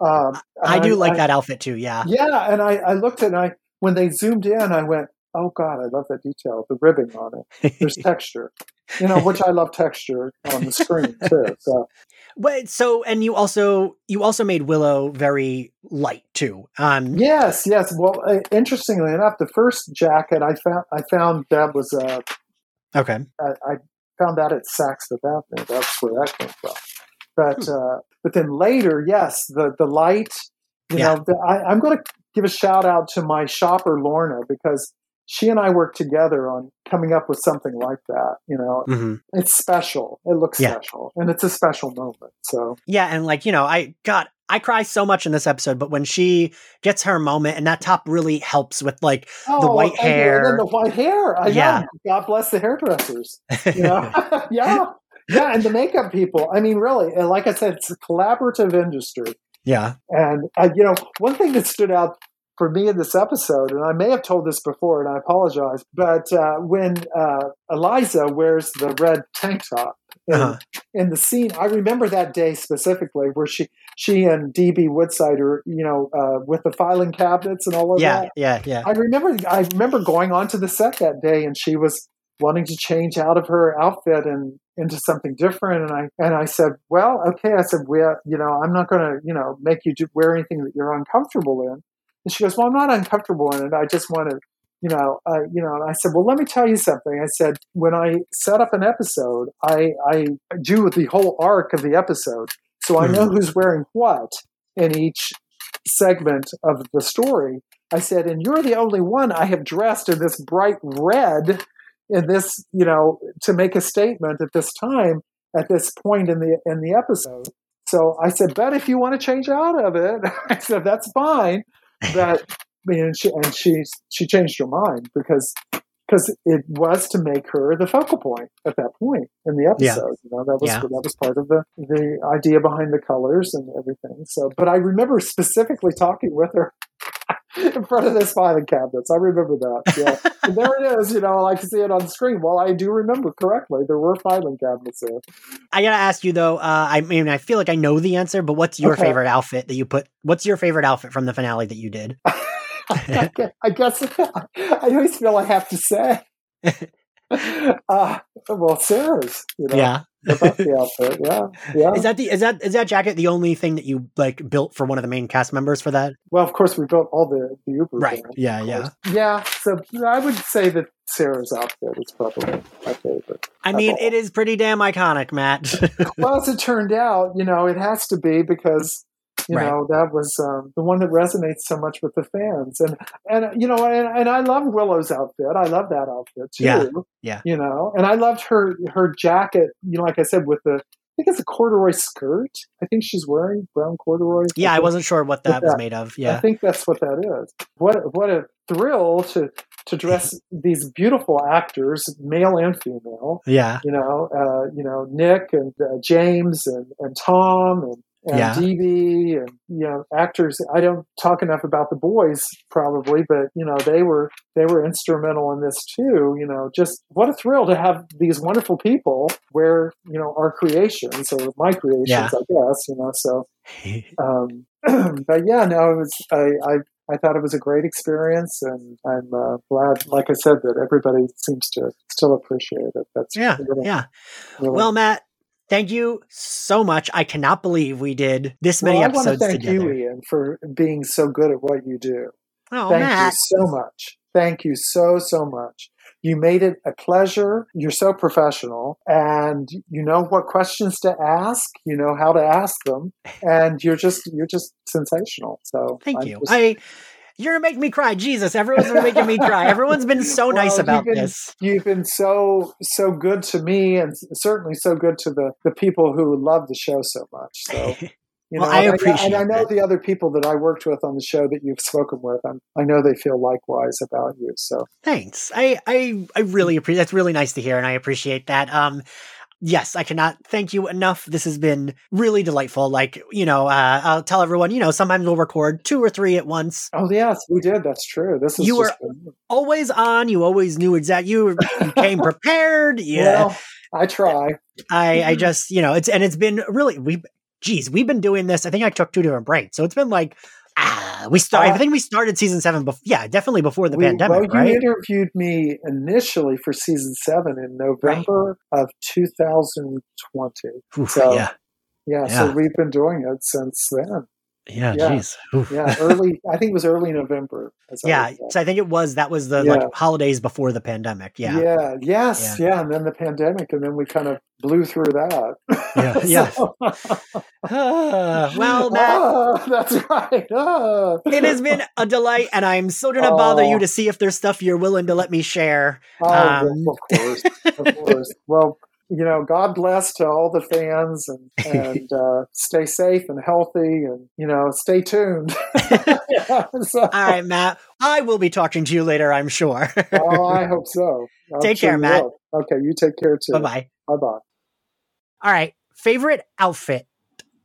Um, I do like that outfit too, yeah. Yeah, and I, I looked and I when they zoomed in, I went, Oh God, I love that detail, the ribbing on it. There's texture. You know, which I love texture on the screen too. So But so and you also you also made Willow very light too. Um Yes, yes. Well, uh, interestingly enough, the first jacket I found, I found that was uh, Okay. I, I found that at Saks Fifth Avenue. That's where that came from. But Hmm. uh, but then later, yes, the the light. You Yeah. know, the, I, I'm going to give a shout out to my shopper Lorna because she and I worked together on coming up with something like that. You know, Mhm. it's special. It looks Yeah. special, and it's a special moment. So Yeah, and like, you know, I God, I cry so much in this episode, but when she gets her moment and that top really helps with like the Oh, white. And hair. the white hair. I Yeah. know. God bless the hairdressers. You know? yeah. yeah, and the makeup people. I mean, really, like I said, it's a collaborative industry. Yeah. And uh, you know, one thing that stood out for me in this episode, and I may have told this before, and I apologize, but uh, when uh, Eliza wears the red tank top in, Uh-huh. in the scene, I remember that day specifically where she she and DB Woodside are, you know, uh, with the filing cabinets and all of Yeah, that. yeah, yeah. Yeah. I remember I remember going onto the set that day and she was wanting to change out of her outfit and into something different and I and I said, "Well, okay." I said, "We, you know, I'm not going to, you know, make you do, wear anything that you're uncomfortable in." And she goes, "Well, I'm not uncomfortable in it. I just want to, you know, uh, you know." And I said, "Well, let me tell you something." I said, "When I set up an episode, I I do the whole arc of the episode, so I know who's wearing what in each segment of the story." I said, "And you're the only one I have dressed in this bright red." In this, you know, to make a statement at this time, at this point in the in the episode. So I said, "Bet if you want to change out of it," I said, "That's fine." But and she and she she changed her mind because because it was to make her the focal point at that point in the episode. Yeah. You know, that was Yeah. that was part of the the idea behind the colors and everything. So, but I remember specifically talking with her in front of this filing cabinets. I remember that. Yeah. and there it is. You know, I can see it on screen. Well, I do remember correctly. There were filing cabinets there. I gotta ask you though. Uh, I mean, I feel like I know the answer, but what's your Okay. favorite outfit that you put? What's your favorite outfit from the finale that you did? I guess- I guess I always feel I have to say. uh, well, Sarah's. You know, Yeah. The outfit. Yeah, yeah. Is that the is that is that jacket the only thing that you like built for one of the main cast members for that? well, of course, we built all the the Uber. Right. van, Yeah, yeah. Yeah. So I would say that Sarah's outfit is probably my favorite. I mean, it is pretty damn iconic, Matt. well, as it turned out, you know, it has to be because you Right. know that was um, the one that resonates so much with the fans, and and you know, and, and I love Willow's outfit. I love that outfit too. Yeah, yeah. You know, and I loved her her jacket. You know, like I said, with the I think it's a corduroy skirt. I think she's wearing brown corduroy. yeah, I wasn't sure what that with was made of. Yeah, I think that's what that is. What what a thrill to to dress these beautiful actors, male and female. yeah, You know, uh, you know Nick and uh, James and, and Tom and and Yeah. DB and you know actors. I don't talk enough about the boys probably, but you know they were they were instrumental in this too. You know, just what a thrill to have these wonderful people where you know our creations or my creations, Yeah. I guess. You know, so um, but yeah, no, it was I, I I thought it was a great experience, and I'm uh, glad, like I said, that everybody seems to still appreciate it. That's yeah, really, yeah. really- Well, Matt, thank you so much. I cannot believe we did this many well, I want to episodes thank together. you, Ian, for being so good at what you do. Oh, thank Matt. you so much. Thank you so so much. You made it a pleasure. You're so professional, and you know what questions to ask. You know how to ask them, and you're just you're just sensational. So Thank I'm you. just- I you're gonna make me cry. Jesus, everyone's been making me cry. Everyone's been so nice about you've been, this. You've been so so good to me, and certainly so good to the the people who love the show so much. So. You Well, know, I and appreciate and I know that. the other people that I worked with on the show that you've spoken with. I'm, I know they feel likewise about you. So Thanks. I I I really appreciate. That's really nice to hear, and I appreciate that. Um, yes, I cannot thank you enough. This has been really delightful. Like you know, uh, I'll tell everyone. You know, sometimes we'll record two or three at once. Oh yes, we did. That's true. This is You were always on. You always knew exactly. You, you came prepared. Yeah. Well, I try. I I just you know it's and it's been really we. Geez, we've been doing this. I think I took two different breaks, so it's been like we start. I Uh, think we started season seven. Before, yeah, definitely before the We- pandemic, well, you right? interviewed me initially for season seven in November of 2020. Oof, so yeah. yeah, Yeah. so we've been doing it since then. Yeah, yeah. jeez. Oof. Yeah, early. I think it was early November. as Yeah, so I think it was that was the Yeah. like holidays before the pandemic. Yeah, Yeah. Yes. Yeah. Yeah. And then the pandemic, and then we kind of blew through that. Yeah, yeah. So- Ah, well, Matt, Ah, that's right. Ah. it has been a delight, and I'm so gonna bother Oh. you to see if there's stuff you're willing to let me share. Oh, Um, well, of course, of course. Well, you know, God bless to all the fans, and and uh, stay safe and healthy, and you know, stay tuned. Yeah, so- all right, Matt. I will be talking to you later. I'm sure. oh, I hope so. I'm Take sure care, Matt. will. Okay, you take care too. Bye bye. Bye bye. All right. Favorite outfit,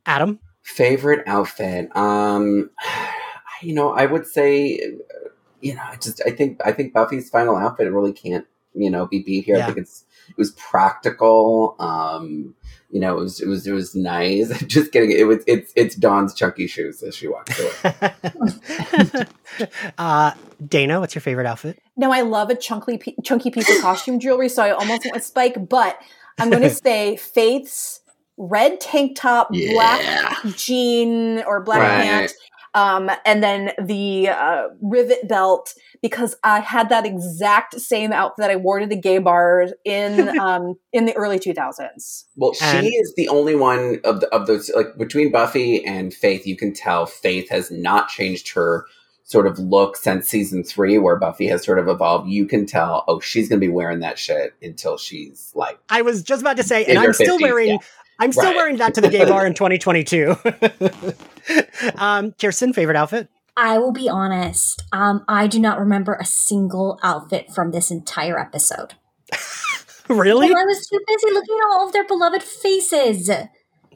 Adam? Favorite outfit? Um, you know, I would say, uh, you know, I just I think I think Buffy's final outfit really can't you know be beat here. Yeah. I think it's it was practical. Um, you know, it was it was it was nice. just kidding. It was it's it's Dawn's chunky shoes as she walks away. Uh, Dana, what's your favorite outfit? No, I love a chunky chunky piece of costume jewelry, so I almost went with Spike, but I'm going to say Faith's red tank top, Yeah. black jean or black Right. pant, um, and then the uh, rivet belt because I had that exact same outfit that I wore to the gay bar in um, in the early 2000s. Well, she And- is the only one of the, of those like between Buffy and Faith. You can tell Faith has not changed her sort of look since season three, where Buffy has sort of evolved. You can tell, oh, she's gonna be wearing that shit until she's like I was just about to say, and I'm still wearing. yeah. I'm still Right. wearing that to the gay bar in 2022. um, Kirsten, favorite outfit? I will be honest. Um, I do not remember a single outfit from this entire episode. Really? And I was too busy looking at all of their beloved faces.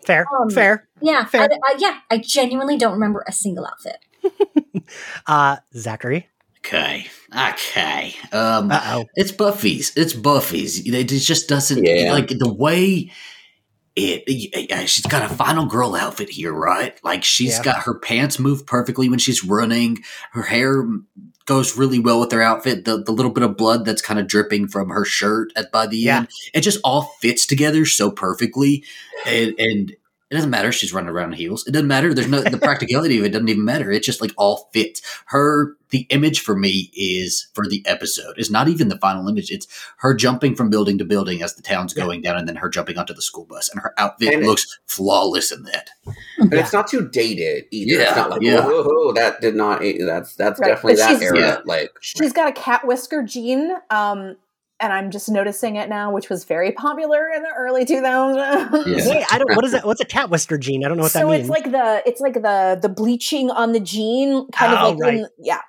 Fair, Um, fair. Yeah, Fair. I, I, yeah. I genuinely don't remember a single outfit. Uh, Zachary. Okay. Okay. Um, Uh-oh. it's Buffy's. It's Buffy's. It just doesn't Yeah. like the way it. She's got a final girl outfit here, right? Like she's Yeah. got her pants move perfectly when she's running. Her hair goes really well with her outfit. The the little bit of blood that's kind of dripping from her shirt at by the Yeah. end, it just all fits together so perfectly, and and. It doesn't matter. She's running around in heels. It doesn't matter. There's no the practicality of it doesn't even matter. It just like all fits. Her the image for me is for the episode It's not even the final image. It's her jumping from building to building as the town's going down, and then her jumping onto the school bus, and her outfit And- looks flawless in that. and it's not too dated either. Yeah, it's not like yeah. whoa, whoa, that did not. That's that's Right, definitely but that she's- era. Yeah. Like She's got a cat whisker jean, um, and I'm just noticing it now, which was very popular in the early 2000s. Yeah. Wait, I don't. What is that? What's a cat whisker jean? I don't know what so that means. it's like the it's like the the bleaching on the jean, kind Oh, of like in- yeah.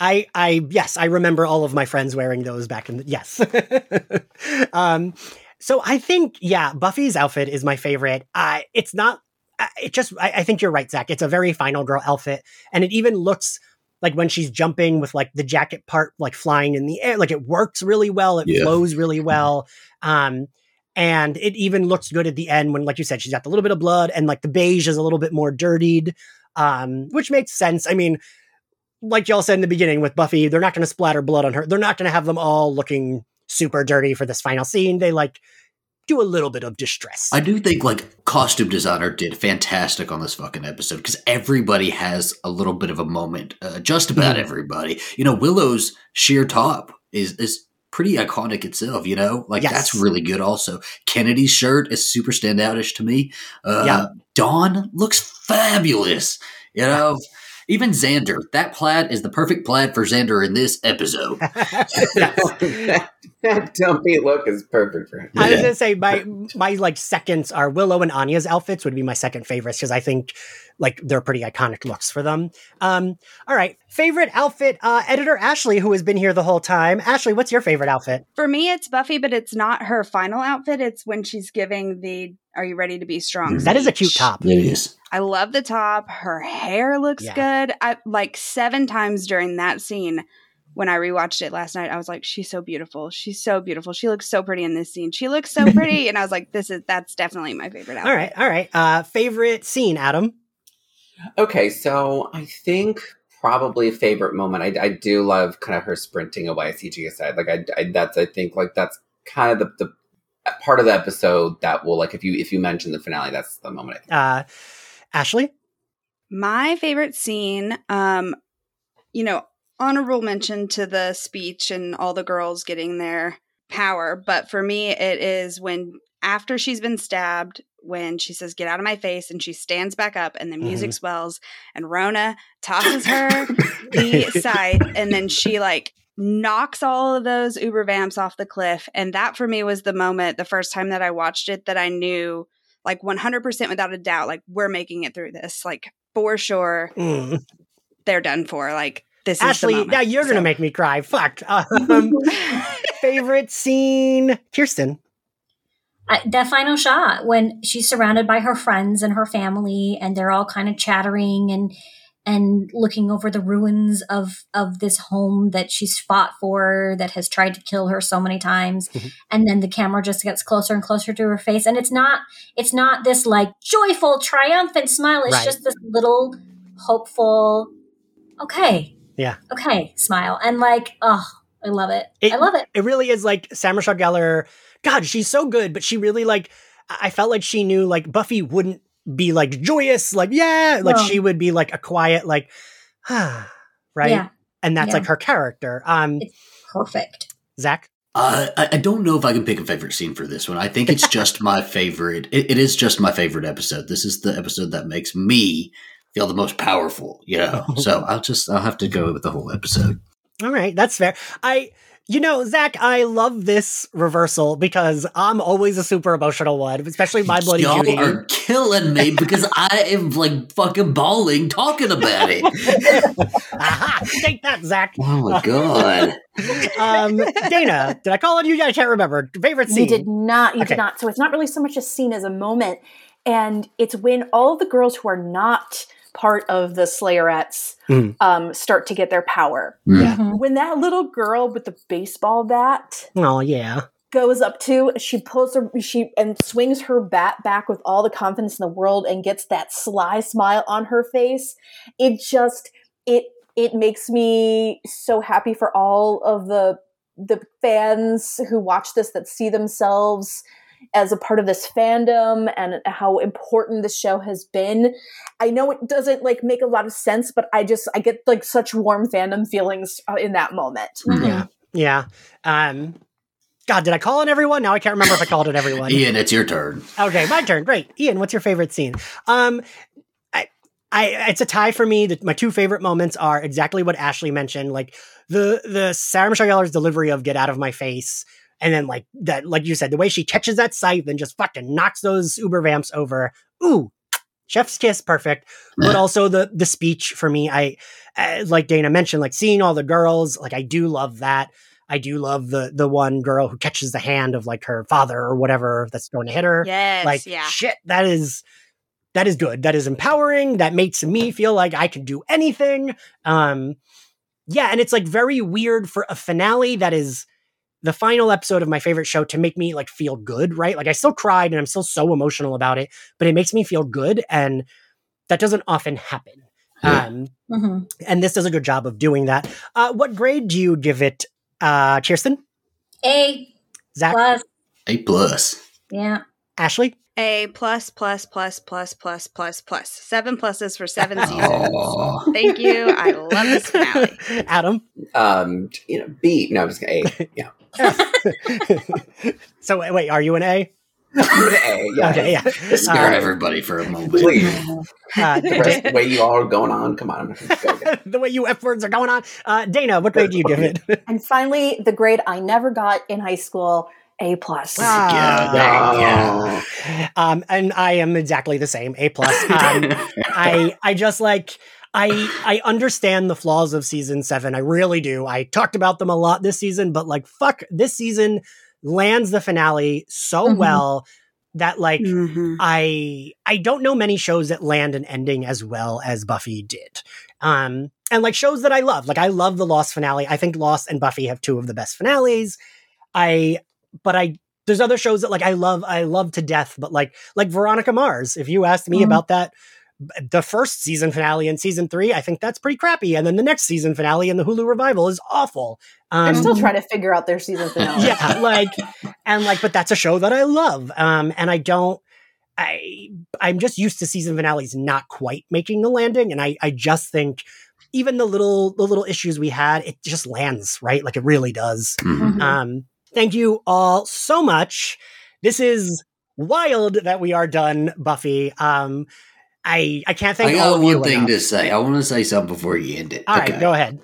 I, I, yes, I remember all of my friends wearing those back in the, yes. um, so I think, yeah, Buffy's outfit is my favorite. Uh, it's not, uh, it just, I, I think you're right, Zach. It's a very final girl outfit. And it even looks like when she's jumping with like the jacket part, like flying in the air, like it works really well. It Yeah. flows really well. Um, and it even looks good at the end when, like you said, she's got a little bit of blood and like the beige is a little bit more dirtied, um, which makes sense. I mean, like y'all said in the beginning with Buffy, they're not going to splatter blood on her. They're not going to have them all looking super dirty for this final scene. They like do a little bit of distress. I do think like costume designer did fantastic on this fucking episode because everybody has a little bit of a moment. Uh, just about Mhm. everybody. You know, Willow's sheer top is is pretty iconic itself. You know, like Yes. that's really good. Also, Kennedy's shirt is super standoutish to me. Uh, Yeah. Dawn looks fabulous. You know. Even Xander, that plaid is the perfect plaid for Xander in this episode. that, that dumpy look is perfect for him. I was gonna say my my like seconds are Willow and Anya's outfits would be my second favorites because I think like they're pretty iconic looks for them. Um, all right, favorite outfit, uh, editor Ashley, who has been here the whole time. Ashley, what's your favorite outfit? For me, it's Buffy, but it's not her final outfit. It's when she's giving the "Are you ready to be strong?" That is a cute top. It is. I love the top. Her hair looks Yeah. good. I like seven times during that scene when I rewatched it last night. I was like, she's so beautiful. She's so beautiful. She looks so pretty in this scene. She looks so pretty, and I was like, this is that's definitely my favorite outfit. All right, all right. Uh, favorite scene, Adam. Okay, so I think probably favorite moment. I, I do love kind of her sprinting away CG aside. Like I, I that's I think like that's kind of the, the part of the episode that will like if you if you mention the finale, that's the moment. I think. Uh, Ashley. My favorite scene, um, you know, honorable mention to the speech and all the girls getting their power, but for me, it is when after she's been stabbed, when she says, Get out of my face, and she stands back up, and the music Mhm. swells, and Rona tosses her the side, and then she like knocks all of those Uber vamps off the cliff. And that for me was the moment, the first time that I watched it, that I knew like 100% without a doubt, like we're making it through this. Like for sure, Mm. they're done for. Like this Ashley, is now you're gonna make me cry. Fuck. Um, favorite scene, Kirsten. I, that final shot when she's surrounded by her friends and her family, and they're all kind of chattering and and looking over the ruins of of this home that she's fought for that has tried to kill her so many times Mm-hmm. and then the camera just gets closer and closer to her face and it's not it's not this like joyful triumphant smile it's Right. just this little hopeful okay Yeah. okay smile and like oh i love it, It- i love it It really is like Sarah Michelle Gellar. God, she's so good, but she really like. I I felt like she knew like Buffy wouldn't be like joyous, like yeah, like No. she would be like a quiet, like ah, right, Yeah. and that's Yeah. like her character. Um, perfect. Zach, Uh, I, I don't know if I can pick a favorite scene for this one. I think it's just my favorite. It, it is just my favorite episode. This is the episode that makes me feel the most powerful. You know, so I'll just I'll have to go with the whole episode. All right, that's fair. I, you know, Zach, I love this reversal because I'm always a super emotional one, especially my bloody Y'all Judy. are killing me because I am like fucking bawling talking about it. Aha, take that, Zach. Oh my god! um, Dana, did I call on you? I can't remember. Favorite scene? You did not. You Okay. did not. So it's not really so much a scene as a moment, and it's when all the girls who are not part of the Slayerettes Mm. um, start to get their power. Yeah. When that little girl with the baseball bat Oh yeah. goes up to, she pulls her, she and swings her bat back with all the confidence in the world and gets that sly smile on her face. It just it it makes me so happy for all of the the fans who watch this that see themselves as a part of this fandom and how important the show has been. I know it doesn't like make a lot of sense, but I just I get like such warm fandom feelings uh, in that moment. Yeah. Yeah. Um, God, did I call on everyone? Now I can't remember if I called on everyone. Ian, it's your turn. Okay, my turn. Great. Ian, what's your favorite scene? Um, I, I, it's a tie for me. The, my two favorite moments are exactly what Ashley mentioned, like the the Sarah Michelle Gellar's delivery of "Get out of my face," and then like that, like you said, the way she catches that scythe and just fucking knocks those Uber vamps over. Ooh, chef's kiss, perfect. But also the the speech for me, I uh, like Dana mentioned, like seeing all the girls, like I do love that. I do love the the one girl who catches the hand of like her father or whatever that's going to hit her. Yes, like yeah. shit. That is that is good. That is empowering. That makes me feel like I can do anything. Um, yeah, and it's like very weird for a finale that is the final episode of my favorite show to make me like feel good, right? Like I still cried and I'm still so emotional about it, but it makes me feel good, and that doesn't often happen. Um, Mm-hmm. and this does a good job of doing that. Uh, what grade do you give it, uh, Kirsten? A Zach? plus. A plus. Yeah. Ashley? A plus plus plus plus plus plus plus seven pluses for seven Aw. seasons. Thank you. I love this finale. Adam? Um, you know, B. No, I'm just kidding. A. Yeah. So wait, wait, are you an A? A. Yeah. Okay, yeah. Scare Uh, everybody for a moment. Please. Uh, The, rest, the way you all are going on. Come on. I'm go the way you F words are going on. Uh, Dana, what grade do you give it? And finally, the grade I never got in high school, A plus. Ah. um, and I am exactly the same, A plus. Um, I I just like I I understand the flaws of season seven. I really do. I talked about them a lot this season, but like fuck, this season lands the finale so Mhm. well that like Mhm. I I don't know many shows that land an ending as well as Buffy did. Um and like shows that I love. Like I love the Lost finale. I think Lost and Buffy have two of the best finales. I but I there's other shows that like I love I love to death, but like like Veronica Mars. If you asked me Mhm. about that the first season finale in season 3, I think that's pretty crappy and then the next season finale in the Hulu revival is awful. They're Um still trying to figure out their season finale. yeah, like and like, but that's a show that I love. Um, and I don't. I I'm just used to season finales not quite making the landing, and I I just think even the little the little issues we had, it just lands right, like it really does. Mhm. Um, thank you all so much. This is wild that we are done, Buffy. Um, I I can't thank I all I got of you one thing enough. to say. I want to say something before you end it. All right, go ahead.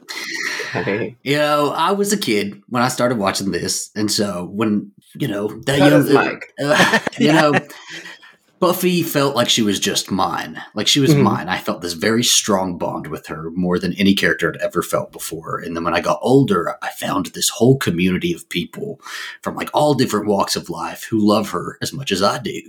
Okay. You know, I was a kid when I started watching this, and so when you know that So young, does Mike. uh, you know, Buffy felt like she was just mine. Like she was Mhm. mine. I felt this very strong bond with her more than any character had ever felt before. And then when I got older, I found this whole community of people from like all different walks of life who love her as much as I do.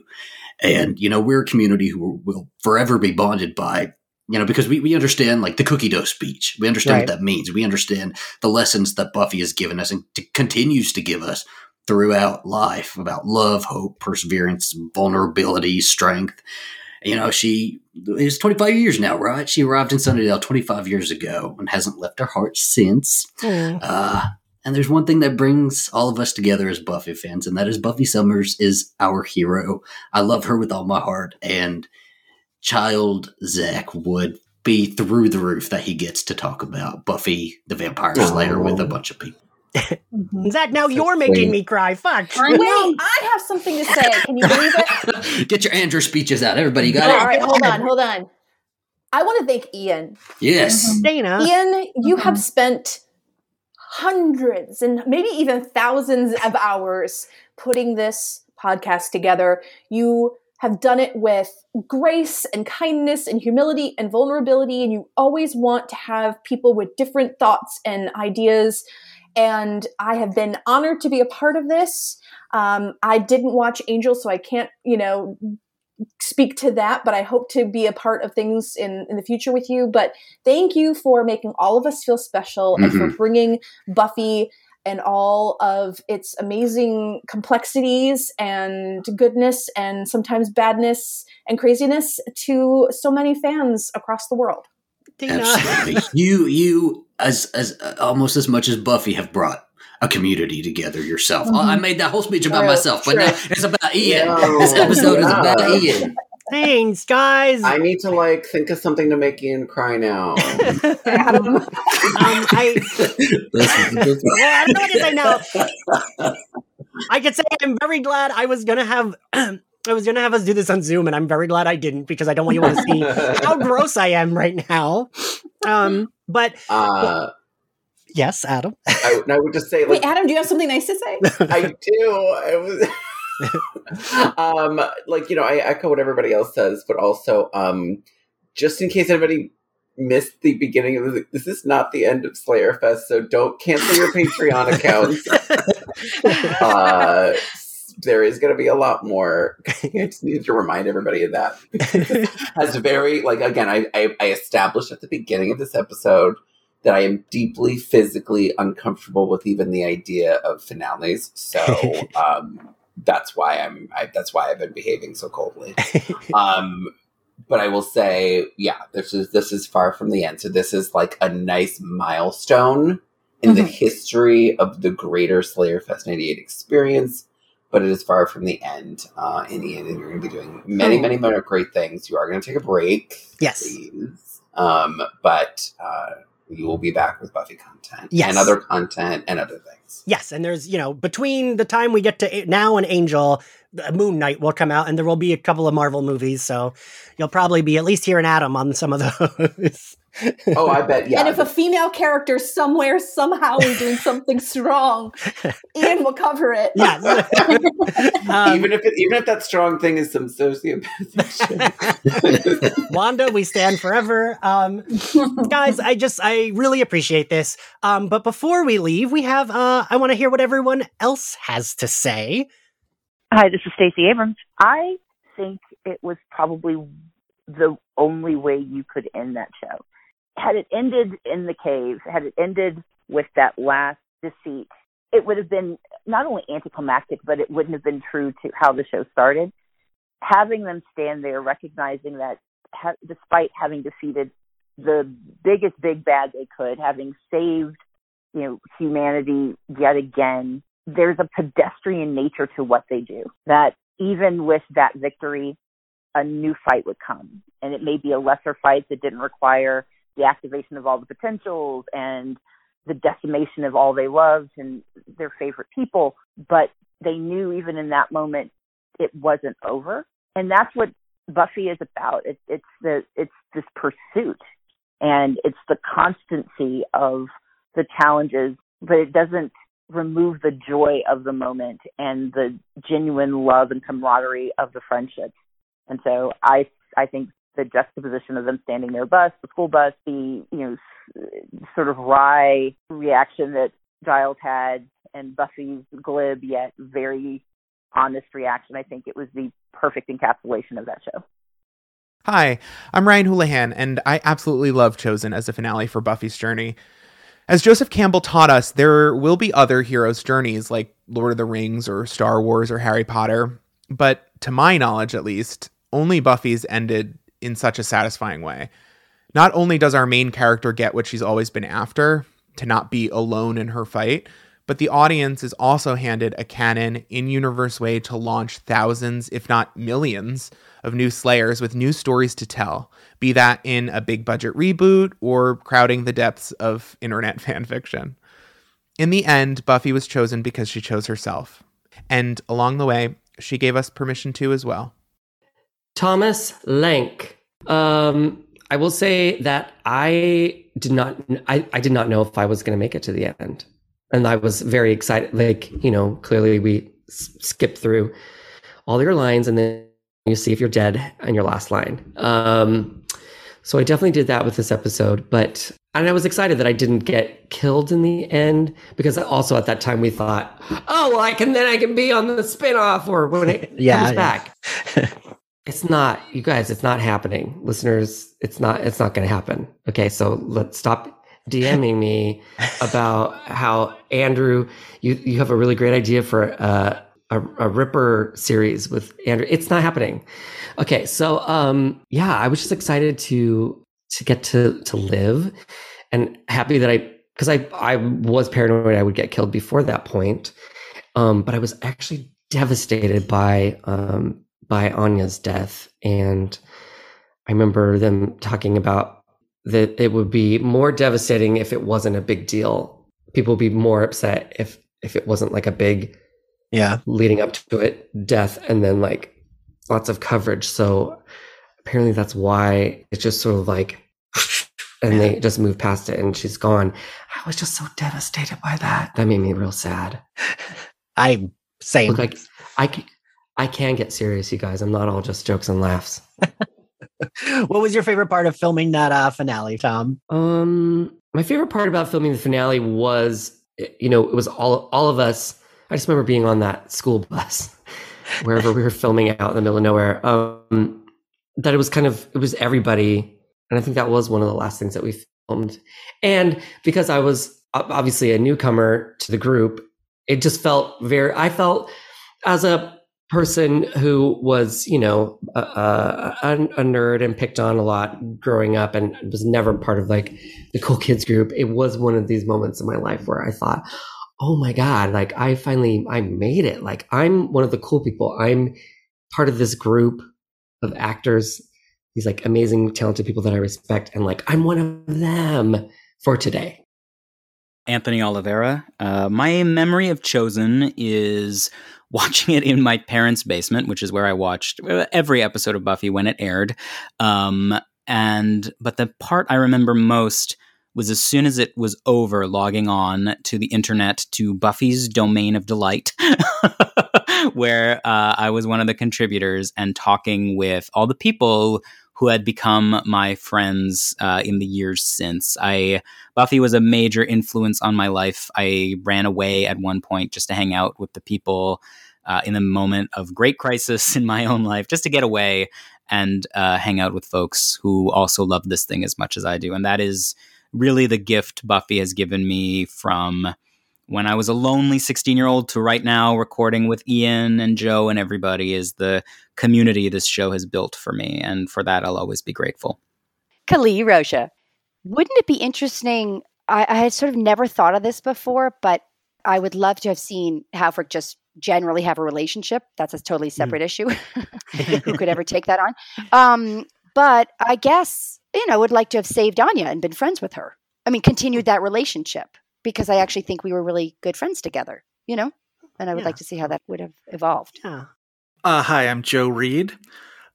And, you know, we're a community who will forever be bonded by, you know, because we, we understand like the cookie dough speech. We understand Right. what that means. We understand the lessons that Buffy has given us and t- continues to give us throughout life about love, hope, perseverance, vulnerability, strength. You know, she is 25 years now, right? She arrived in Sunnydale 25 years ago and hasn't left her heart since. Uh, and there's one thing that brings all of us together as Buffy fans, and that is Buffy Summers is our hero. I love her with all my heart, and child Zach would be through the roof that he gets to talk about Buffy the Vampire Slayer with a bunch of people. Mm-hmm. Zach, now you're making me cry. Fuck. Wait, I have something to say. Can you believe it? Get your Andrew speeches out. Everybody got All it? All right, hold on, hold on. I want to thank Ian. Yes. Mm-hmm. Dana. Ian, you mm-hmm. have spent hundreds and maybe even thousands of hours putting this podcast together. You have done it with grace and kindness and humility and vulnerability, and you always want to have people with different thoughts and ideas. And I have been honored to be a part of this. Um, I didn't watch Angel, so I can't, you know, speak to that, but I hope to be a part of things in, in the future with you. But thank you for making all of us feel special and for Mhm. bringing Buffy and all of its amazing complexities and goodness and sometimes badness and craziness to so many fans across the world. Absolutely. you you as as uh, almost as much as Buffy have brought a community together yourself. Mhm. I made that whole speech about True, myself, but true. now it's about Ian. No, this episode is about yeah. Ian. Thanks, guys. I need to like think of something to make Ian cry now. Um, I, well, I don't know what to say now. I could say I'm very glad I was gonna have. I was gonna have us do this on Zoom, and I'm very glad I didn't because I don't want you all to see how gross I am right now. Um, but Uh, yes, Adam. I, I would just say, like, Wait, Adam, do you have something nice to say? I do. I was. um, like you know, I echo what everybody else says, but also, um, just in case anybody missed the beginning of this, this is not the end of Slayer Fest, so don't cancel your Patreon accounts. uh, there is going to be a lot more. I just needed to remind everybody of that. Has very like again, I, I I established at the beginning of this episode that I am deeply physically uncomfortable with even the idea of finales. So um, that's why I'm. I, that's why I've been behaving so coldly. Um, but I will say, yeah, this is this is far from the end. So this is like a nice milestone in the Mhm. history of the greater Slayer Fest '98 experience. But it is far from the end. Uh, in the end, and you're going to be doing many, Oh. many more great things. You are going to take a break. Yes. Please. Um, but uh, you will be back with Buffy content Yes. and other content and other things. Yes, and there's you know between the time we get to now and Angel, Moon Knight will come out, and there will be a couple of Marvel movies, so you'll probably be at least hearing Adam on some of those. Oh, I bet. Yeah. And if a female character somewhere somehow is doing something strong, Ian will cover it. Yes. Um, even if it, even if that strong thing is some sociopathic shit. Wanda, we stand forever. Um, guys, I just I really appreciate this. Um, but before we leave, we have uh, I want to hear what everyone else has to say. Hi, this is Stacey Abrams. I think it was probably the only way you could end that show. Had it ended in the cave, had it ended with that last deceit, it would have been not only anticlimactic, but it wouldn't have been true to how the show started. Having them stand there, recognizing that ha- despite having defeated the biggest big bad they could, having saved you know humanity yet again, there's a pedestrian nature to what they do. That even with that victory, a new fight would come, and it may be a lesser fight that didn't require the activation of all the potentials and the decimation of all they loved and their favorite people, but they knew even in that moment it wasn't over. And that's what Buffy is about. It, it's the it's this pursuit and it's the constancy of the challenges, but it doesn't remove the joy of the moment and the genuine love and camaraderie of the friendships. And so I I think the juxtaposition of them standing a bus, the school bus, the you know sort of wry reaction that Giles had, and Buffy's glib yet very honest reaction. I think it was the perfect encapsulation of that show. Hi, I'm Ryan Houlihan, and I absolutely love Chosen as a finale for Buffy's journey. As Joseph Campbell taught us, there will be other heroes' journeys like Lord of the Rings or Star Wars or Harry Potter, but to my knowledge at least, only Buffy's ended in such a satisfying way. Not only does our main character get what she's always been after, to not be alone in her fight, but the audience is also handed a canon, in universe way to launch thousands, if not millions, of new Slayers with new stories to tell, be that in a big budget reboot or crowding the depths of internet fan fiction. In the end, Buffy was chosen because she chose herself. And along the way, she gave us permission to as well. Thomas Lenk. Um, I will say that I did not. I, I did not know if I was going to make it to the end, and I was very excited. Like you know, clearly we s- skipped through all your lines, and then you see if you're dead on your last line. Um, so I definitely did that with this episode, but and I was excited that I didn't get killed in the end because also at that time we thought, oh well, I can then I can be on the spinoff or when it Yeah, comes yeah. back. it's not, you guys. It's not happening, listeners. It's not. It's not going to happen. Okay, so let's stop DMing me about how Andrew. You you have a really great idea for uh, a a Ripper series with Andrew. It's not happening. Okay, so um, yeah, I was just excited to to get to to live, and happy that I because I I was paranoid I would get killed before that point, um, but I was actually devastated by um, by Anya's death, and I remember them talking about that it would be more devastating if it wasn't a big deal. People would be more upset if if it wasn't like a big yeah leading up to it death and then like lots of coverage. So apparently that's why it's just sort of like and they just move past it and she's gone. I was just so devastated by that. That made me real sad. I same. Look, like I can, I can get serious, you guys. I'm not all just jokes and laughs. what was your favorite part of filming that uh, finale, Tom? Um, my favorite part about filming the finale was, you know, it was all all of us. I just remember being on that school bus, wherever we were filming out in the middle of nowhere. Um, that it was kind of it was everybody, and I think that was one of the last things that we filmed. And because I was obviously a newcomer to the group, it just felt very. I felt as a person who was, you know, a, a, a nerd and picked on a lot growing up and was never part of like the cool kids group. It was one of these moments in my life where I thought, oh my God, like I finally, I made it. Like I'm one of the cool people. I'm part of this group of actors, these like amazing, talented people that I respect. And like, I'm one of them for today. Anthony Oliveira. Uh, my memory of Chosen is watching it in my parents' basement, which is where I watched uh, every episode of Buffy when it aired. Um, and but the part I remember most was as soon as it was over, logging on to the internet to Buffy's Domain of Delight, where uh, I was one of the contributors and talking with all the people who had become my friends uh, in the years since. I Buffy was a major influence on my life. I ran away at one point just to hang out with the people uh, in the moment of great crisis in my own life, just to get away and uh, hang out with folks who also love this thing as much as I do. And that is really the gift Buffy has given me from when I was a lonely 16 year old to right now recording with Ian and Joe and everybody is the community this show has built for me. And for that, I'll always be grateful. Kali Rocha, wouldn't it be interesting? I, I had sort of never thought of this before, but I would love to have seen Halfrek just generally have a relationship. That's a totally separate issue. Who could ever take that on? Um, but I guess, you know, would like to have saved Anya and been friends with her. I mean, continued that relationship because I actually think we were really good friends together, you know? And I would Yeah. like to see how that would have evolved. Yeah. Uh, hi, I'm Joe Reed.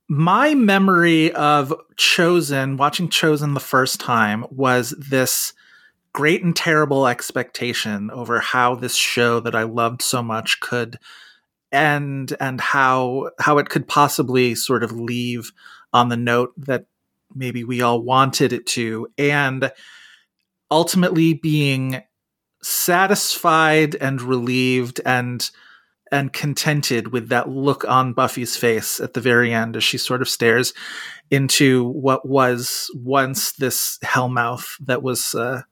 My memory of Chosen, watching Chosen the first time, was this great and terrible expectation over how this show that I loved so much could end and how how it could possibly sort of leave on the note that maybe we all wanted it to and ultimately being satisfied and relieved and and contented with that look on Buffy's face at the very end as she sort of stares into what was once this hellmouth that was uh,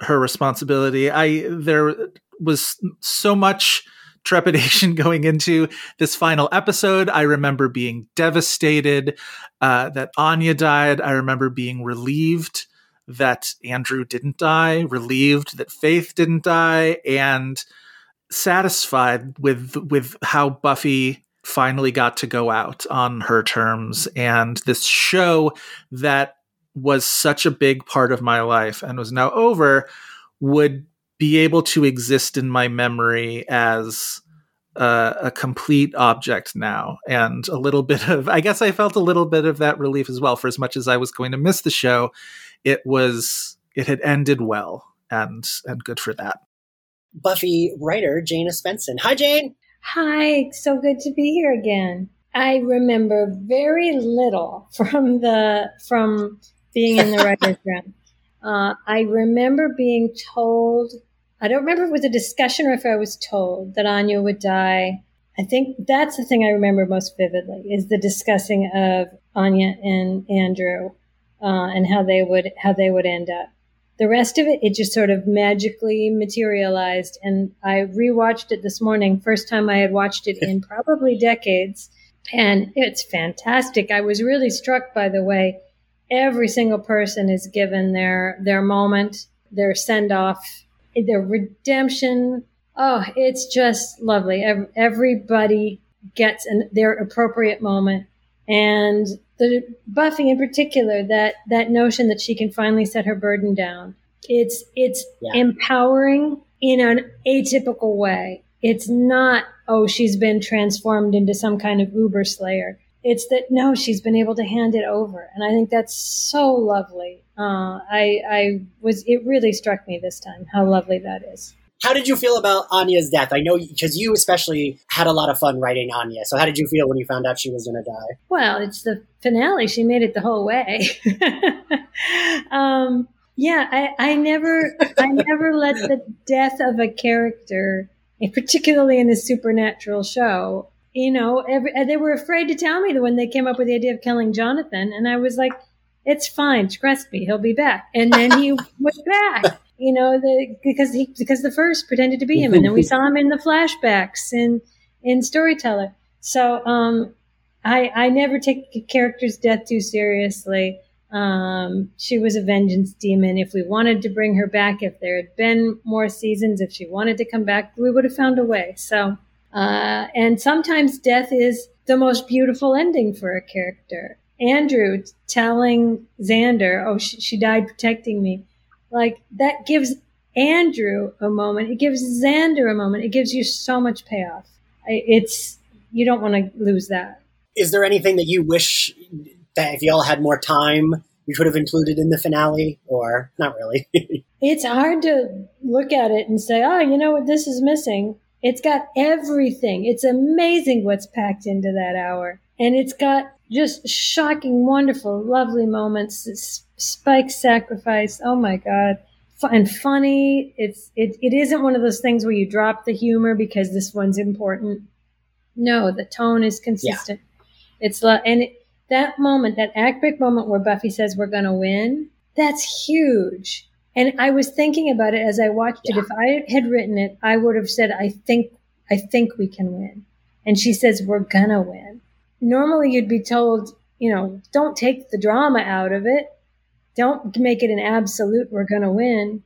her responsibility. I there was so much trepidation going into this final episode. I remember being devastated uh, that Anya died. I remember being relieved that Andrew didn't die, relieved that Faith didn't die, and satisfied with with how Buffy finally got to go out on her terms and this show that was such a big part of my life and was now over would be able to exist in my memory as uh, a complete object now and a little bit of i guess i felt a little bit of that relief as well for as much as i was going to miss the show it was it had ended well and and good for that. Buffy writer jane Espenson. hi jane. Hi so good to be here again. I remember very little from the from being in the writer's room. Uh, i remember being told I don't remember if it was a discussion or if I was told that Anya would die. I think that's the thing I remember most vividly is the discussing of Anya and Andrew uh, and how they would how they would end up. The rest of it, it just sort of magically materialized. And I rewatched it this morning, first time I had watched it in probably decades, and it's fantastic. I was really struck by the way every single person is given their their moment, their send off the redemption. Oh, it's just lovely. Everybody gets an, their appropriate moment. And the Buffy in particular, that, that notion that she can finally set her burden down. It's, it's yeah. empowering in an atypical way. It's not, oh, she's been transformed into some kind of uber slayer. It's that no, she's been able to hand it over. And I think that's so lovely. Uh, I, I was, it really struck me this time how lovely that is. How did you feel about Anya's death? I know because you especially had a lot of fun writing Anya. So how did you feel when you found out she was going to die? Well, it's the finale. She made it the whole way. um, yeah, I, I never, I never let the death of a character, particularly in a supernatural show, you know, every, they were afraid to tell me that when they came up with the idea of killing Jonathan, and I was like, it's fine. Trust me, he'll be back. And then he was back. You know, the, because he because the first pretended to be him, and then we saw him in the flashbacks in in Storyteller. So um, I I never take a character's death too seriously. Um, she was a vengeance demon. If we wanted to bring her back, if there had been more seasons, if she wanted to come back, we would have found a way. So, uh, and sometimes death is the most beautiful ending for a character. Andrew telling Xander, "Oh, she, she died protecting me," like that gives Andrew a moment. It gives Xander a moment. It gives you so much payoff. It's you don't want to lose that. Is there anything that you wish that if y'all had more time, you could have included in the finale, or not really? it's hard to look at it and say, "Oh, you know what? This is missing." It's got everything. It's amazing what's packed into that hour, and it's got just shocking, wonderful, lovely moments. Spike's sacrifice. Oh my God. And funny. It's, it, it isn't one of those things where you drop the humor because this one's important. No, the tone is consistent. Yeah. It's, and it, that moment, that act break moment where Buffy says we're going to win, that's huge. And I was thinking about it as I watched yeah. it. If I had written it, I would have said, I think, I think we can win. And she says, we're gonna win normally you'd be told, you know, don't take the drama out of it. Don't make it an absolute we're going to win,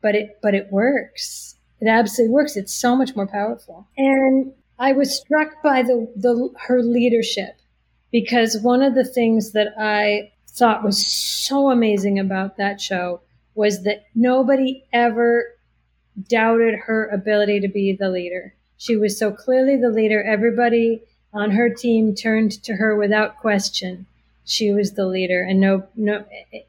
but it but it works. It absolutely works. It's so much more powerful. And I was struck by the, the her leadership because one of the things that I thought was so amazing about that show was that nobody ever doubted her ability to be the leader. She was so clearly the leader. Everybody on her team turned to her without question. She was the leader, and no, no,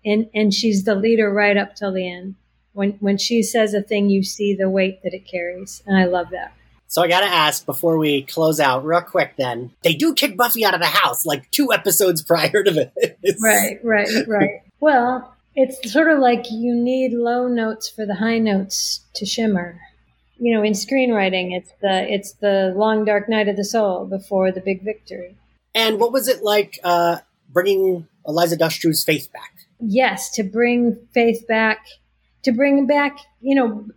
and and she's the leader right up till the end. When when she says a thing, you see the weight that it carries, and I love that. So I gotta ask before we close out, real quick. Then they do kick Buffy out of the house like two episodes prior to this. Right, right, right. well, it's sort of like you need low notes for the high notes to shimmer. You know, in screenwriting, it's the it's the long dark night of the soul before the big victory. And what was it like uh, bringing Eliza Dushku's faith back? Yes, to bring faith back, to bring back, you know,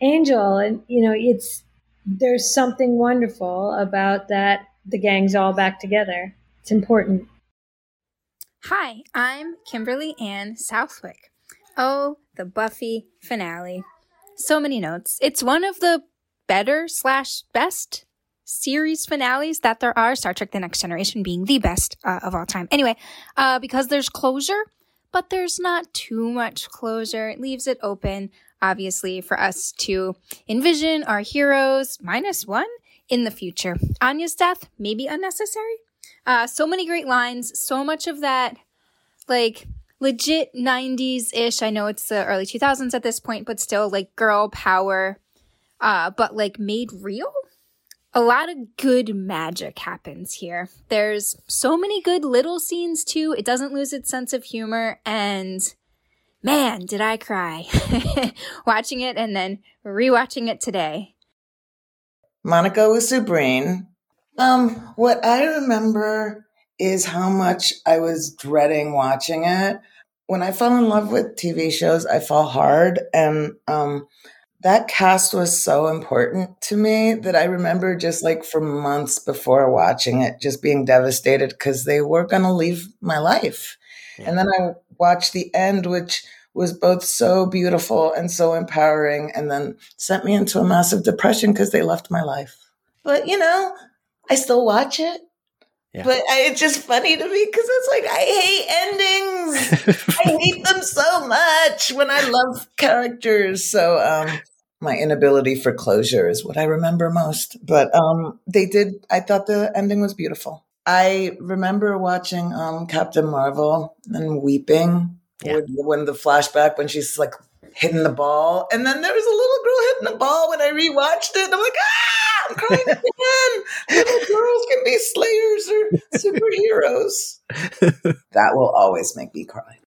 Angel, and you know, it's there's something wonderful about that. The gang's all back together. It's important. Hi, I'm Kimberly Ann Southwick. Oh, the Buffy finale. So many notes. It's one of the better slash best series finales that there are. Star Trek: The Next Generation being the best uh, of all time. Anyway, uh, because there's closure, but there's not too much closure. It leaves it open, obviously, for us to envision our heroes minus one in the future. Anya's death maybe unnecessary. Uh, so many great lines. So much of that, like legit 90s ish. I know it's the early 2000s at this point, but still like girl power, uh, but like made real. A lot of good magic happens here. There's so many good little scenes too. It doesn't lose its sense of humor and man, did I cry watching it and then rewatching it today. Monica Usubreen. Um, what I remember is how much I was dreading watching it. When I fell in love with TV shows, I fall hard. And um, that cast was so important to me that I remember just like for months before watching it, just being devastated because they were going to leave my life. And then I watched the end, which was both so beautiful and so empowering, and then sent me into a massive depression because they left my life. But you know, I still watch it. But I, it's just funny to me because it's like I hate endings. I hate them so much when I love characters. So um, my inability for closure is what I remember most. But um, they did. I thought the ending was beautiful. I remember watching um, Captain Marvel and weeping when, when the flashback when she's like hitting the ball, and then there was a little girl hitting the ball when I rewatched it. And I'm like, ah, I'm crying again. Little girls can be slayers or superheroes. that will always make me cry.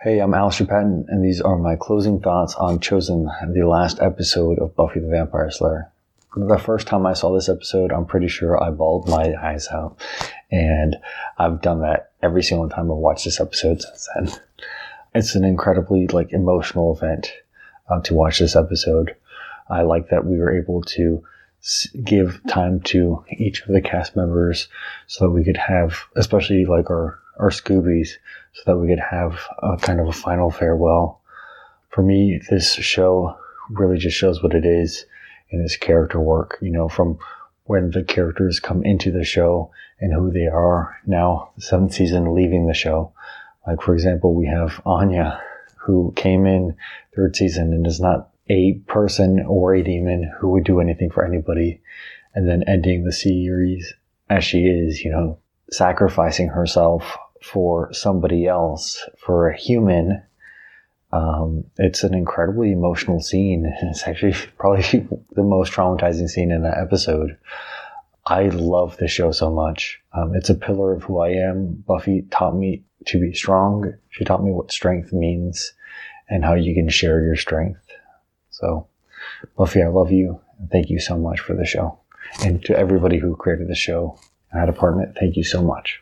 Hey, I'm Alistair Patton, and these are my closing thoughts on Chosen, the last episode of Buffy the Vampire Slayer. The first time I saw this episode, I'm pretty sure I bawled my eyes out, and I've done that every single time I've watched this episode since then. It's an incredibly like emotional event uh, to watch this episode. I like that we were able to give time to each of the cast members so that we could have, especially like our our Scoobies, so that we could have a kind of a final farewell. For me, this show really just shows what it is in its character work. You know, from when the characters come into the show and who they are now, the seventh season, leaving the show. Like, for example, we have Anya, who came in third season and is not a person or a demon who would do anything for anybody, and then ending the series as she is, you know, sacrificing herself for somebody else, for a human. Um, it's an incredibly emotional scene. It's actually probably the most traumatizing scene in that episode. I love this show so much. Um, it's a pillar of who I am. Buffy taught me to be strong. She taught me what strength means and how you can share your strength. So, Buffy, I love you. And thank you so much for the show. And to everybody who created the show and in it, thank you so much.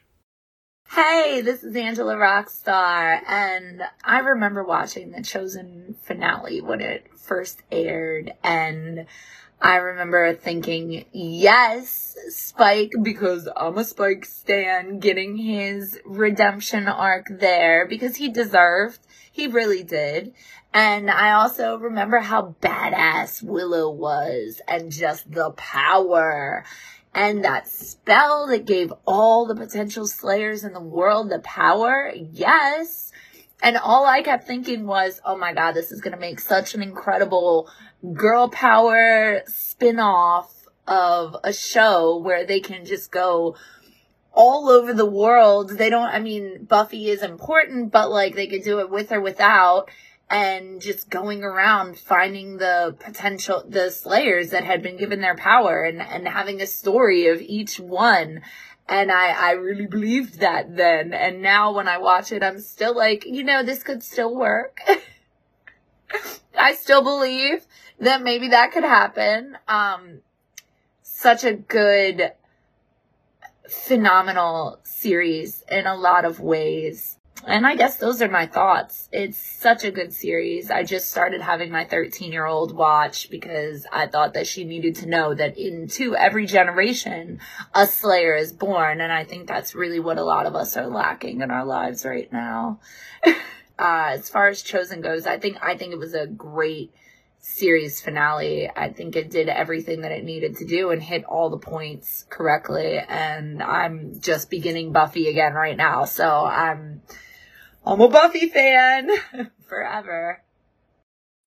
Hey, this is Angela Rockstar, and I remember watching the Chosen finale when it first aired, and I remember thinking, yes, Spike, because I'm a Spike stan, getting his redemption arc there because he deserved. He really did. And I also remember how badass Willow was and just the power and that spell that gave all the potential slayers in the world the power. Yes. And all I kept thinking was, oh my God, this is going to make such an incredible girl power spin-off of a show where they can just go all over the world. They don't, I mean, Buffy is important, but like they could do it with or without. And just going around finding the potential the slayers that had been given their power and and having a story of each one and I, I really believed that then. And now when I watch it, I'm still like, you know, this could still work. I still believe that maybe that could happen. Um, such a good, phenomenal series in a lot of ways. And I guess those are my thoughts. It's such a good series. I just started having my 13 year old watch because I thought that she needed to know that into every generation, a Slayer is born. And I think that's really what a lot of us are lacking in our lives right now. uh, as far as Chosen goes, I think, I think it was a great series finale. I think it did everything that it needed to do and hit all the points correctly. And I'm just beginning Buffy again right now. So I'm, I'm a Buffy fan forever.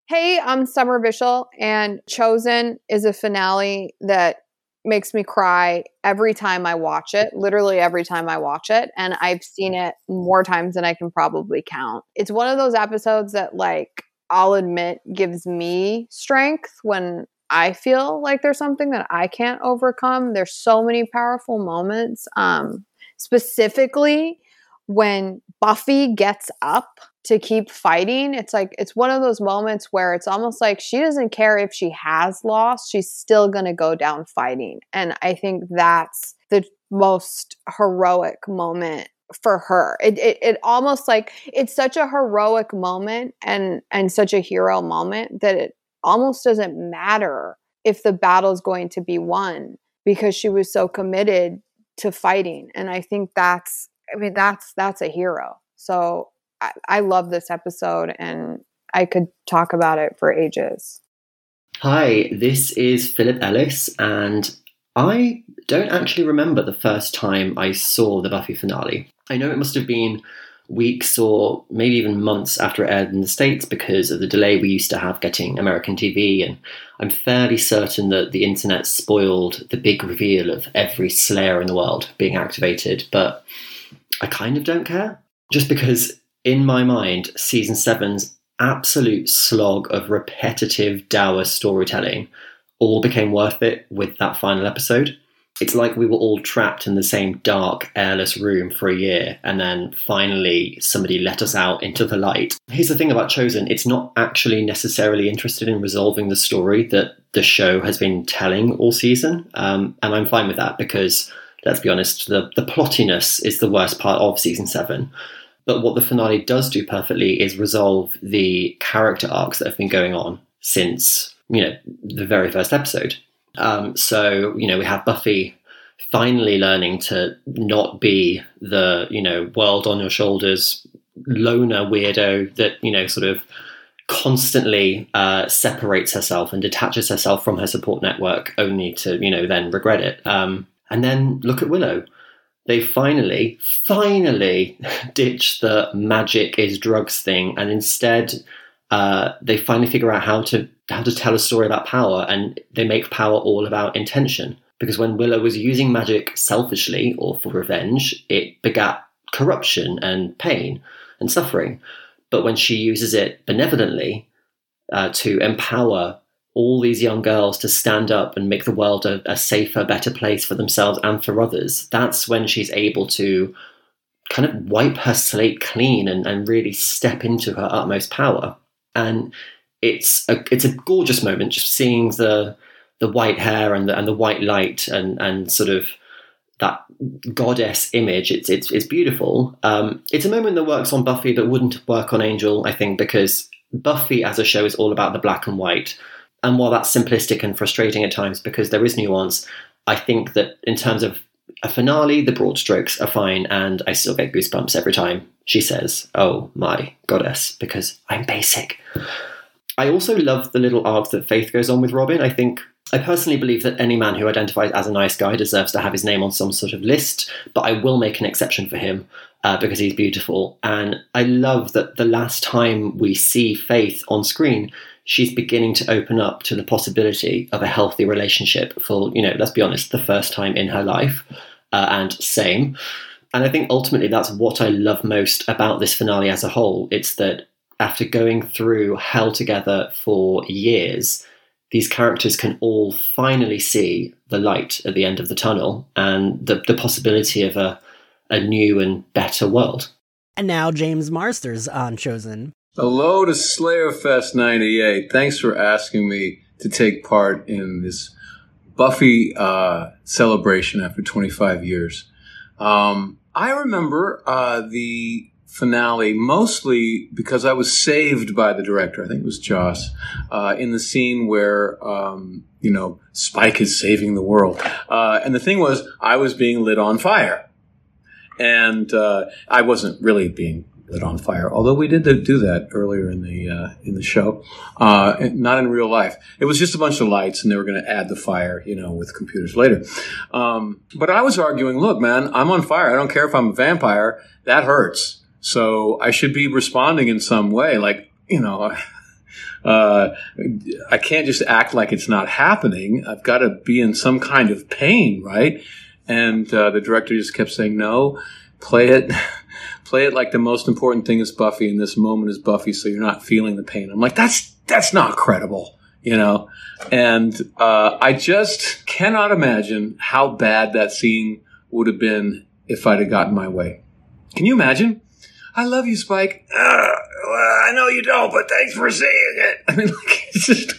Hey, I'm Summer Bishil, and Chosen is a finale that makes me cry every time I watch it, literally every time I watch it. And I've seen it more times than I can probably count. It's one of those episodes that, like, I'll admit gives me strength when I feel like there's something that I can't overcome. There's so many powerful moments. Um, specifically, when Buffy gets up to keep fighting, it's like it's one of those moments where it's almost like she doesn't care if she has lost, she's still going to go down fighting. And I think that's the most heroic moment for her. It, it it almost like it's such a heroic moment and and such a hero moment that it almost doesn't matter if the battle's going to be won because she was so committed to fighting. And I think that's I mean, that's that's a hero. So I, I love this episode, and I could talk about it for ages. Hi, this is Philip Ellis, and I don't actually remember the first time I saw the Buffy finale. I know it must have been weeks or maybe even months after it aired in the States because of the delay we used to have getting American TV. And I'm fairly certain that the internet spoiled the big reveal of every Slayer in the world being activated. But I kind of don't care. Just because, in my mind, season seven's absolute slog of repetitive, dour storytelling all became worth it with that final episode. It's like we were all trapped in the same dark, airless room for a year, and then finally somebody let us out into the light. Here's the thing about Chosen it's not actually necessarily interested in resolving the story that the show has been telling all season. Um, and I'm fine with that because let's be honest, the, the plottiness is the worst part of season seven. But what the finale does do perfectly is resolve the character arcs that have been going on since, you know, the very first episode. Um, so, you know, we have Buffy finally learning to not be the, you know, world on your shoulders loner weirdo that, you know, sort of constantly uh, separates herself and detaches herself from her support network only to, you know, then regret it. Um, and then look at Willow. They finally, finally ditch the magic is drugs thing, and instead uh, they finally figure out how to how to tell a story about power, and they make power all about intention. Because when Willow was using magic selfishly or for revenge, it begat corruption and pain and suffering. But when she uses it benevolently uh, to empower all these young girls to stand up and make the world a, a, safer, better place for themselves and for others, that's when she's able to kind of wipe her slate clean and, and really step into her utmost power. And it's a it's a gorgeous moment just seeing the the white hair and the and the white light and and sort of that goddess image. It's it's it's beautiful. Um, it's a moment that works on Buffy that wouldn't work on Angel, I think, because Buffy as a show is all about the black and white and while that's simplistic and frustrating at times because there is nuance, I think that in terms of a finale, the broad strokes are fine, and I still get goosebumps every time she says, Oh my goddess, because I'm basic. I also love the little arc that Faith goes on with Robin. I think I personally believe that any man who identifies as a nice guy deserves to have his name on some sort of list, but I will make an exception for him uh, because he's beautiful. And I love that the last time we see Faith on screen, she's beginning to open up to the possibility of a healthy relationship for, you know, let's be honest, the first time in her life. Uh, and same. And I think ultimately that's what I love most about this finale as a whole. It's that after going through hell together for years, these characters can all finally see the light at the end of the tunnel and the, the possibility of a, a new and better world. And now James Marsters on Chosen. Hello to Slayerfest 98. Thanks for asking me to take part in this Buffy uh, celebration after 25 years. Um, I remember uh, the finale mostly because I was saved by the director. I think it was Joss uh, in the scene where um, you know Spike is saving the world, uh, and the thing was I was being lit on fire, and uh, I wasn't really being lit on fire. Although we did do that earlier in the uh, in the show, uh, not in real life. It was just a bunch of lights, and they were going to add the fire, you know, with computers later. Um, but I was arguing, look, man, I'm on fire. I don't care if I'm a vampire. That hurts. So I should be responding in some way, like you know. Uh, I can't just act like it's not happening. I've got to be in some kind of pain, right? And uh, the director just kept saying, "No, play it, play it like the most important thing is Buffy, and this moment is Buffy, so you're not feeling the pain." I'm like, "That's that's not credible," you know. And uh, I just cannot imagine how bad that scene would have been if I'd have gotten my way. Can you imagine? I love you, Spike. Uh, well, I know you don't, but thanks for saying it. I mean, like, it's just,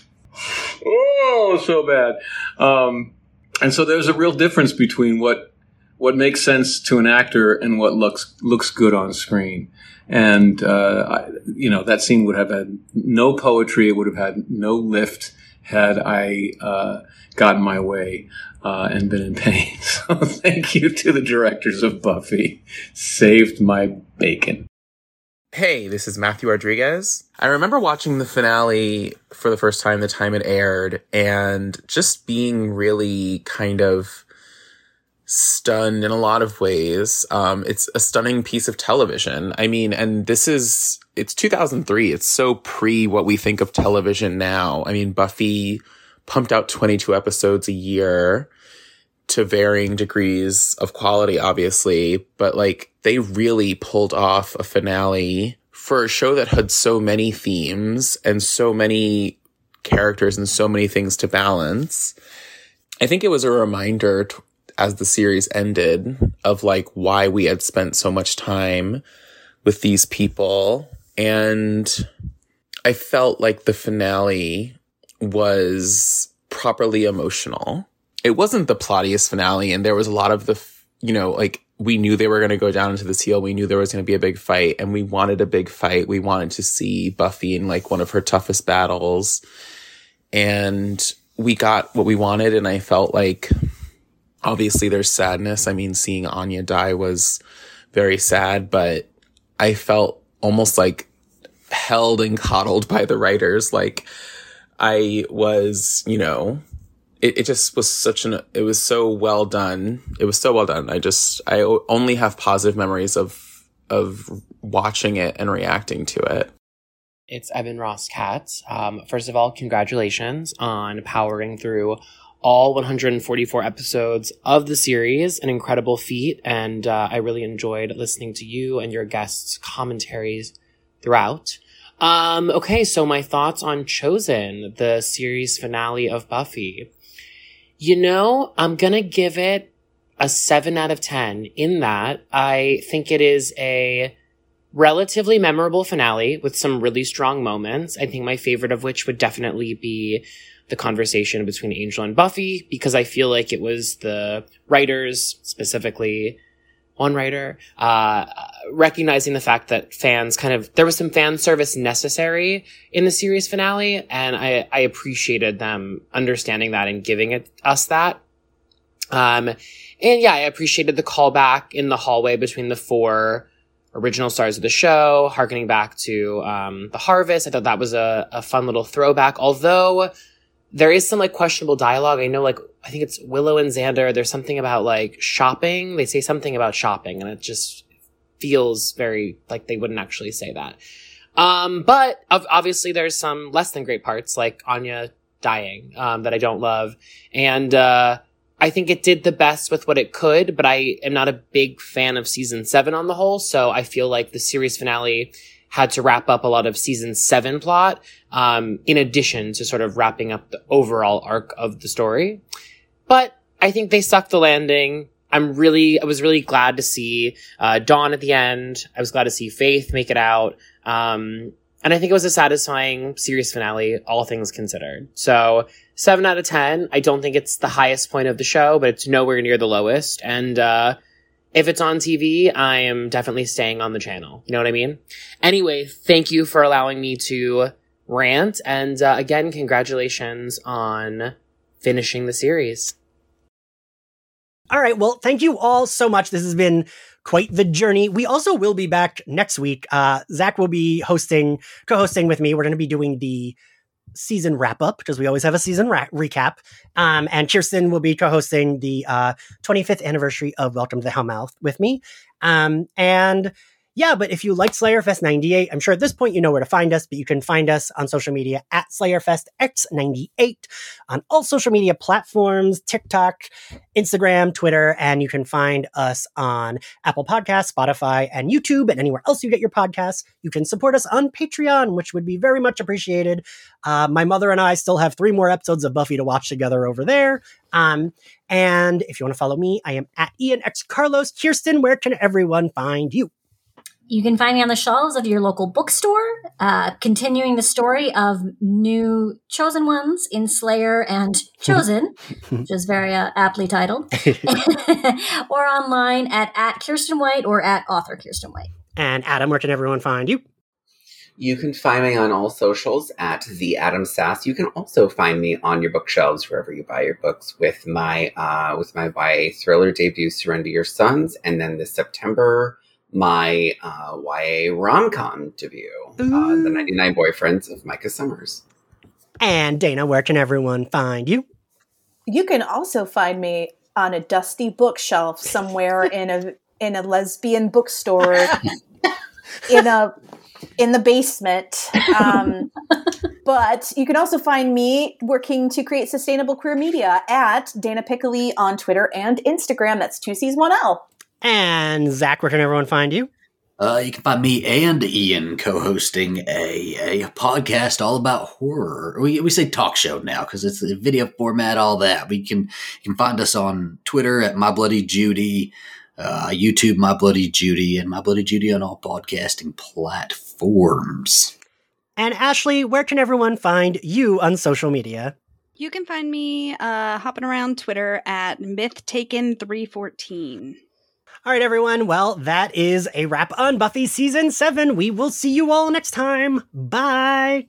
oh, so bad. Um, and so there's a real difference between what what makes sense to an actor and what looks looks good on screen. And uh, I, you know that scene would have had no poetry. It would have had no lift had I uh, gotten my way uh, and been in pain. So thank you to the directors of Buffy. Saved my bacon. Hey, this is Matthew Rodriguez. I remember watching the finale for the first time the time it aired and just being really kind of stunned in a lot of ways. Um, it's a stunning piece of television. I mean, and this is, it's 2003. It's so pre what we think of television now. I mean, Buffy pumped out 22 episodes a year to varying degrees of quality, obviously, but like they really pulled off a finale for a show that had so many themes and so many characters and so many things to balance. I think it was a reminder as the series ended of like why we had spent so much time with these people. And I felt like the finale was properly emotional it wasn't the plottiest finale, and there was a lot of the, you know, like we knew they were going to go down into the seal. We knew there was going to be a big fight, and we wanted a big fight. We wanted to see Buffy in like one of her toughest battles, and we got what we wanted. And I felt like, obviously, there's sadness. I mean, seeing Anya die was very sad, but I felt almost like held and coddled by the writers. Like I was, you know, it, it just was such an it was so well done it was so well done i just i only have positive memories of of watching it and reacting to it it's evan ross katz um, first of all congratulations on powering through all 144 episodes of the series an incredible feat and uh, i really enjoyed listening to you and your guests commentaries throughout um, okay, so my thoughts on Chosen, the series finale of Buffy. You know, I'm gonna give it a 7 out of 10 in that I think it is a relatively memorable finale with some really strong moments. I think my favorite of which would definitely be the conversation between Angel and Buffy because I feel like it was the writers, specifically one writer, uh, recognizing the fact that fans kind of, there was some fan service necessary in the series finale. And I, I appreciated them understanding that and giving it, us that. Um, and yeah, I appreciated the callback in the hallway between the four original stars of the show, harkening back to, um, the harvest. I thought that was a, a fun little throwback, although, there is some like questionable dialogue. I know like I think it's Willow and Xander. There's something about like shopping. They say something about shopping and it just feels very like they wouldn't actually say that. Um, but obviously there's some less than great parts like Anya dying, um, that I don't love. And, uh, I think it did the best with what it could, but I am not a big fan of season seven on the whole. So I feel like the series finale had to wrap up a lot of season seven plot, um, in addition to sort of wrapping up the overall arc of the story. But I think they sucked the landing. I'm really, I was really glad to see uh, Dawn at the end. I was glad to see Faith make it out. Um, and I think it was a satisfying series finale, all things considered. So seven out of 10. I don't think it's the highest point of the show, but it's nowhere near the lowest. And, uh, if it's on TV, I am definitely staying on the channel. You know what I mean? Anyway, thank you for allowing me to rant. And uh, again, congratulations on finishing the series. All right. Well, thank you all so much. This has been quite the journey. We also will be back next week. Uh, Zach will be hosting, co-hosting with me. We're going to be doing the season wrap up because we always have a season ra- recap. Um, and Kirsten will be co-hosting the uh, 25th anniversary of Welcome to the Hellmouth with me. Um, and yeah, but if you liked Slayerfest 98, I'm sure at this point you know where to find us, but you can find us on social media at Slayerfest X98 on all social media platforms, TikTok, Instagram, Twitter, and you can find us on Apple Podcasts, Spotify, and YouTube, and anywhere else you get your podcasts. You can support us on Patreon, which would be very much appreciated. Uh, my mother and I still have three more episodes of Buffy to watch together over there. Um, and if you want to follow me, I am at Ian X Carlos. Kirsten, where can everyone find you? You can find me on the shelves of your local bookstore, uh, continuing the story of new chosen ones in Slayer and Chosen, which is very uh, aptly titled, or online at, at Kirsten White or at author Kirsten White. And Adam, where can everyone find you? You can find me on all socials at the Adam Sass. You can also find me on your bookshelves wherever you buy your books with my uh, with my YA thriller debut, Surrender Your Sons, and then this September my uh, YA rom com debut, uh, The 99 Boyfriends of Micah Summers. And Dana, where can everyone find you? You can also find me on a dusty bookshelf somewhere in a in a lesbian bookstore in a in the basement. Um, but you can also find me working to create sustainable queer media at Dana Piccoli on Twitter and Instagram. That's two C's one L. And Zach, where can everyone find you? Uh, you can find me and Ian co-hosting a, a podcast all about horror. We, we say talk show now because it's a video format, all that. We can you can find us on Twitter at My Bloody Judy, uh, YouTube My Bloody Judy, and My Bloody Judy on all podcasting platforms. And Ashley, where can everyone find you on social media? You can find me uh, hopping around Twitter at MythTaken314. All right, everyone. Well, that is a wrap on Buffy season seven. We will see you all next time. Bye.